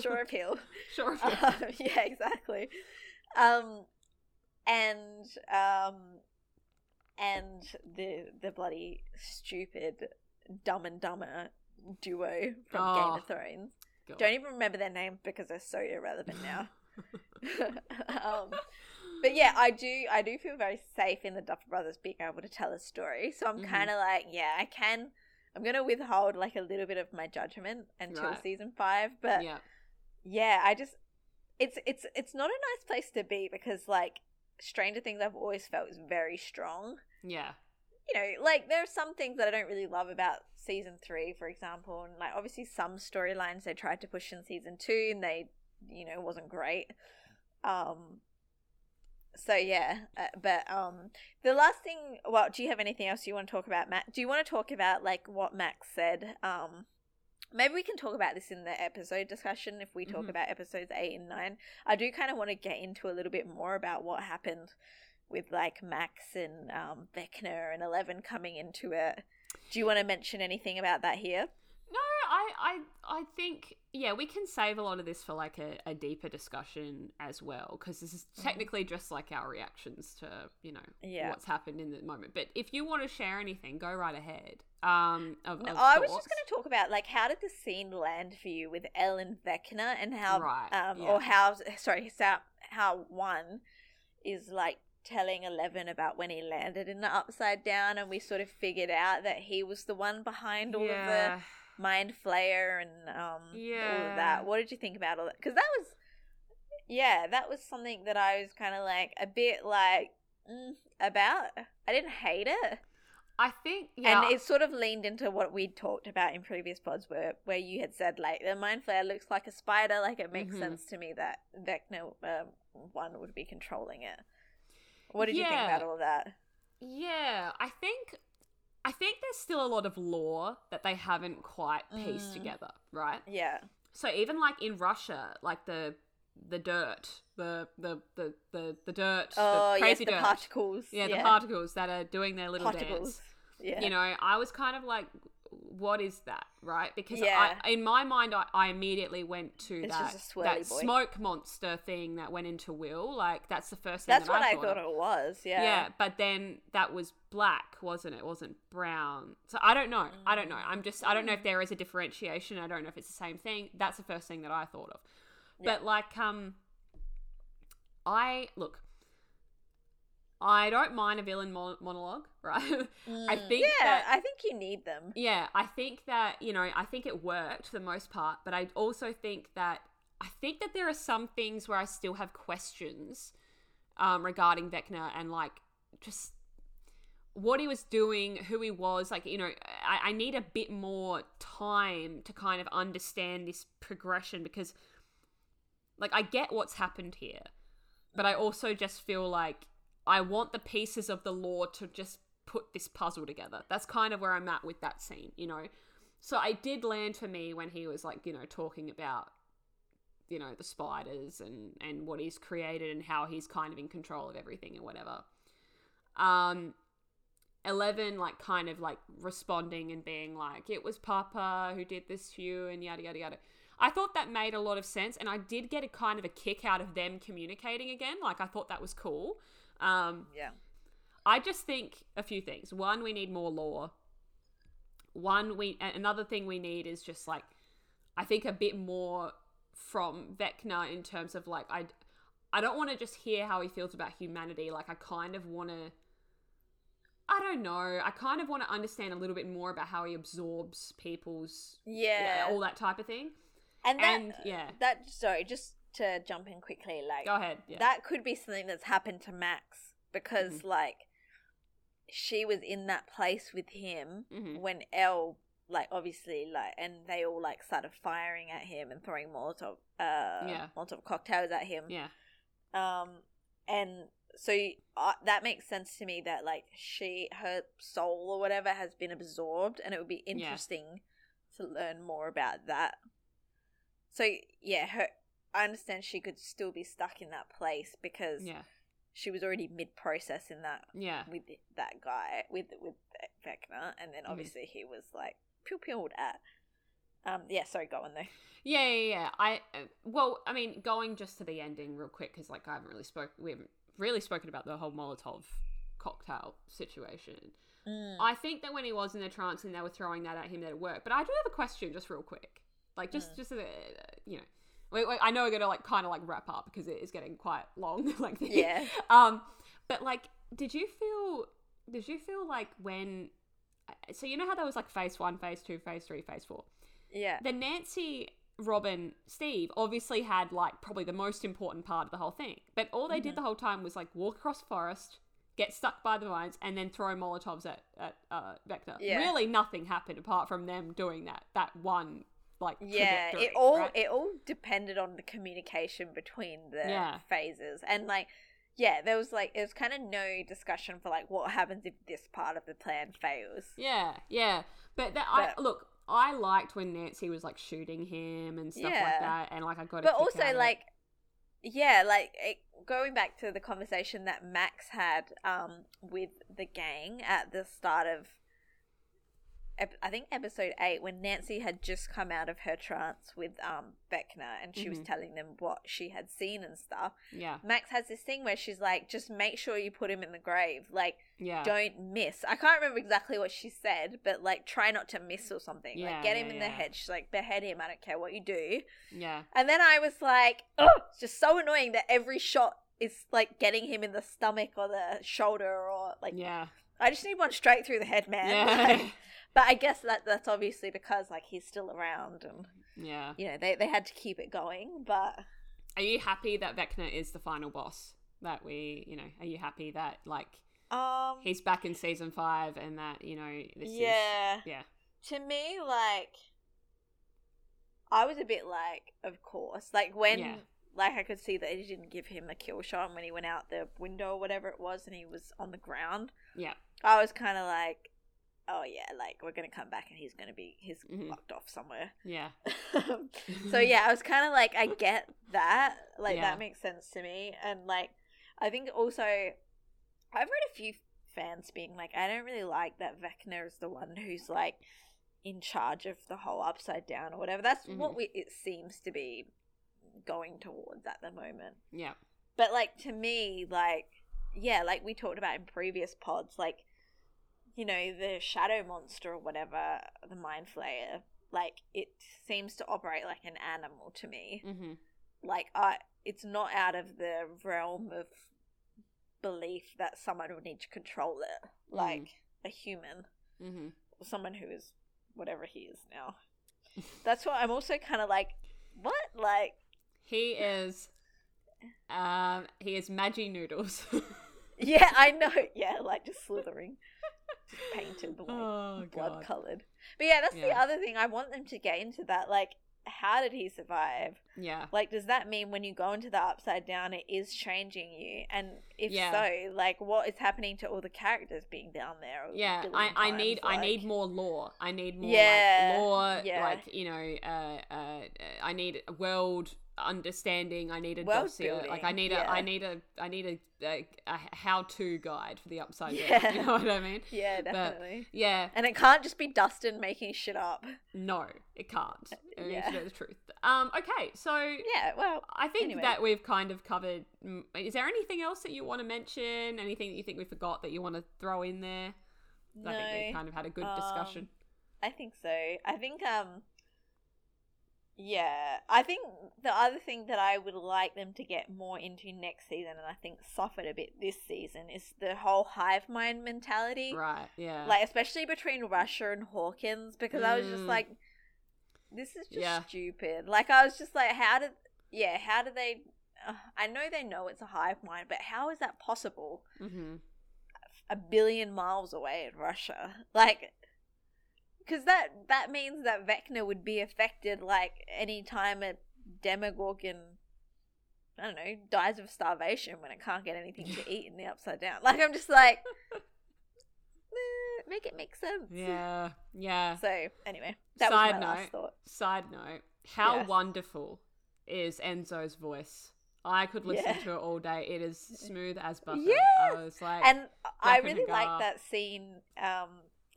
sure appeal Shora Peel. um, yeah, exactly. Um, and um, and the the bloody stupid Dumb and Dumber duo from Game Oh, of Thrones. God. Don't even remember their name because they're so irrelevant now. um, but yeah, I do I do feel very safe in the Duffer Brothers being able to tell a story. So I'm Mhm. kind of like, yeah, I can. I'm gonna withhold like a little bit of my judgment until Right. season five, but yeah. yeah, I just it's it's it's not a nice place to be because like Stranger Things I've always felt is very strong. Yeah. You know, like there are some things that I don't really love about season three, for example, and like obviously some storylines they tried to push in season two and they, you know, wasn't great. Um. So yeah, uh, but um, the last thing. Well, do you have anything else you want to talk about, Matt? Do you want to talk about like what Max said? Um, maybe we can talk about this in the episode discussion if we talk Mhm. about episodes eight and nine. I do kind of want to get into a little bit more about what happened with like Max and um, Vecna and Eleven coming into it. Do you want to mention anything about that here? I, I, I think yeah, we can save a lot of this for like a, a deeper discussion as well because this is Mhm. technically just like our reactions to you know Yeah. what's happened in the moment. But if you want to share anything, go right ahead. Um, of, No, of I was just going to talk about like how did the scene land for you with Ellen Vecna and how Right, um yeah. or how sorry how how one is like telling Eleven about when he landed in the upside down and we sort of figured out that he was the one behind all of the yeah. Mind flayer and um all Yeah. of that. What did you think about all that? Because that was yeah, that was something that I was kind of like a bit like mm, about. I didn't hate it. I think yeah. And it sort of leaned into what we'd talked about in previous pods where where you had said like the mind flayer looks like a spider, like it makes Mhm. sense to me that Vecna um, one would be controlling it. What did you think about all of that? Yeah, I think I think there's still a lot of lore that they haven't quite pieced Mm. together, right? Yeah. So even like in Russia, like the the dirt, the the the the, the dirt, Oh the yes, crazy the dirt. particles. yeah, the particles that are doing their little Particles. dance. Yeah. You know, I was kind of like, what is that, right? Because Yeah. I, in my mind, I, I immediately went to It's that just a swirly that smoke monster thing that went into Will. Like that's the first thing. That's that what I thought thought it was. Yeah. Yeah, but then that was black, wasn't it? It wasn't brown. So I don't know. I don't know. I'm just I don't know if there is a differentiation. I don't know if it's the same thing. That's the first thing that I thought of. Yeah. But like um I look I don't mind a villain mon- monologue, [LAUGHS] right? I Mm, think Yeah, that- I think you need them. yeah, I think that, you know, I think it worked for the most part, but I also think that I think that there are some things where I still have questions um, regarding Vecna and like just what he was doing, who he was. Like, you know, I, I need a bit more time to kind of understand this progression because, like, I get what's happened here, but I also just feel like I want the pieces of the lore to just put this puzzle together. That's kind of where I'm at with that scene, you know. So I did land for me when he was like, you know, talking about you know the spiders and and what he's created and how he's kind of in control of everything and whatever. Um 11 like kind of like responding and being like it was papa who did this to you and yada yada yada i thought that made a lot of sense and i did get a kind of a kick out of them communicating again like i thought that was cool um Yeah. I just think a few things. One, we need more lore. One, we another thing we need is just like I think a bit more from Vecna in terms of like I I don't want to just hear how he feels about humanity. Like I kind of want to I don't know. I kind of want to understand a little bit more about how he absorbs people's Yeah. all that type of thing. and that, and, yeah. That sorry, just to jump in quickly, like Go ahead. Yeah. that could be something that's happened to Max because Mm-hmm. like she was in that place with him Mhm. when Elle like obviously like and they all like started firing at him and throwing Molotov uh Yeah. Molotov cocktails at him. yeah. Um and so uh, that makes sense to me that like she her soul or whatever has been absorbed and it would be interesting to learn more about that. So yeah, her I understand she could still be stuck in that place because Yeah. she was already mid process in that Yeah. with that guy with with Vecna, and then Mhm. obviously he was like pew pewed at. Um, yeah, sorry, go on though. Yeah, yeah, yeah. I uh, well, I mean, going just to the ending real quick because like I haven't really spoke, we haven't really spoken about the whole Molotov cocktail situation. Mm. I think that when he was in the trance and they were throwing that at him, that it worked. But I do have a question, just real quick, like just Mm. just uh, you know. Wait, wait, I know we're gonna like kind of like wrap up because it is getting quite long. [LAUGHS] like the- Yeah. Um, but like, did you feel? Did you feel like when? So you know how there was like phase one, phase two, phase three, phase four Yeah. the Nancy Robin, Steve obviously had like probably the most important part of the whole thing. But all they did Mm-hmm. the whole time was like walk across forest, get stuck by the vines, and then throw Molotovs at at uh, Vecna. Yeah. Really, nothing happened apart from them doing that that one like yeah it all right? it all depended on the communication between the Yeah. phases and like yeah there was like it was kind of no discussion for like what happens if this part of the plan fails Yeah, yeah. But that I look, I liked when Nancy was like shooting him and stuff Yeah. like that, and like I got. But also like yeah like it, going back to the conversation that max had um with the gang at the start of I think episode 8 when Nancy had just come out of her trance with um Vecna and she was Mhm. telling them what she had seen and stuff yeah, Max has this thing where she's like just make sure you put him in the grave. Like yeah, don't miss. I can't remember exactly what she said but like try not to miss or something. Yeah, like get him yeah, in the head. She's like behead him. I don't care what you do. Yeah, and then I was like, oh, it's just so annoying that every shot is like getting him in the stomach or the shoulder or like yeah, I just need one straight through the head, man. yeah, [LAUGHS] but I guess that that's obviously because like he's still around and yeah. you know they they had to keep it going. But Are you happy that Vecna is the final boss? That we, you know, are you happy that like um, he's back in season five and that you know this yeah, is yeah, to me like I was a bit like, of course, like when. Yeah. Like I could see that he didn't give him a kill shot when he went out the window or whatever it was, and he was on the ground. yeah, I was kind of like, oh yeah, like we're gonna come back and he's gonna be he's Mhm. locked off somewhere. [LAUGHS] yeah, so yeah, I was kind of like, I get that, like Yeah. that makes sense to me, and like I think also I've read a few fans being like, I don't really like that Vecna is the one who's like in charge of the whole upside down or whatever. That's what Mhm. we it seems to be going towards at the moment. yeah, But like to me, like yeah, like we talked about in previous pods, like you know the shadow monster or whatever, the mind flayer, like it seems to operate like an animal to me. mm-hmm. Like I, it's not out of the realm of belief that someone would need to control it, like a human Mm-hmm. or someone who is whatever he is now. [LAUGHS] That's why I'm also kind of like, what, like. He is, um, he is Maggi Noodles. [LAUGHS] Yeah, I know. Yeah, like just slithering, painted like oh blood colored. But yeah, that's the other thing. I want them to get into that. Like, how did he survive? Yeah. Like, does that mean when you go into the upside down, it is changing you? And if Yeah. so, like, what is happening to all the characters being down there? Yeah, I, I times? need I need more lore. I need more Yeah, like lore. yeah. Like you know, uh, uh, I need a world understanding. I need a World dossier. Like I need a yeah. I need a I need a, a, a how to guide for the upside down. Yeah. You know what I mean? Yeah, definitely. Yeah. And it can't just be Dustin making shit up. No, it can't. I mean, Yeah. to know the truth. Um. Okay. So Yeah, well, I think Anyway. that we've kind of covered. mm, Is there anything else that you want to mention? Anything that you think we forgot that you want to throw in there? no. I think we kind of had a good Um, discussion. I think so. I think um yeah, I think the other thing that I would like them to get more into next season and I think suffered a bit this season is the whole hive mind mentality. Right. Yeah. Like especially between Russia and Hawkins because I was just Mm. like this is just Yeah. stupid. Like I was just like how did yeah, how do they uh, I know they know it's a hive mind, but how is that possible? mm-hmm. a billion miles away in Russia. Like, because that that means that Vecna would be affected like any time a Demogorgon, I don't know, dies of starvation when it can't get anything to eat in the Upside Down. [LAUGHS] Like, I'm just like, [LAUGHS] eh, make it make sense. Yeah. Yeah. So anyway, that Side was my note. last thought. Side note: How Yes. wonderful is Enzo's voice? I could listen Yeah. to it all day. It is smooth as butter. Yeah. I was like, And I really like that scene. Um,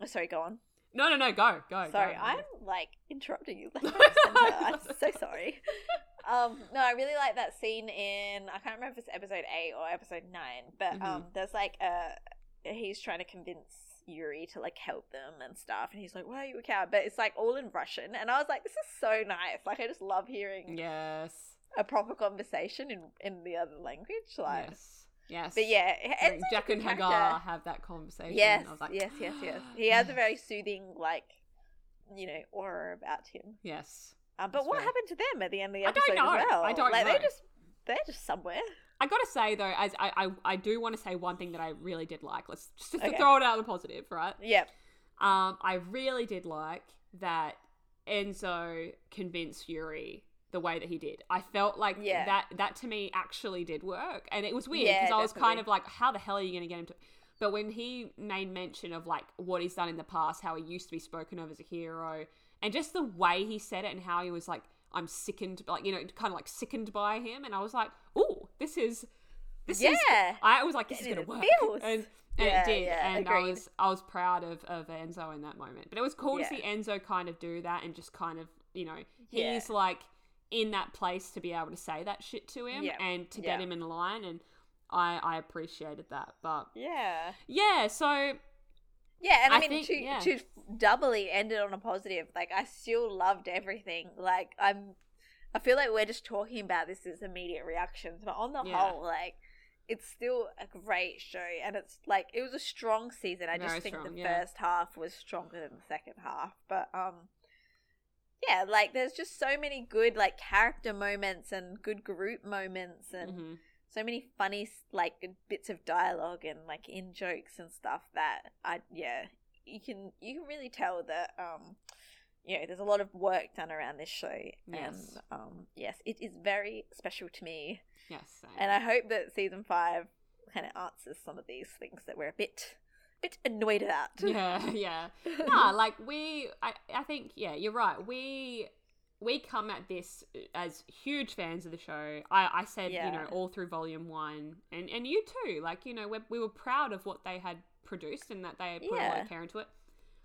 sorry, go on. No, no, no, go, go. Sorry, go. I'm like interrupting you. left, No, right, and no, center. I'm so [LAUGHS] sorry. Um, no, I really like that scene in I can't remember if it's episode eight or episode nine, but Mhm. um, there's like a he's trying to convince Yuri to like help them and stuff, and he's like, "Why are you a coward?" But it's like all in Russian, and I was like, "This is so nice!" Like I just love hearing Yes. a proper conversation in in the other language. Like, Yes. Yes. but yeah, Like, Jack and Hagar character. have that conversation. Yes, I was like, yes, yes, yes. [GASPS] He has a very soothing, like, you know, aura about him. Yes. Um, but what fair. happened to them at the end of the episode I don't know. as well? I don't like, know. They just they're just somewhere. I gotta say though, as I, I, I do want to say one thing that I really did like. Let's just to Okay. throw it out the positive, right? Yep. Um, I really did like that Enzo convinced Yuri the way that he did. I felt like Yeah. that that to me actually did work, and it was weird Yeah, because I was kind of like, how the hell are you going to get him to? But when he made mention of like what he's done in the past, how he used to be spoken of as a hero, and just the way he said it and how he was like, I'm sickened, like you know, kind of like sickened by him, and I was like, oh, this is. This is, I was like, this is gonna work, feels. and, and Yeah, it did, yeah, and I was I was proud of, of Enzo in that moment. But it was cool Yeah. to see Enzo kind of do that and just kind of, you know, Yeah. he's like in that place to be able to say that shit to him Yeah. and to get Yeah. him in line. And I, I appreciated that. But Yeah. yeah, so Yeah, and I, I mean think- to yeah. to doubly end it on a positive. Like I still loved everything. Like I'm, I feel like we're just talking about this as immediate reactions, but on the Yeah. whole, like it's still a great show, and it's like it was a strong season. I just think strong, the yeah. first half was stronger than the second half, but um. Yeah, like there's just so many good like character moments and good group moments and mhm. so many funny like bits of dialogue and like in jokes and stuff that I yeah you can you can really tell that um you know there's a lot of work done around this show Yes. and um yes it is very special to me yes, same. and I hope that season five kind of answers some of these things that we're a bit bit annoyed about [LAUGHS] yeah, yeah. nah, like we, I, I think, yeah, you're right. We, we come at this as huge fans of the show. I, I said, you know, all through volume one, and and you too. Like, you know, we we were proud of what they had produced and that they had put a lot of care into it.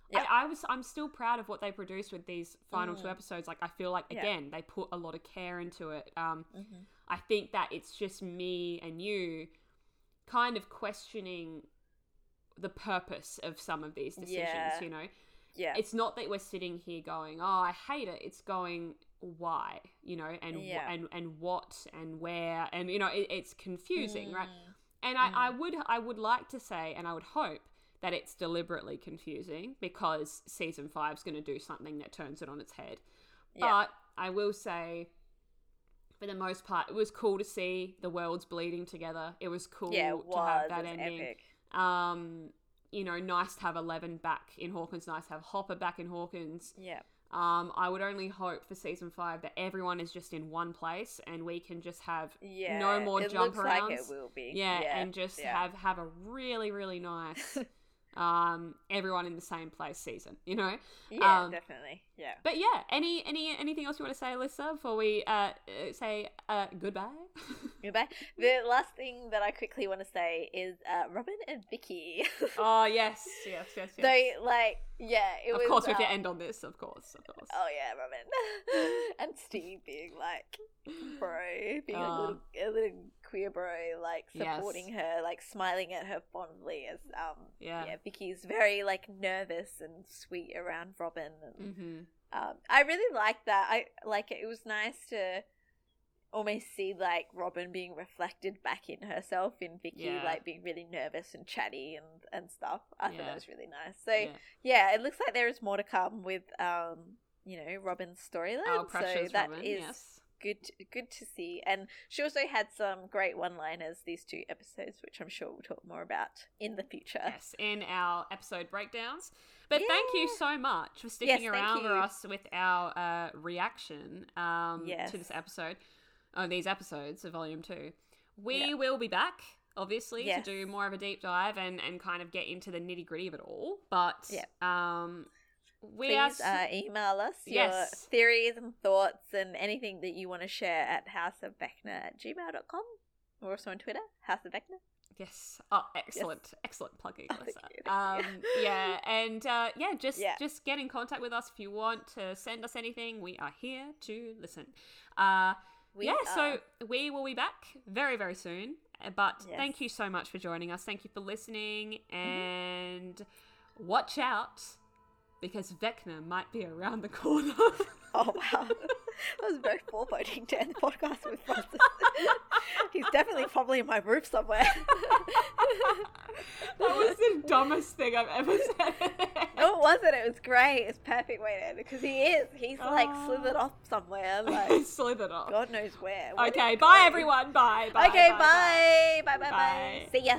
Yeah. I, I was, I'm still proud of what they produced with these final two Mm. episodes. Like, I feel like Yeah. again they put a lot of care into it. Um, Mhm. I think that it's just me and you kind of questioning the purpose of some of these decisions, Yeah. you know? yeah It's not that we're sitting here going, "Oh, I hate it." It's going, "Why?" You know, and Yeah. and and what and where and you know, it, it's confusing, right? Mm. And I, I would I would like to say and I would hope that it's deliberately confusing because season 5 is going to do something that turns it on its head. Yeah. But I will say for the most part it was cool to see the worlds bleeding together. It was cool yeah it to have that it was ending. epic Um you know, nice to have Eleven back in Hawkins, nice to have Hopper back in Hawkins. yeah Um, I would only hope for season five that everyone is just in one place and we can just have yeah no more it jump looks like it arounds. will be yeah, and just yeah. have have a really really nice [LAUGHS] um everyone in the same place season you know? Yeah um, definitely. Yeah. but yeah any any anything else you want to say alyssa before we uh uh, say uh goodbye? [LAUGHS] Goodbye. The last thing that I quickly want to say is uh, Robin and Vicky. [LAUGHS] oh yes yes yes yes. They like, yeah, it of was. course we have to um, end on this of course of course. Oh yeah, Robin. [LAUGHS] And Steve being like, bro, being a, little, a little queer bro, like Oh. Yes. supporting her, like smiling at her fondly as um, Yeah. yeah, Vicky's very like nervous and sweet around Robin. And, mm-hmm um, I really like that. I like it. It was nice to almost see like Robin being reflected back in herself in Vicky, Yeah. like being really nervous and chatty and and stuff. I thought that was really nice. So yeah. yeah, it looks like there is more to come with um, you know, Robin's storyline. oh so that Robin, is yes good to, good to see. And she also had some great one-liners these two episodes, which I'm sure we'll talk more about in the future. Yes, in our episode breakdowns. But thank you so much for sticking Yes, around for us with our uh, reaction um, Yes. to this episode, oh, these episodes of Volume 2. We Yeah. will be back, obviously, Yes. to do more of a deep dive and, and kind of get into the nitty gritty of it all. But Yeah. um, we are. Please uh, email us your theories and thoughts and anything that you want to share at houseofvecna at gmail.com. We're also on Twitter, House of Vecna. Yes. Oh, excellent, excellent plugging, Oh, thank you, thank Um, yeah, and uh, yeah, just Yeah. just get in contact with us if you want to send us anything. We are here to listen. Uh, We yeah, are- so we will be back very very soon. Uh, But Yes. Mm-hmm. thank you so much for joining us. Thank you for listening, and watch out because Vecna might be around the corner. [LAUGHS] Oh, wow. that was very foreboding to end the podcast with [LAUGHS] Frances. He's definitely probably in my roof somewhere. That was the dumbest thing I've ever said. No, it wasn't. It was great. It's perfect way to end because he is. He's like Oh. slithered off somewhere. [LAUGHS] Like Slithered off. God knows where. Where Okay, bye go? everyone. Bye. bye okay, bye. bye. Bye, bye, bye. Bye. See ya.